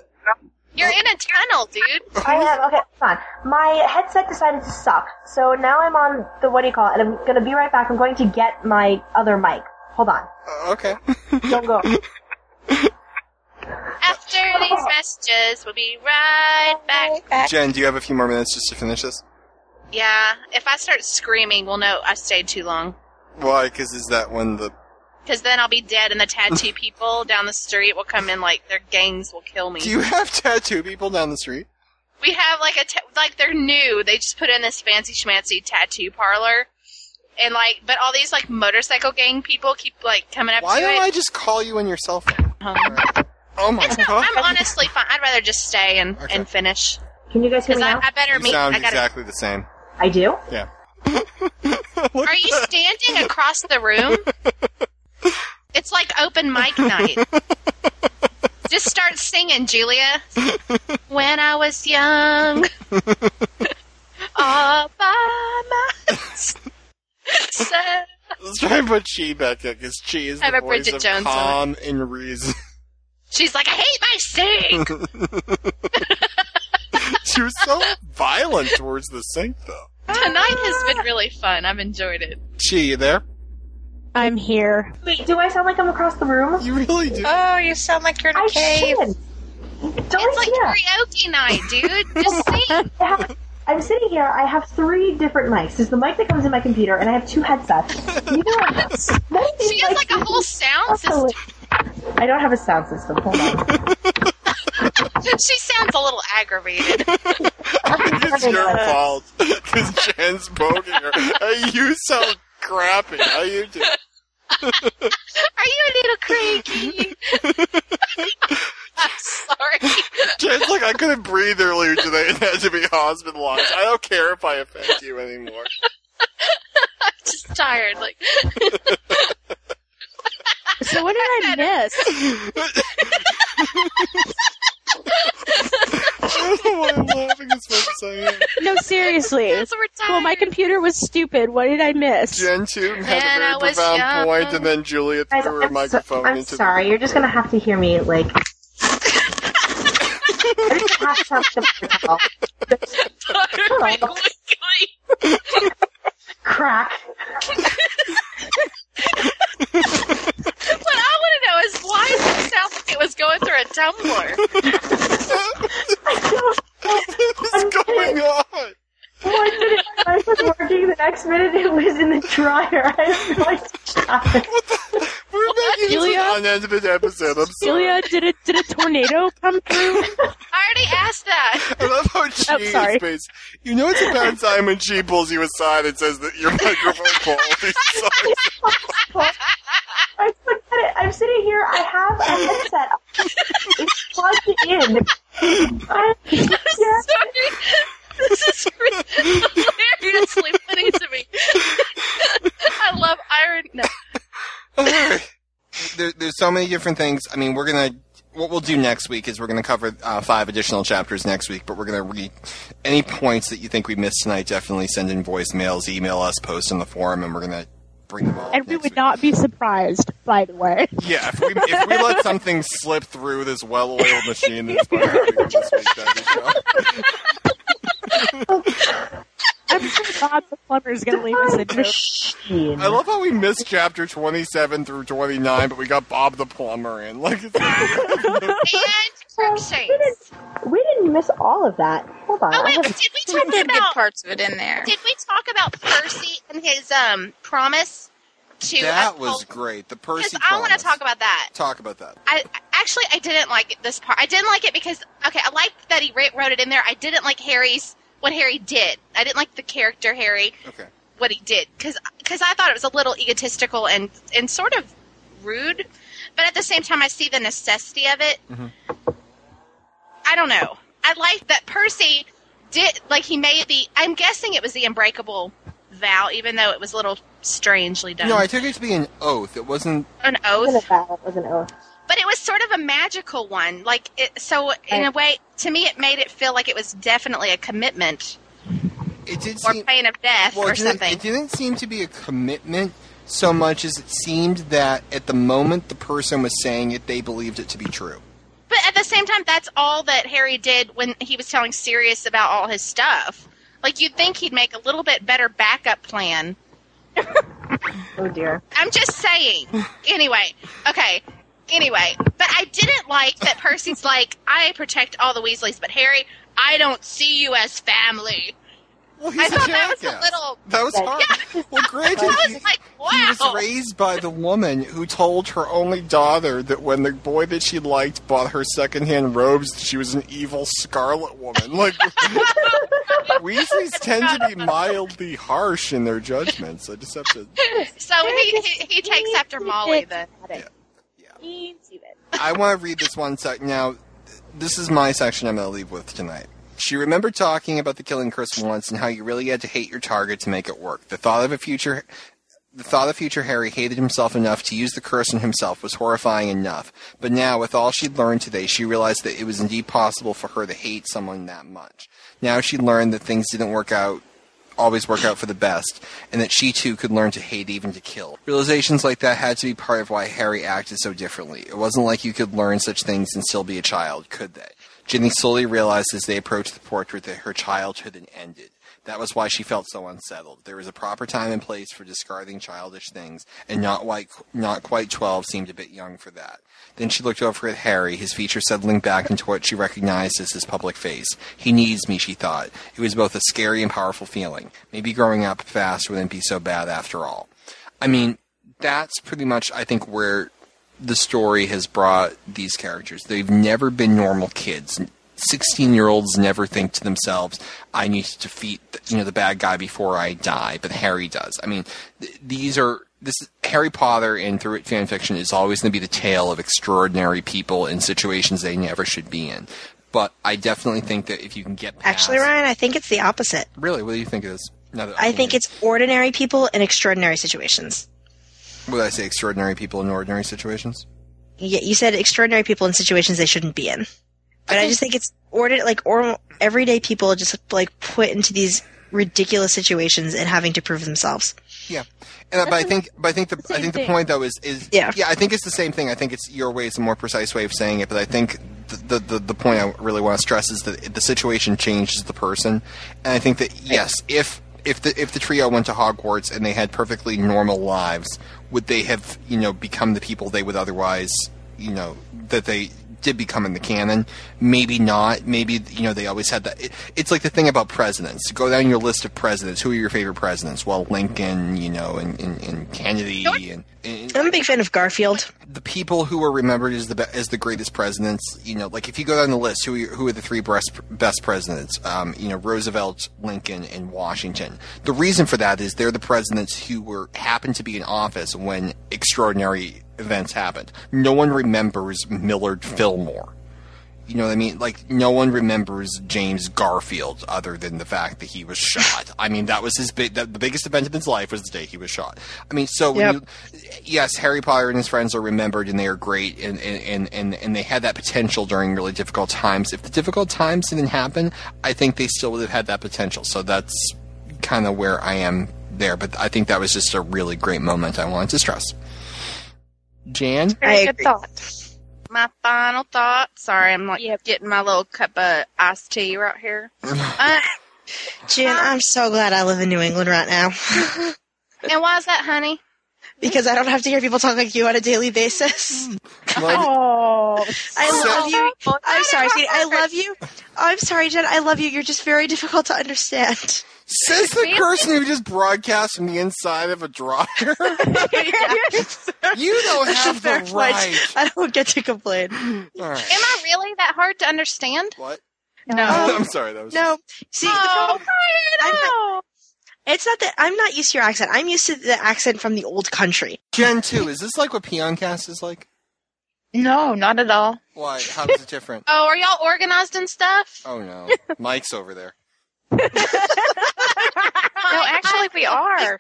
You're in a tunnel, dude. I am. Okay, fine. My headset decided to suck, so now I'm on the what do you call it? And I'm gonna be right back. I'm going to get my other mic. Hold on. Uh, okay. Don't go. After these messages, we'll be right back. Jen, do you have a few more minutes just to finish this? Yeah, if I start screaming, we'll know I stayed too long. Why? Because is that when the Because then I'll be dead, and the tattoo people down the street will come in like their gangs will kill me. Do you have tattoo people down the street? we have like a ta- like they're new. They just put in this fancy schmancy tattoo parlor, and like, but all these like motorcycle gang people keep like coming up Why to don't it. I just call you on your cell phone? Oh my It's not, god. I'm honestly fine. I'd rather just stay and, and finish. Can you guys hear Because me I, now? I better You meet. sound I gotta. exactly the same. I do. Yeah. Are you standing across the room? It's like open mic night. Just start singing, Julia. When I was young, all by myself. Let's try and put Chi back in because Chi is I the a voice Bridget of Jones on calm and reason. She's like, I hate my sink. she was so violent towards the sink, though. Tonight has been really fun. I've enjoyed it. Chi, you there? I'm here. Wait, do I sound like I'm across the room? You really do. Oh, you sound like you're in a I cave. should. Don't It's like yeah. karaoke night, dude. Just sing. I have- I'm sitting here. I have three different mics. There's the mic that comes in my computer, and I have two headsets. You know, what? of these She has like a mics- whole sound system. I don't have a sound system. Hold on. She sounds a little aggravated. It's your fault because Jen's poking her. Hey, you sound crappy. How you doing? Are you a little cranky? I'm sorry. Jen's like, I couldn't breathe earlier today and had to be hospitalized. I don't care if I offend you anymore. I'm just tired. Like, So what did I miss? I don't know why I'm laughing as much as I am. No, seriously. so we're tired. Well, my computer was stupid. What did I miss? Jen too had And a I very profound young. point, and then Julia threw her I'm, so, I'm into sorry. You're just gonna have to hear me like. I just have to have some crack. What I want to know is why does it sound like it was going through a tumbler? What's going on? One minute my mic was working, the next minute it was in the dryer. I have no idea. We're making Julia? this an unedited episode. I'm sorry. Julia, did a did a tornado come through? I already asked that. I love how she Oh, sorry. is based. You know it's about time when she pulls you aside and says that your microphone quality sucks. I forget it. I'm sitting here. I have a headset. It's plugged in. I, yeah. Sorry. This is re- hilariously funny to me. I love irony. No. Alright. There, there's so many different things. I mean, we're gonna. what we'll do next week is we're going to cover uh, five additional chapters next week, but we're going to read any points that you think we missed tonight. Definitely send in voicemails, email us, post on the forum, and we're going to bring them all. And we would week. not be surprised, by the way. Yeah, if we if we let something slip through this well-oiled machine that's been happening this week, that'd be show. I'm sure Bob the plumber is going to leave us a note. I love how we missed chapter twenty-seven through twenty-nine, but we got Bob the plumber in. Like, it's, and Crookshanks. We didn't miss all of that. Hold on. Oh wait, have did we Some talk good about parts of it in there. did we talk about Percy and his um promise to that was great. The Percy. Because I want to talk about that. Talk about that. I actually I didn't like it, this part. I didn't like it because okay, I liked that he wrote wrote it in there. I didn't like Harry's what Harry did. I didn't like the character Harry Okay. what he did because I thought it was a little egotistical and and sort of rude. But at the same time, I see the necessity of it. Mm-hmm. I don't know. I like that Percy did like he made the. I'm guessing it was the unbreakable vow, even though it was a little strangely done. No, I took it to be an oath. It wasn't. an it was oath. a vow. It was an oath. But it was sort of a magical one. Like it, so in a oh. way to me it made it feel like it was definitely a commitment It did or seem. pain of death Well, or it didn't, something. it didn't seem to be a commitment so much as it seemed that at the moment the person was saying it, they believed it to be true. But at the same time that's all that Harry did when he was telling Sirius about all his stuff. Like you'd think he'd make a little bit better backup plan. Oh dear. I'm just saying. Anyway, okay. Anyway, but I didn't like that Percy's like, I protect all the Weasleys, but Harry, I don't see you as family. Well, I he's a thought that was a little. That was hard. Well, granted, I he, was like, wow. he was raised by the woman who told her only daughter that when the boy that she liked bought her secondhand robes, she was an evil Scarlet Woman. Like Weasleys tend to be mildly harsh in their judgments. I just have to. So he, he, he takes after Molly then. I want to read this one sec now. This is my section I'm going to leave with tonight. She remembered talking about the killing curse once and how you really had to hate your target to make it work. The thought of a future the thought of future Harry hated himself enough to use the curse on himself was horrifying enough. But now, with all she'd learned today, she realized that it was indeed possible for her to hate someone that much. Now she learned that things didn't work out always work out for the best, and that she too could learn to hate even to kill. Realizations like that had to be part of why Harry acted so differently. It wasn't like you could learn such things and still be a child, could they? Ginny slowly realized as they approached the portrait that her childhood had ended. That was why she felt so unsettled. There was a proper time and place for discarding childish things, and not not quite twelve seemed a bit young for that. Then she looked over at Harry, his features settling back into what she recognized as his public face. He needs me, she thought. It was both a scary and powerful feeling. Maybe growing up fast wouldn't be so bad after all. I mean, that's pretty much, I think, where the story has brought these characters. They've never been normal kids. 16 year olds never think to themselves, I need to defeat you know the bad guy before I die, but Harry does. I mean, th- these are this is, Harry Potter and through it fan fiction is always going to be the tale of extraordinary people in situations they never should be in. But I definitely think that if you can get past, Actually, Ryan, I think it's the opposite. really, what do you think it is? I think it's ordinary people in extraordinary situations. would I say extraordinary people in ordinary situations? Yeah, you said extraordinary people in situations they shouldn't be in. But I, just think it's ordinary, like or everyday people just like put into these ridiculous situations and having to prove themselves. Yeah, and, uh, but I think, but I think the, I think the point though is is Yeah. yeah I think it's the same thing. I think it's your way is a more precise way of saying it. But I think the the, the, the point I really want to stress is that the situation changes the person, and I think that yes, if if the if the trio went to Hogwarts and they had perfectly normal lives, would they have you know become the people they would otherwise you know that they did become in the canon. Maybe not. Maybe you know they always had that. It, it's like the thing about presidents. Go down your list of presidents. Who are your favorite presidents? Well, Lincoln, you know, and, and, and Kennedy, and, and I'm a big fan of Garfield. the people who are remembered as the be- as the greatest presidents. You know, like if you go down the list, who are, who are the three best best presidents? Um, you know, Roosevelt, Lincoln, and Washington. The reason for that is they're the presidents who were happened to be in office when extraordinary events happened. No one remembers Millard Fillmore. You know what I mean? Like no one remembers James Garfield other than the fact that he was shot. I mean, that was his big. The, the biggest event of his life was the day he was shot. I mean, so Yep. you, yes, Harry Potter and his friends are remembered and they are great and and, and, and and they had that potential during really difficult times. If the difficult times didn't happen, I think they still would have had that potential. So that's kind of where I am there. But I think that was just a really great moment. I wanted to stress. Jan, Very good thought. My final thought. Sorry, I'm like getting my little cup of iced tea right here. Uh, Jan, I'm so glad I live in New England right now. and why is that, honey? because I don't have to hear people talk like you on a daily basis. Oh, I love you. I'm sorry, sweetie. I love you. I'm sorry, Jen. I love you. You're just very difficult to understand. says the person who just broadcast from the inside of a dryer. you don't That's a have fair the point. right. I don't get to complain. All right. Am I really that hard to understand? What? No. I'm sorry. That was No, see, the Oh, problem, I'm not, it's not that I'm not used to your accent. I'm used to the accent from the old country. Gen two. Is this like what Pwnecast is like? No, not at all. Why? How is it different? Oh, are y'all organized and stuff? Oh no, Mike's over there. No, actually, we are.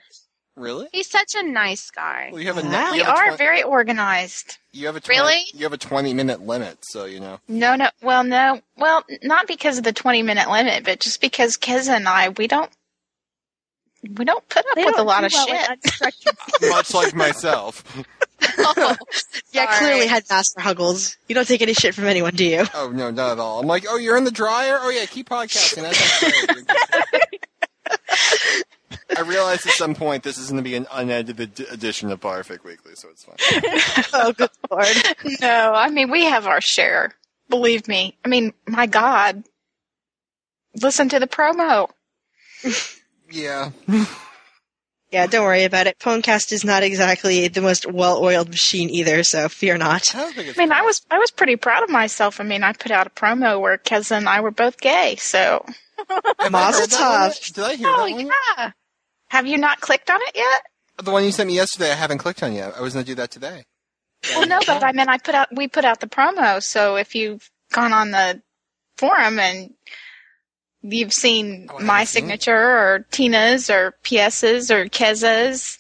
Really? He's such a nice guy. Well, you have a Wow. you We have a are twen- very organized. you have a 20, Really? you have a twenty minute limit, so you know. No, no. Well, no. Well, not because of the 20 minute limit, but just because Kez and I, we don't. We don't put up they with a lot of well shit. Much like myself. Oh, Yeah, sorry. clearly headmaster Huggles. You don't take any shit from anyone, do you? Oh no, not at all. I'm like, oh, you're in the dryer. Oh yeah, keep podcasting. That's. I realize at some point this is going to be an unedited edition of Potterfic Weekly, so it's fine. oh, good lord. No, I mean, we have our share. Believe me. I mean, my God. Listen to the promo. Yeah. Yeah, don't worry about it. Pwnecast is not exactly the most well-oiled machine either, so fear not. I don't think it's. I mean, I was I was pretty proud of myself. I mean, I put out a promo where Kez and I were both gay. So, Have I Mazel heard that one yet? tov. Did I hear oh that one? yeah. Have you not clicked on it yet? The one you sent me yesterday, I haven't clicked on yet. I was going to do that today. Well, no, but I mean, I put out we put out the promo. So if you've gone on the forum and you've seen Oh, my haven't seen signature or Tina's or PS's or Keza's,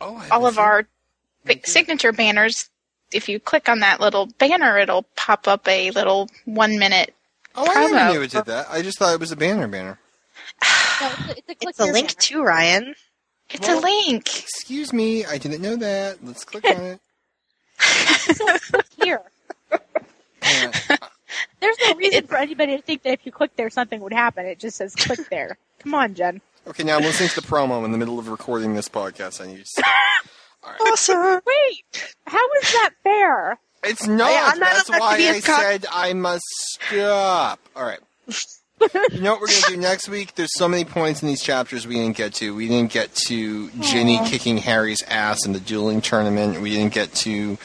Oh, all of seen- our Me bi- signature banners. If you click on that little banner, it'll pop up a little one minute. Oh, I never knew it did that. I just thought it was a banner banner. No, it's a, it's a, click It's a here link banner. too, Ryan. It's Well- a link. Excuse me, I didn't know that. Let's click on it. here. Yeah. There's no reason for anybody to think that if you click there, something would happen. It just says click there. Come on, Jen. Okay, now I'm listening to the promo in the middle of recording this podcast. I need to see. Awesome. Wait, how is that fair? It's oh, not. Yeah, I'm not That's why be a I cock- said I must stop. All right. you know what we're going to do next week? There's so many points in these chapters we didn't get to. We didn't get to Ginny kicking Harry's ass in the dueling tournament. We didn't get to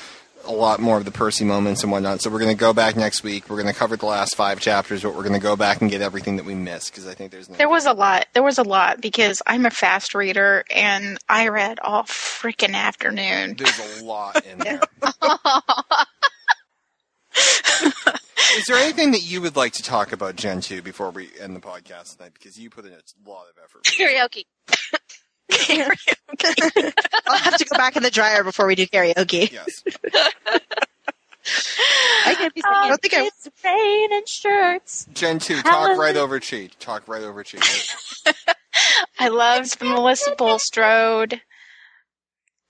a lot more of the Percy moments and whatnot. So we're going to go back next week. We're going to cover the last five chapters, but we're going to go back and get everything that we missed because I think there's no. There was a lot. There was a lot because I'm a fast reader and I read all freaking afternoon. There's a lot in there. Is there anything that you would like to talk about Jen 2 before we end the podcast tonight? Because you put in a lot of effort. Karaoke. I'll have to go back in the dryer before we do karaoke. Yes. I could be I don't think I- it's rain and shirts. Jen 2, talk Hallelujah. right over Cheat. Talk right over Cheat. I loved the Melissa Bulstrode.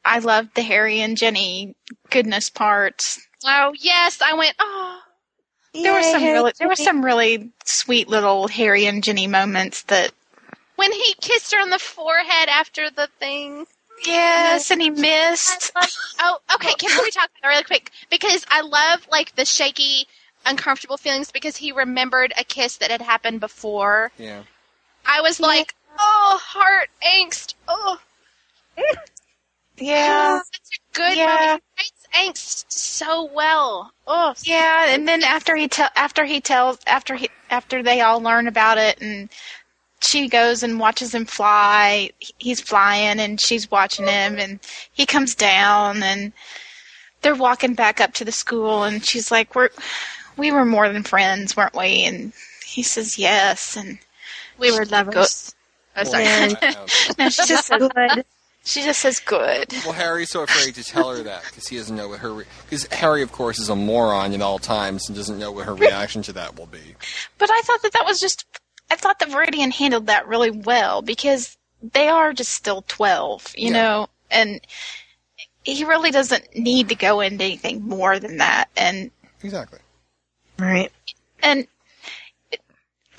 I loved the Harry and Ginny goodness parts. Oh yes, I went. Oh, There were some Yay, really there were some really sweet little Harry and Ginny moments that when he kissed her on the forehead after the thing. yes, and he missed. Oh, okay. Can we talk about that really quick? Because I love like the shaky, uncomfortable feelings because he remembered a kiss that had happened before. Yeah. I was like, oh, heart angst. Oh, Yeah. such a good Yeah. moment. He angst so well. Oh, Yeah, and then after he tell after he tells after he after they all learn about it and she goes and watches him fly. He's flying and she's watching him and he comes down and they're walking back up to the school and she's like, "We're we were more than friends, weren't we? And he says yes, and We were lovers. Oh, sorry. Yeah. no, she just says good. She just says good. Well, Harry's so afraid to tell her that because he doesn't know what her. Because Harry, of course, is a moron at all times and doesn't know what her reaction to that will be. But I thought that that was just. I thought that Viridian handled that really well because they are just still twelve, you Yeah. know, and he really doesn't need to go into anything more than that, and Exactly. Right. and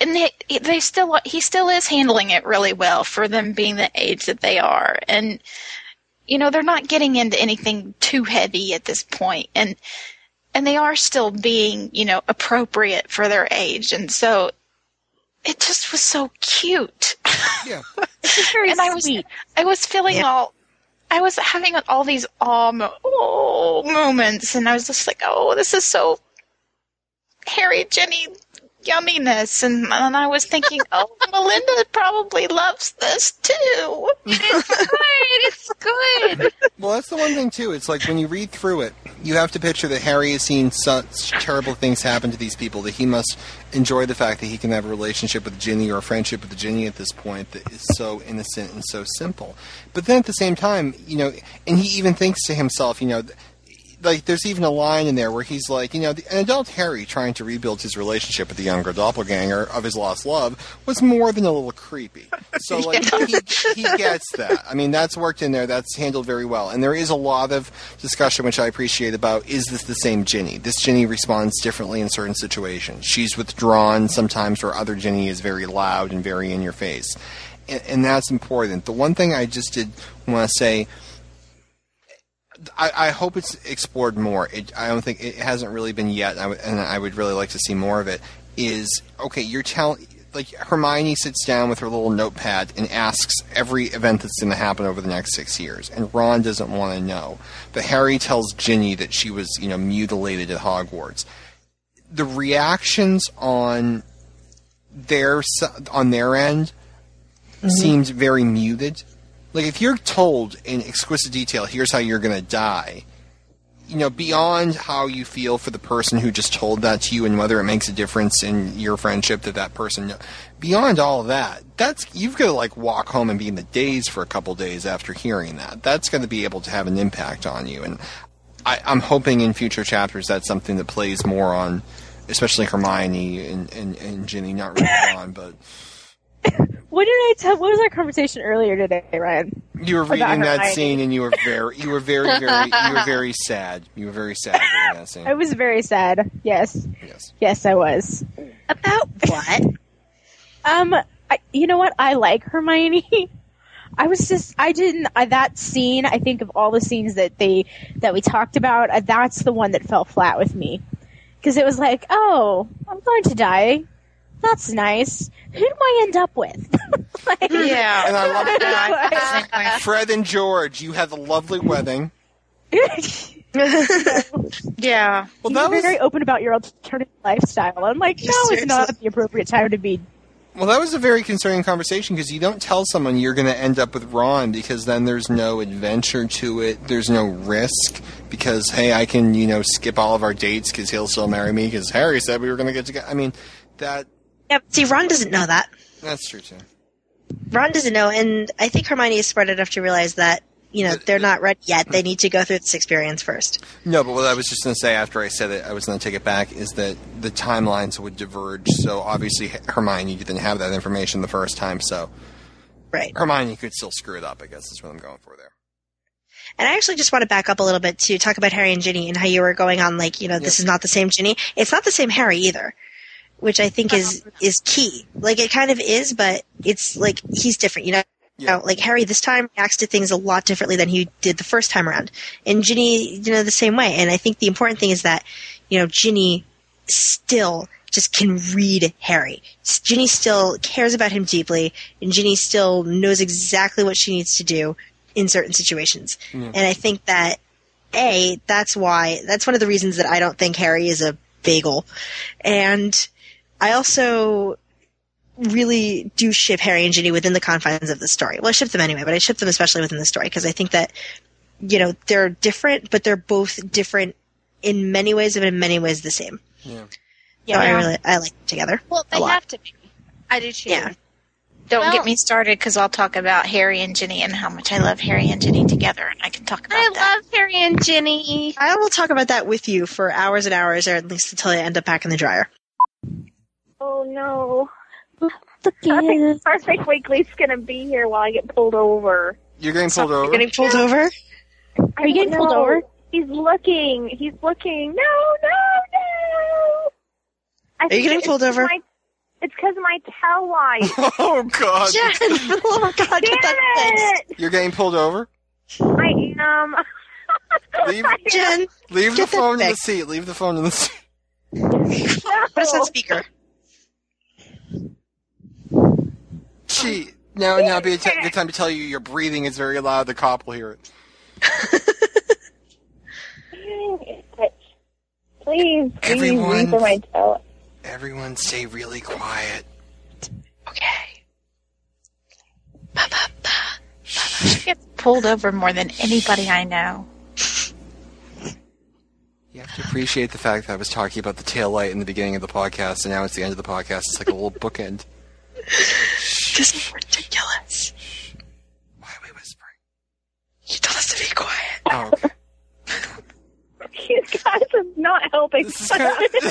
and they they still he still is handling it really well for them being the age that they are and you know they're not getting into anything too heavy at this point and and they are still being you know appropriate for their age and so it just was so cute Yeah. very and I was sweet. I was feeling Yeah. all I was having all these awe mo- oh, moments and I was just like oh this is so Harry Ginny yumminess and, and I was thinking oh Melinda probably loves this too It's good. Well, that's the one thing too. It's like when you read through it, you have to picture that Harry has seen such terrible things happen to these people that he must enjoy the fact that he can have a relationship with Ginny or a friendship with Ginny at this point that is so innocent and so simple. But then at the same time, you know, and he even thinks to himself, you know. Like there's even a line in there where he's like, you know, the, an adult Harry trying to rebuild his relationship with the younger doppelganger of his lost love was more than a little creepy. So like he, he gets that. I mean, that's worked in there. That's handled very well. And there is a lot of discussion, which I appreciate, about is this the same Ginny? This Ginny responds differently in certain situations. She's withdrawn sometimes, where other Ginny is very loud and very in your face, and, and that's important. The one thing I just did want to say. I, I hope it's explored more. It, I don't think it hasn't really been yet, and I, would, and I would really like to see more of it. Is okay. You're telling like Hermione sits down with her little notepad and asks every event that's going to happen over the next six years, and Ron doesn't want to know. But Harry tells Ginny that she was, you know, mutilated at Hogwarts. The reactions on their on their end mm-hmm. seems very muted. Like if you're told in exquisite detail, here's how you're going to die. You know, beyond how you feel for the person who just told that to you and whether it makes a difference in your friendship that that person, beyond all that, that's you've got to like walk home and be in the daze for a couple days after hearing that. That's going to be able to have an impact on you, and I, I'm hoping in future chapters that's something that plays more on, especially Hermione and and, and Ginny, not really Ron, but. What did I tell? What was our conversation earlier today, Ryan? You were reading that Hermione. scene, and you were very, you were very, very, you were very sad. You were very sad reading that scene. I was very sad. Yes. Yes. Yes, I was. About what? Um, I, you know what? I like Hermione. I was just, I didn't, I, that scene, I think of all the scenes that they, that we talked about, uh, that's the one that fell flat with me. Cause it was like, oh, I'm going to die. That's nice. Who do I end up with? like, yeah And I love Yeah, I felt the same way. Fred and George. You had a lovely wedding. yeah Well, you that were was very open about your alternative lifestyle. I'm like, now is not the appropriate time to be. well, that was a very concerning conversation because you don't tell someone you're going to end up with Ron because then there's no adventure to it. There's no risk because hey, I can you know skip all of our dates because he'll still marry me because Harry said we were going to get together. I mean, that Yep. See, Ron doesn't know that. that's true too. Ron doesn't know, and I think Hermione is smart enough to realize that you know they're not ready yet. They hmm. need to go through this experience first. No, but what I was just going to say after I said it, I was going to take it back, is that the timelines would diverge. So obviously Hermione didn't have that information the first time, so Right. Hermione could still screw it up. I guess is what I'm going for there. And I actually just want to back up a little bit to talk about Harry and Ginny and how you were going on like, you know, this is not the same Ginny. It's not the same Harry either, which I think is is key. Like it kind of is, but it's like he's different, you know. You know, like Harry this time reacts to things a lot differently than he did the first time around. And Ginny, you know, the same way. And I think the important thing is that, you know, Ginny still just can read Harry. Ginny still cares about him deeply, and Ginny still knows exactly what she needs to do in certain situations. And I think that a that's why that's one of the reasons that I don't think Harry is a bagel, and I also really do ship Harry and Ginny within the confines of the story. Well, I ship them anyway, but I ship them especially within the story because I think that you know they're different, but they're both different in many ways and in many ways the same. Yeah. So I really I like them together. Well, they a lot. have to be. I do too. Yeah. Don't Well- get me started because I'll talk about Harry and Ginny and how much I love Harry and Ginny together, and I can talk about I that. love Harry and Ginny. I will talk about that with you for hours and hours, or at least until I end up back in the dryer. Oh no. Look at Potterfic, Potterfic Weekly's gonna be here while I get pulled over. You're getting pulled over. You're getting pulled over? Are you getting pulled over? He's looking. He's looking. No, no, no. I you getting pulled over? My, it's because of my tail light. oh God! Jen, oh God, get that fixed. It! You're getting pulled over. I am. Leave- Jen, Leave the Get that phone in the seat. Leave the phone in the seat. put us on speaker. She now now be a t- good time to tell you your breathing is very loud. The cop will hear it. Dang it. Please, please, Everyone- leave for my tail. Everyone, stay really quiet. Okay. She gets pulled over more than anybody I know. You have to appreciate the fact that I was talking about the tail light in the beginning of the podcast, and now it's the end of the podcast. It's like a little bookend. This is ridiculous. Why are we whispering? You told us to be quiet. Oh, okay. You guys are not helping. This is kind of, this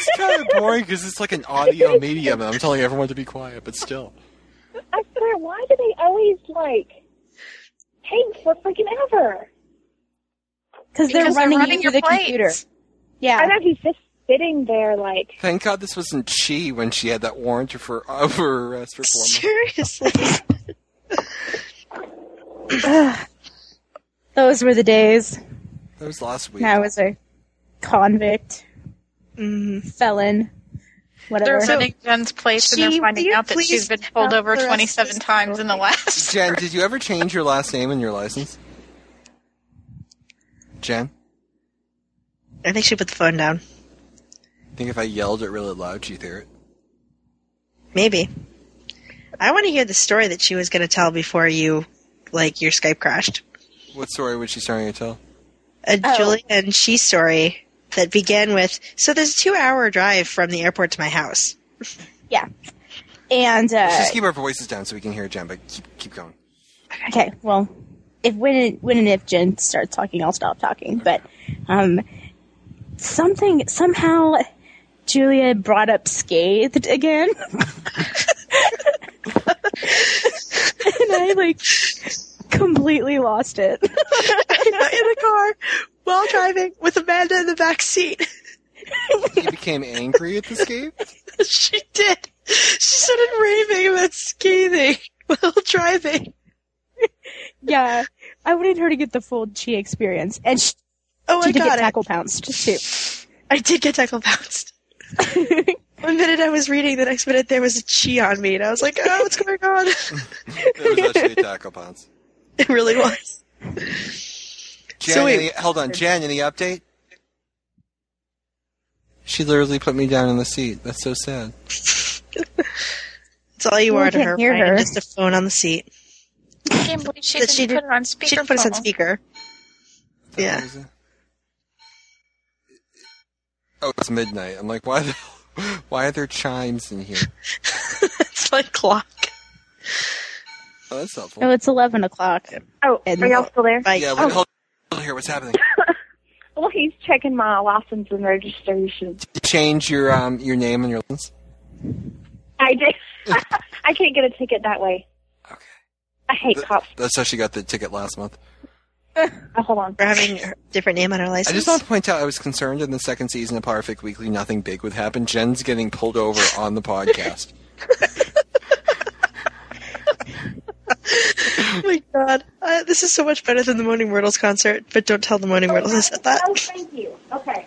is kind of boring because it's like an audio medium, and I'm telling everyone to be quiet, but still. I swear, why do they always like take for freaking ever? Because they're running, running you your through the computer. Yeah. I know he's just sitting there like Thank God this wasn't she when she had that warrant for over arrest for four months. Seriously. Those were the days. That was last week. I was a convict, Mm. felon, whatever. They're running Jen's place and they're finding out that she's been pulled over the rest of 27 times in the last. Jen, did you ever change your last name in your license? Jen, I think she put the phone down. I think if I yelled it really loud, she'd hear it. Maybe. I want to hear the story that she was going to tell before you, like, your Skype crashed. What story was she starting to tell? A Oh. Julia and she story that began with, so there's a two hour drive from the airport to my house. yeah. And uh, Let's just keep our voices down so we can hear Jen, but keep, keep going. okay, well, if when and, when and if Jen starts talking, I'll stop talking. But um, something somehow Julia brought up scathed again, and I like completely lost it. in the car while driving with Amanda in the back seat. You became angry at the escape? she did. She started raving about scathing while driving. yeah, I wanted her to get the full Chi experience, and she, Oh, she I did got get it. tackle pounced too. I did get tackle bounced. One minute I was reading, the next minute there was a chi on me, and I was like, "Oh, what's going on?" It was actually a tackle pounce. it really was. Jen, So wait- any, hold on. Jen, any update? She literally put me down in the seat. That's so sad. It's all you Well, are to her. hear Brian, her. Just a phone on the seat. I can't believe she didn't she put it on She speaker. didn't put us on speaker. Yeah. Is it? Oh, it's midnight. I'm like, why the why are there chimes in here? it's like clock. Oh, that's helpful. Oh, it's eleven o'clock. Oh, And- are y'all still there? Like, yeah, wait, hold, hold here. What's happening? Well, he's checking my license and registration. Change your um your name and your license. I did. I can't get a ticket that way. Okay. I hate Th- cops. That's how she got the ticket last month. Oh, hold on. we're having a different name on our license. I just want to point out I was concerned in the second season of Potterfic Weekly nothing big would happen. Jen's getting pulled over on the podcast. oh my god, uh, this is so much better than the Moaning Myrtles concert. But don't tell the Moaning Myrtles I said that. Oh, thank you. Okay.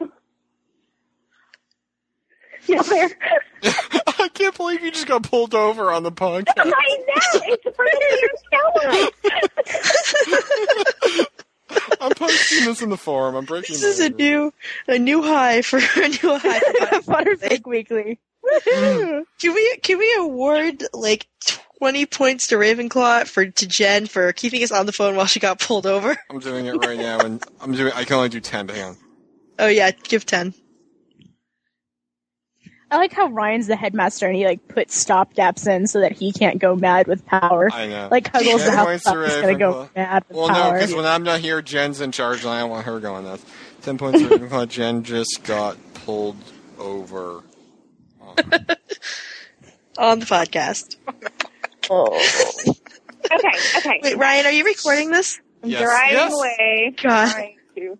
You there? I can't believe you just got pulled over on the podcast. I know. It's freaking your I'm posting this in the forum. I'm breaking. This is a new, a new high for a new high. For Potterfic Weekly. can we can we award like 20 points to Ravenclaw for to Jen for keeping us on the phone while she got pulled over. I'm doing it right now, and I'm doing. I can only do ten. But hang on. Oh yeah, give 10. I like how Ryan's the headmaster and he like puts stop gaps in so that he can't go mad with power. I know. Like Huggles the house points is gonna go mad with Well, no, power. because when I'm not here, Jen's in charge, and I don't want her going nuts. Ten points to Ravenclaw. Jen just got pulled over. On the podcast. Oh. Okay, okay. Wait, Ryan, are you recording this? I'm Yes. driving Yes. away. God. Trying to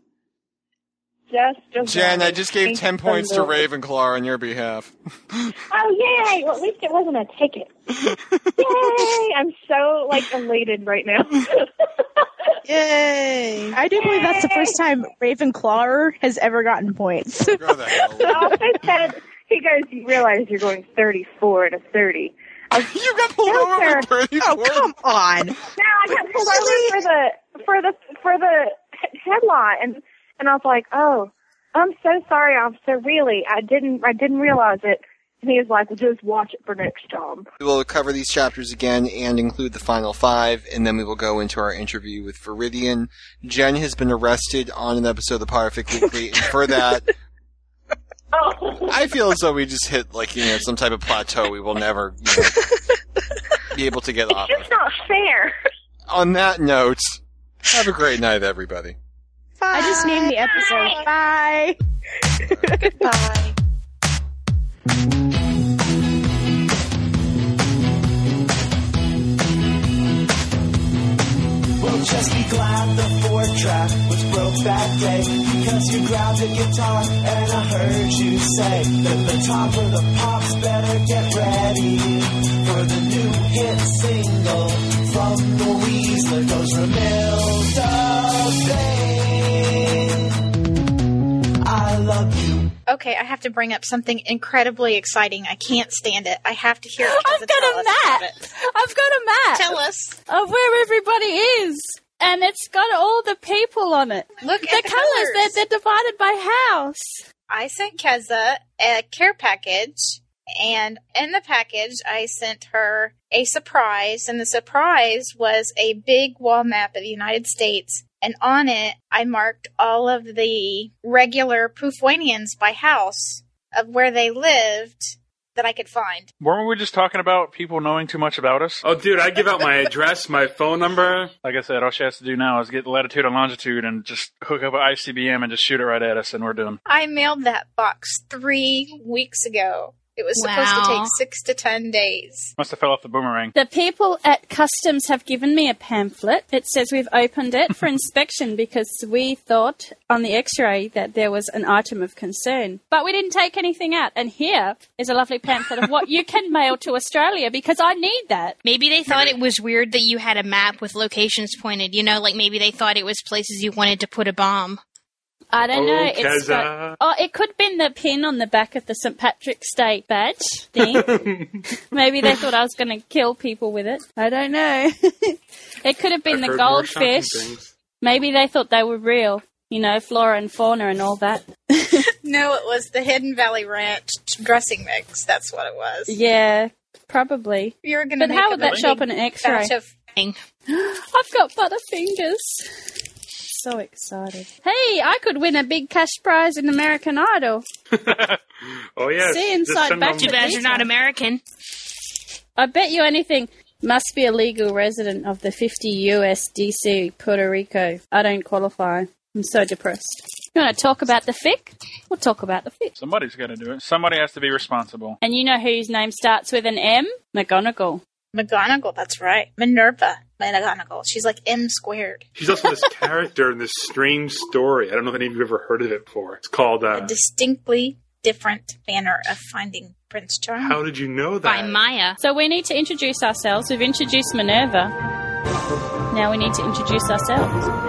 just, just. Jen, I just gave ten points to the- Ravenclaw on your behalf. Oh yay! Well, at least it wasn't a ticket. yay! I'm so like elated right now. Yay! I do believe that's the first time Ravenclaw has ever gotten points. Go the hell. He said, "Hey guys, you realize you're going 34 to 30." I was, you got pulled No, over for 34. Oh, come on. No, I got pulled over for the for the for the he- headline, and and I was like, "Oh, I'm so sorry, officer. Really, I didn't I didn't realize it." And he was like, well, "Just watch it for next time." We will cover these chapters again and include the final five, and then we will go into our interview with Viridian. Jen has been arrested on an episode of the Potterfic Weekly, and for that, Oh, I feel as though we just hit like you know some type of plateau we will never you know, be able to get off. it's Of. not fair. On that note, have a great night, everybody. I just named the episode. Bye. Goodbye. Well, just be glad the four track was broke that day because you grabbed a guitar and I heard you say that the top of the pops better get ready for the new hit single from the Weasler goes Ramilda Bay. I love you. Okay, I have to bring up something incredibly exciting. I can't stand it. I have to hear. It. I've got tell a us map. I've got a map Tell us. of where everybody is, and it's got all the people on it. Look the at the colors. colors. They're, they're divided by house. I sent Keza a care package, and in the package, I sent her a surprise, and the surprise was a big wall map of the United States. And on it, I marked all of the regular Poofwanians by house of where they lived that I could find. Weren't we just talking about people knowing too much about us? Oh, dude, I give out my address, my phone number. Like I said, all she has to do now is get latitude and longitude and just hook up an ICBM and just shoot it right at us, and we're done. I mailed that box three weeks ago. It was supposed to take six to ten days. Must have fell off the boomerang. The people at customs have given me a pamphlet. It says we've opened it for inspection because we thought on the x-ray that there was an item of concern. But we didn't take anything out. And here is a lovely pamphlet of what you can mail to Australia because I need that. Maybe they thought it was weird that you had a map with locations pointed. You know, like maybe they thought it was places you wanted to put a bomb. I don't Oh, know. It's Keza. got, oh, it could have been the pin on the back of the St. Patrick's Day badge thing. Maybe they thought I was going to kill people with it. I don't know. it could have been I've the heard more shocking goldfish. Maybe they thought they were real. You know, flora and fauna and all that. No, it was the Hidden Valley Ranch dressing mix. That's what it was. Yeah, probably. You're gonna. But make how would that big show up in an X-ray? of- I've got butterfingers. So excited. Hey, I could win a big cash prize in American Idol. Oh yeah. See inside back Too to bad you're not American. I bet you anything must be a legal resident of the 50 USDC Puerto Rico. I don't qualify. I'm so depressed. You want to talk about the fic? We'll talk about the fic. Somebody's got to do it. Somebody has to be responsible. And you know whose name starts with an M? McGonagall. McGonagall. That's right. Minerva McGonagall. She's like M squared. She's also this character in this strange story. I don't know if any of you have ever heard of it before. It's called. Uh, A distinctly different manner of finding Prince Charming. How did you know that? By Maya. So we need to introduce ourselves. We've introduced Minerva. Now we need to introduce ourselves.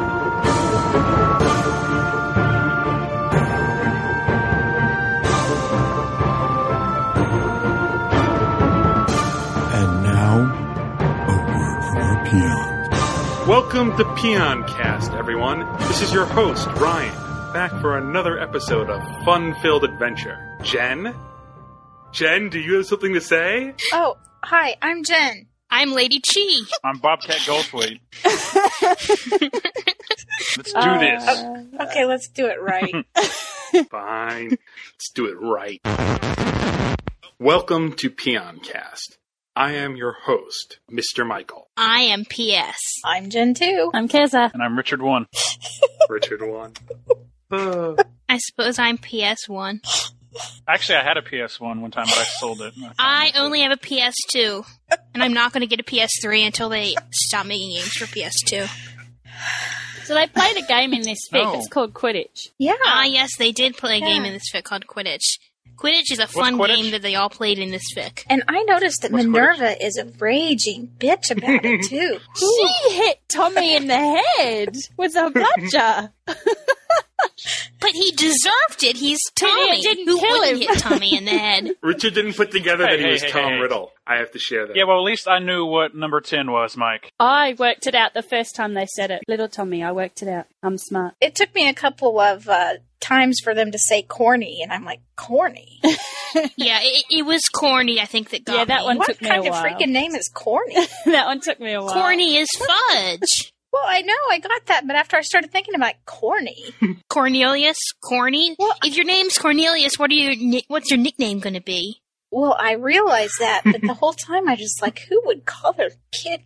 Welcome to Pwnecast, everyone. This is your host, Ryan, back for another episode of fun-filled adventure. Jen? Jen, do you have something to say? Oh, hi. I'm Jen. I'm Lady Chi. I'm Bobcat Goldthwait. Let's do Uh, this. o- okay, let's do it right. Fine. Let's do it right. Welcome to Pwnecast. I am your host, Mr. Michael. I am PS. I'm Jen 2. I'm Keza. And I'm Richard One. Richard One. I suppose I'm PS1. Actually, I had a PS1 one time, but I sold it. I only have a PS2, and I'm not going to get a PS3 until they stop making games for PS2. So they played a game in this fit. Oh. It's called Quidditch. Yeah. Ah, yes, they did play a game in this fit called Quidditch. Quidditch is a fun game that they all played in this fic. And I noticed that Minerva is a raging bitch about it too. She hit Tommy in the head with a bludger. But he deserved it. He's Tommy. He didn't Who kill wouldn't him. hit Tommy in the head? Richard didn't put together Hey, that he hey, was hey, Tom hey. Riddle. I have to share that. Yeah, well, at least I knew what number 10 was, Mike. I worked it out the first time they said it. Little Tommy, I worked it out. I'm smart. It took me a couple of uh, times for them to say corny, and I'm like, corny? yeah, it, it was corny. I think that got Yeah, that me. one what took me kind a of freaking name is corny? that one took me a while. Corny is fudge. well, I know, I got that, but after I started thinking about corny, Cornelius, corny. Well, if your name's Cornelius, what are your ni- what's your nickname going to be? well, I realized that, but the whole time I just like, who would call their kid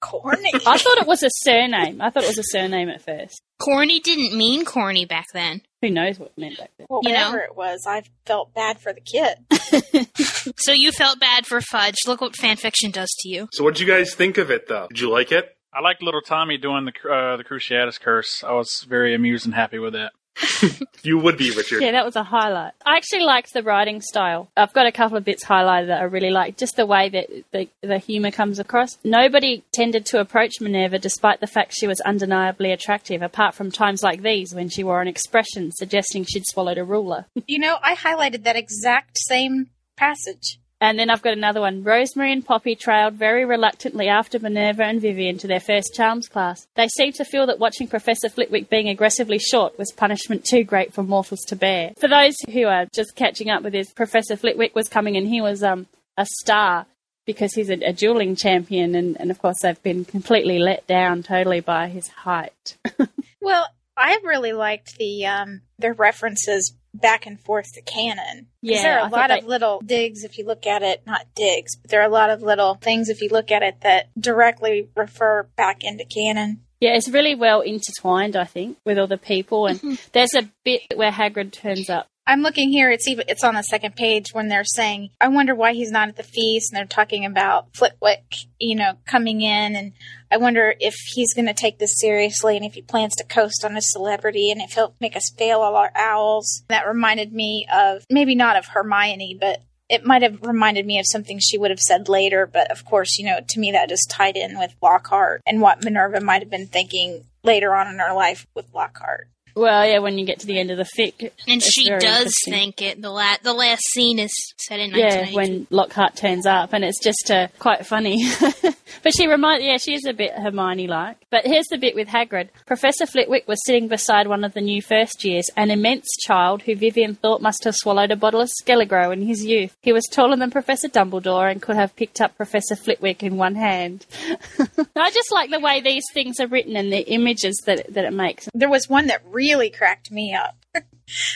corny? I thought it was a surname. I thought it was a surname at first. Corny didn't mean corny back then. Who knows what it meant back then? Well, You know? whatever it was, I felt bad for the kid. So you felt bad for Fudge. Look what fan fiction does to you. So what did you guys think of it, though? Did you like it? I liked little Tommy doing the uh, the Cruciatus curse. I was very amused and happy with that. You would be, Richard. Yeah, that was a highlight. I actually liked the writing style. I've got a couple of bits highlighted that I really like. Just the way that the, the humour comes across. Nobody tended to approach Minerva despite the fact she was undeniably attractive, apart from times like these when she wore an expression suggesting she'd swallowed a ruler. You know, I highlighted that exact same passage. And then I've got another one. Rosemary and Poppy trailed very reluctantly after Minerva and Vivian to their first charms class. They seemed to feel that watching Professor Flitwick being aggressively short was punishment too great for mortals to bear. For those who are just catching up with this, Professor Flitwick was coming and he was um, a star because he's a, a dueling champion and, and of course they've been completely let down totally by his height. Well, I really liked the um, their references back and forth to canon. Yeah, there are I a thought lot of little digs if you look at it. Not digs, but there are a lot of little things if you look at it that directly refer back into canon. Yeah, it's really well intertwined, I think, with all the people. And Mm-hmm. there's a bit where Hagrid turns up I'm looking here. It's even it's on the second page when they're saying, "I wonder why he's not at the feast," and they're talking about Flitwick, you know, coming in, and I wonder if he's going to take this seriously and if he plans to coast on a celebrity and if he'll make us fail all our owls. That reminded me of maybe not of Hermione, but it might have reminded me of something she would have said later. But of course, you know, to me that just tied in with Lockhart and what Minerva might have been thinking later on in her life with Lockhart. Well, yeah, when you get to the end of the fic. And she does think it. The, la- the last scene is set in Yeah, when Lockhart turns up, and it's just uh, quite funny. but she reminds, yeah, she is a bit Hermione-like. But here's the bit with Hagrid. Professor Flitwick was sitting beside one of the new first years, an immense child who Vivian thought must have swallowed a bottle of Skele-Gro in his youth. He was taller than Professor Dumbledore and could have picked up Professor Flitwick in one hand. I just like the way these things are written and the images that that it makes. There was one that really cracked me up.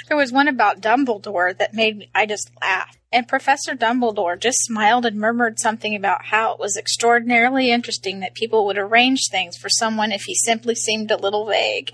there was one about Dumbledore that made me, I just laughed. And Professor Dumbledore just smiled and murmured something about how it was extraordinarily interesting that people would arrange things for someone if he simply seemed a little vague.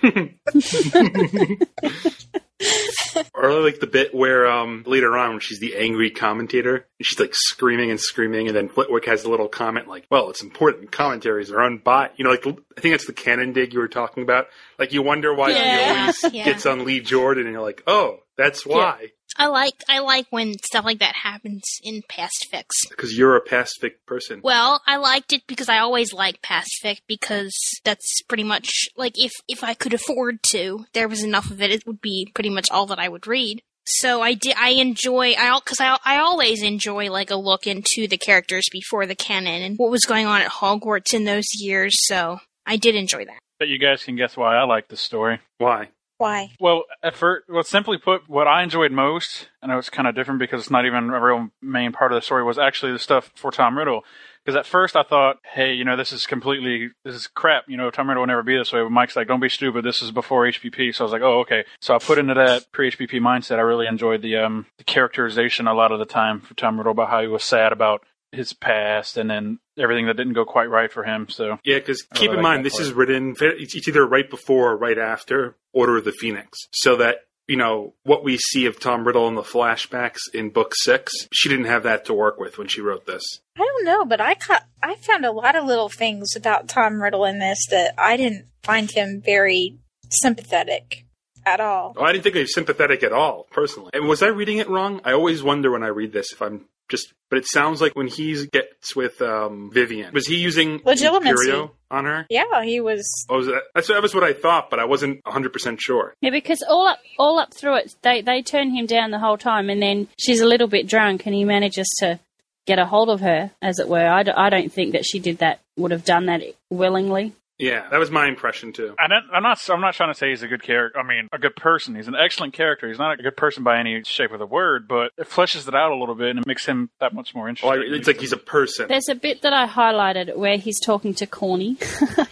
Or like the bit where um later on when she's the angry commentator and she's like screaming and screaming and then Flitwick has a little comment like, "Well, it's important commentaries are unbiased." You know, like I think that's the canon dig you were talking about. Like you wonder why Yeah. he always Yeah. gets on Lee Jordan and you're like, "Oh, that's why." I like I like when stuff like that happens in past fics. Because you're a past pacific person. Well, I liked it because I always like past fic because that's pretty much like if if I could afford to, there was enough of it, it would be pretty much all that I would read. So I did. I enjoy. I all because I I always enjoy like a look into the characters before the canon and what was going on at Hogwarts in those years. So I did enjoy that. But you guys can guess why I like this story. Why? Why? Well, at first, well, simply put, what I enjoyed most, I know it's kind of different because it's not even a real main part of the story, was actually the stuff for Tom Riddle. Because at first I thought, hey, you know, this is completely, this is crap. You know, Tom Riddle will never be this way. But Mike's like, don't be stupid. This is before HBP. So I was like, oh, okay. So I put into that pre-HBP mindset. I really enjoyed the um the characterization a lot of the time for Tom Riddle about how he was sad about his past and then everything that didn't go quite right for him. So Yeah, because keep in mind, this part. is written, it's it's either right before or right after Order of the Phoenix. So that, you know, what we see of Tom Riddle in the flashbacks in book six, she didn't have that to work with when she wrote this. I don't know, but I ca- I found a lot of little things about Tom Riddle in this that I didn't find him very sympathetic at all. Oh, I didn't think he was sympathetic at all, personally. And was I reading it wrong? I always wonder when I read this if I'm just, but it sounds like when he gets with um, Vivian, was he using Legilimency. On her? Yeah, he was. Oh, was that, that's, that was what I thought, but I wasn't 100% sure. Yeah, because all up all up through it, they they turn him down the whole time, and then she's a little bit drunk, and he manages to get a hold of her, as it were. I, d- I don't think that she did that, would have done that willingly. Yeah, that was my impression too. I don't, I'm not. I'm not trying to say he's a good character. I mean, a good person. He's an excellent character. He's not a good person by any shape of the word, but it fleshes it out a little bit and it makes him that much more interesting. I- it's like he's a person. There's a bit that I highlighted where he's talking to Corny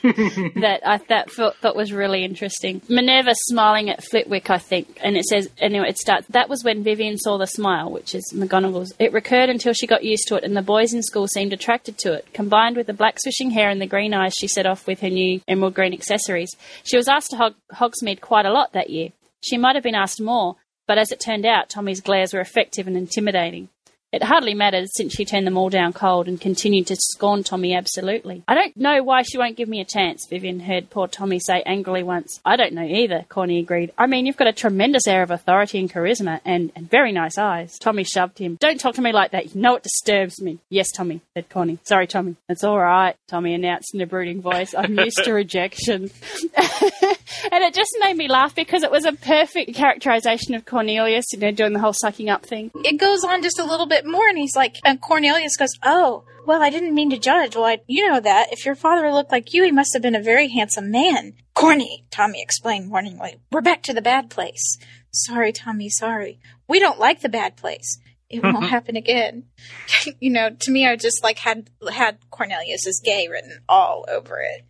that I that felt that was really interesting. Minerva smiling at Flitwick, I think, and it says anyway. It starts. That was when Vivian saw the smile, which is McGonagall's. It recurred until she got used to it, and the boys in school seemed attracted to it. Combined with the black swishing hair and the green eyes, she set off with her new emerald green accessories. She was asked to Hog- Hogsmeade quite a lot that year. She might have been asked more, but as it turned out, Tommy's glares were effective and intimidating. It hardly mattered since she turned them all down cold and continued to scorn Tommy absolutely. I don't know why she won't give me a chance, Vivian heard poor Tommy say angrily once. I don't know either, Corny agreed. I mean, you've got a tremendous air of authority and charisma and, and very nice eyes. Tommy shoved him. Don't talk to me like that. You know it disturbs me. Yes, Tommy, said Corny. Sorry, Tommy. It's all right, Tommy announced in a brooding voice. I'm used to rejection. and it just made me laugh because it was a perfect characterization of Cornelius, you know, doing the whole sucking up thing. It goes on just a little bit more, and he's like, and Cornelius goes, "Oh, well, I didn't mean to judge. Well, I, you know that if your father looked like you, he must have been a very handsome man." Corny, Tommy explained warningly. We're back to the bad place. Sorry, Tommy. Sorry. We don't like the bad place. It won't happen again. you know, to me, I just like had had Cornelius as gay written all over it.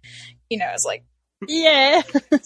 You know, I was like, Yeah.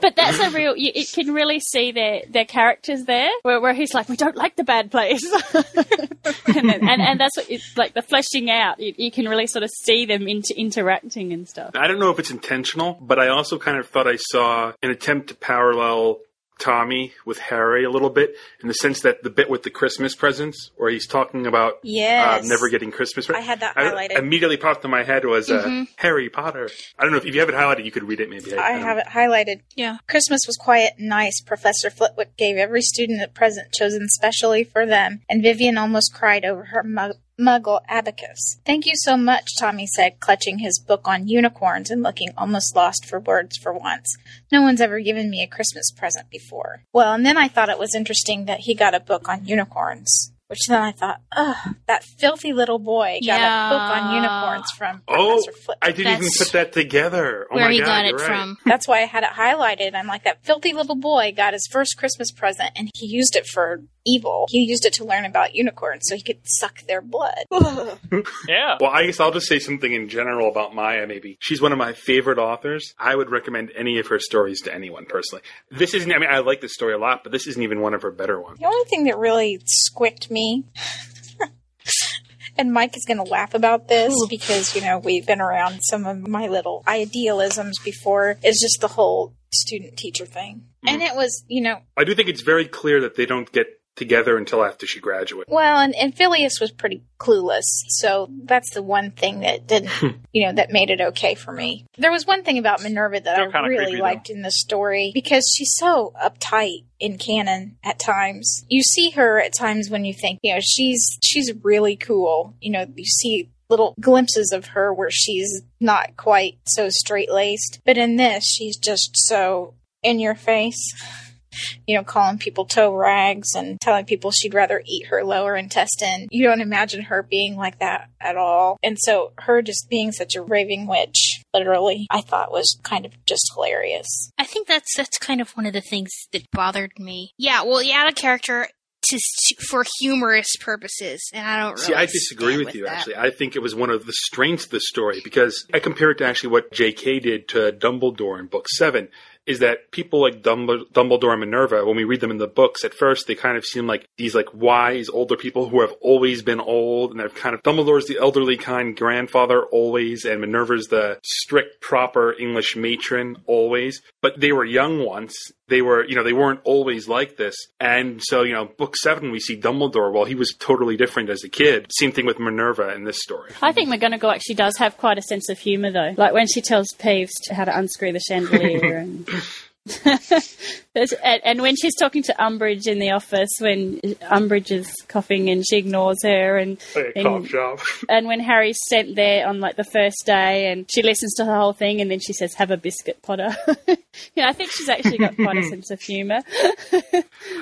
but that's a real, you, it can really see their, their characters there, where, where he's like, we don't like the bad place. and, then, and, and that's what it's like the fleshing out. You, you can really sort of see them inter- interacting and stuff. I don't know if it's intentional, but I also kind of thought I saw an attempt to parallel Tommy with Harry a little bit in the sense that the bit with the Christmas presents, where he's talking about Yes. uh, never getting Christmas. pre- I had that I- highlighted. immediately popped in my head was uh, Mhm. Harry Potter. I don't know if, if you have it highlighted, you could read it maybe. I don't have it highlighted. Yeah. Christmas was quiet and nice. Professor Flitwick gave every student a present chosen specially for them, and Vivian almost cried over her mug- muggle abacus. Thank you so much, Tommy said, clutching his book on unicorns and looking almost lost for words for once. No one's ever given me a Christmas present before. Well, and then I thought it was interesting that he got a book on unicorns. Which then I thought, ugh, that filthy little boy got a book on unicorns from Oh, Professor Flitwick. I didn't even put that together. Oh where my he God, got it right. from. That's why I had it highlighted. I'm like, that filthy little boy got his first Christmas present and he used it for evil. He used it to learn about unicorns so he could suck their blood. Yeah. Well, I guess I'll just say something in general about Maya, maybe. She's one of my favorite authors. I would recommend any of her stories to anyone, personally. This isn't, I mean, I like this story a lot, but this isn't even one of her better ones. The only thing that really squicked me, and Mike is going to laugh about this because, you know, we've been around some of my little idealisms before, is just the whole student teacher thing. Mm-hmm. And it was, you know, I do think it's very clear that they don't get together until after she graduated. Well, and, and Filius was pretty clueless, so that's the one thing that didn't, you know, that made it okay for me. There was one thing about Minerva that Still I really creepy, though. liked in the story because she's so uptight in canon at times. You see her at times when you think, you know, she's she's really cool. You know, you see little glimpses of her where she's not quite so straight laced, but in this, she's just so in your face you know, calling people toe rags and telling people she'd rather eat her lower intestine. You don't imagine her being like that at all. And so her just being such a raving witch literally, I thought was kind of just hilarious. I think that's that's kind of one of the things that bothered me. Yeah, well, yeah, out of character to, to for humorous purposes, and I don't. See, I disagree stand with you. that. Actually, I think it was one of the strengths of the story because I compare it to actually what J.K. did to Dumbledore in Book Seven. Is that people like Dumbledore and Minerva, when we read them in the books, at first they kind of seem like these like wise older people who have always been old, and they're kind of Dumbledore's the elderly kind grandfather always, and Minerva's the strict proper English matron always. But they were young once. They were, you know, they weren't always like this. And so, you know, book seven, we see Dumbledore. Well, he was totally different as a kid. Same thing with Minerva in this story. I think McGonagall actually does have quite a sense of humour, though. Like when she tells Peeves how to unscrew the chandelier, and and, uh, and when she's talking to Umbridge in the office, when Umbridge is coughing and she ignores her, and Hey, and- and when Harry's sent there on like the first day, and she listens to the whole thing, and then she says, "Have a biscuit, Potter." yeah, I think she's actually got quite a sense of humour. so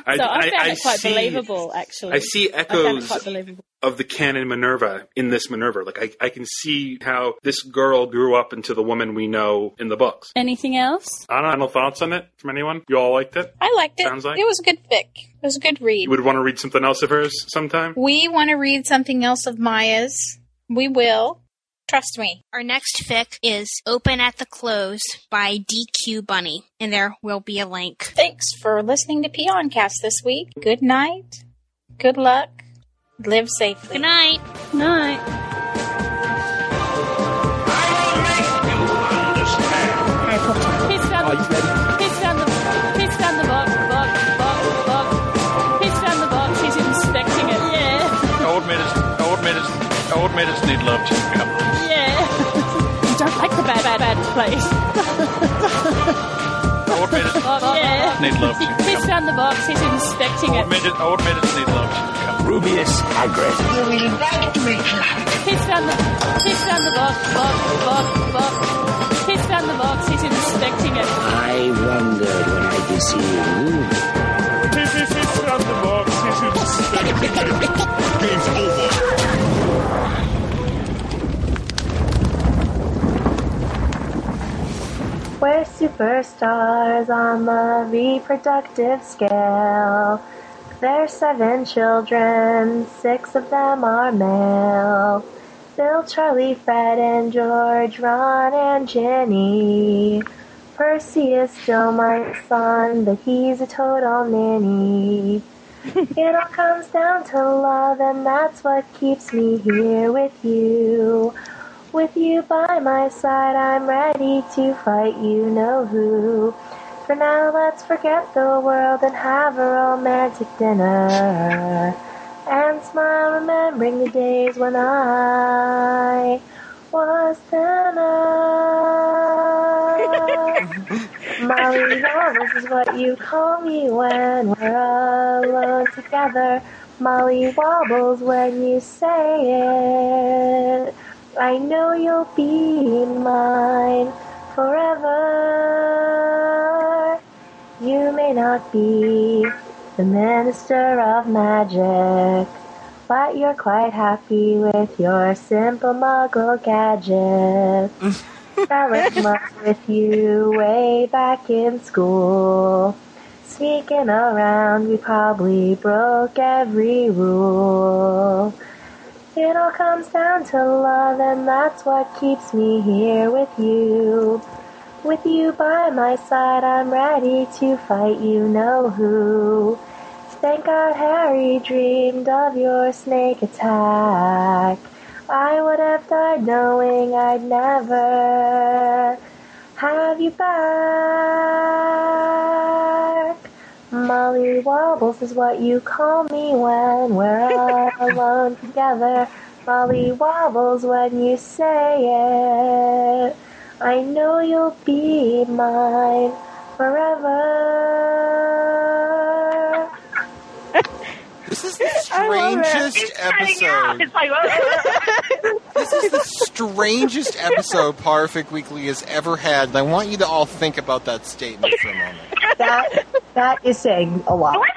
I, found it quite see- believable, actually. I see I found it echoes quite believable. of the canon Minerva in this Minerva. Like I, I can see how this girl grew up into the woman we know in the books. Anything else? I don't know, no thoughts on it from anyone? You all liked it? I liked it. Sounds like it was a good fic. It was a good read. you would want to read something else of hers sometime. We want to read something else of Maya's. We will. Trust me. Our next fic is Open at the Close by DQ Bunny, and there will be a link. Thanks for listening to Pwnecast this week. Good night. Good luck. Live safely. Good night. Night. Bad, bad, bad place. Old minutes yeah. need love too. He's found the box. He's inspecting it. Old minutes, old minutes need love too. Come on. Rubeus Hagrid. You will like to make He's found the, he's found the box, box, box, box. He's found the box. He's inspecting it. I wondered when I could see you. He's found the box. He's inspecting it. Game's over. We're superstars on the reproductive scale. There's seven children, six of them are male. Bill, Charlie, Fred, and George, Ron, and Ginny. Percy is still my son, but he's a total ninny. it all comes down to love, and that's what keeps me here with you. With you by my side, I'm ready to fight you know who. For now, let's forget the world and have a romantic dinner. And smile, remembering the days when I was thinner. Molly Wobbles is what you call me when we're alone together. Molly Wobbles when you say it. I know you'll be mine forever. You may not be the minister of magic, but you're quite happy with your simple muggle gadget. Fell in love with you way back in school. Sneaking around, we probably broke every rule. It all comes down to love, and that's what keeps me here with you. With you by my side, I'm ready to fight you know who. Thank God Harry dreamed of your snake attack. I would have died knowing I'd never have you back. Molly Wobbles is what you call me when we're all alone together. Molly Wobbles when you say it. I know you'll be mine forever. This is the I love it. strangest He's cutting out. episode. It's like, oh. This is the strangest episode Potterfic Weekly has ever had, and I want you to all think about that statement for a moment. That that is saying a lot. Wait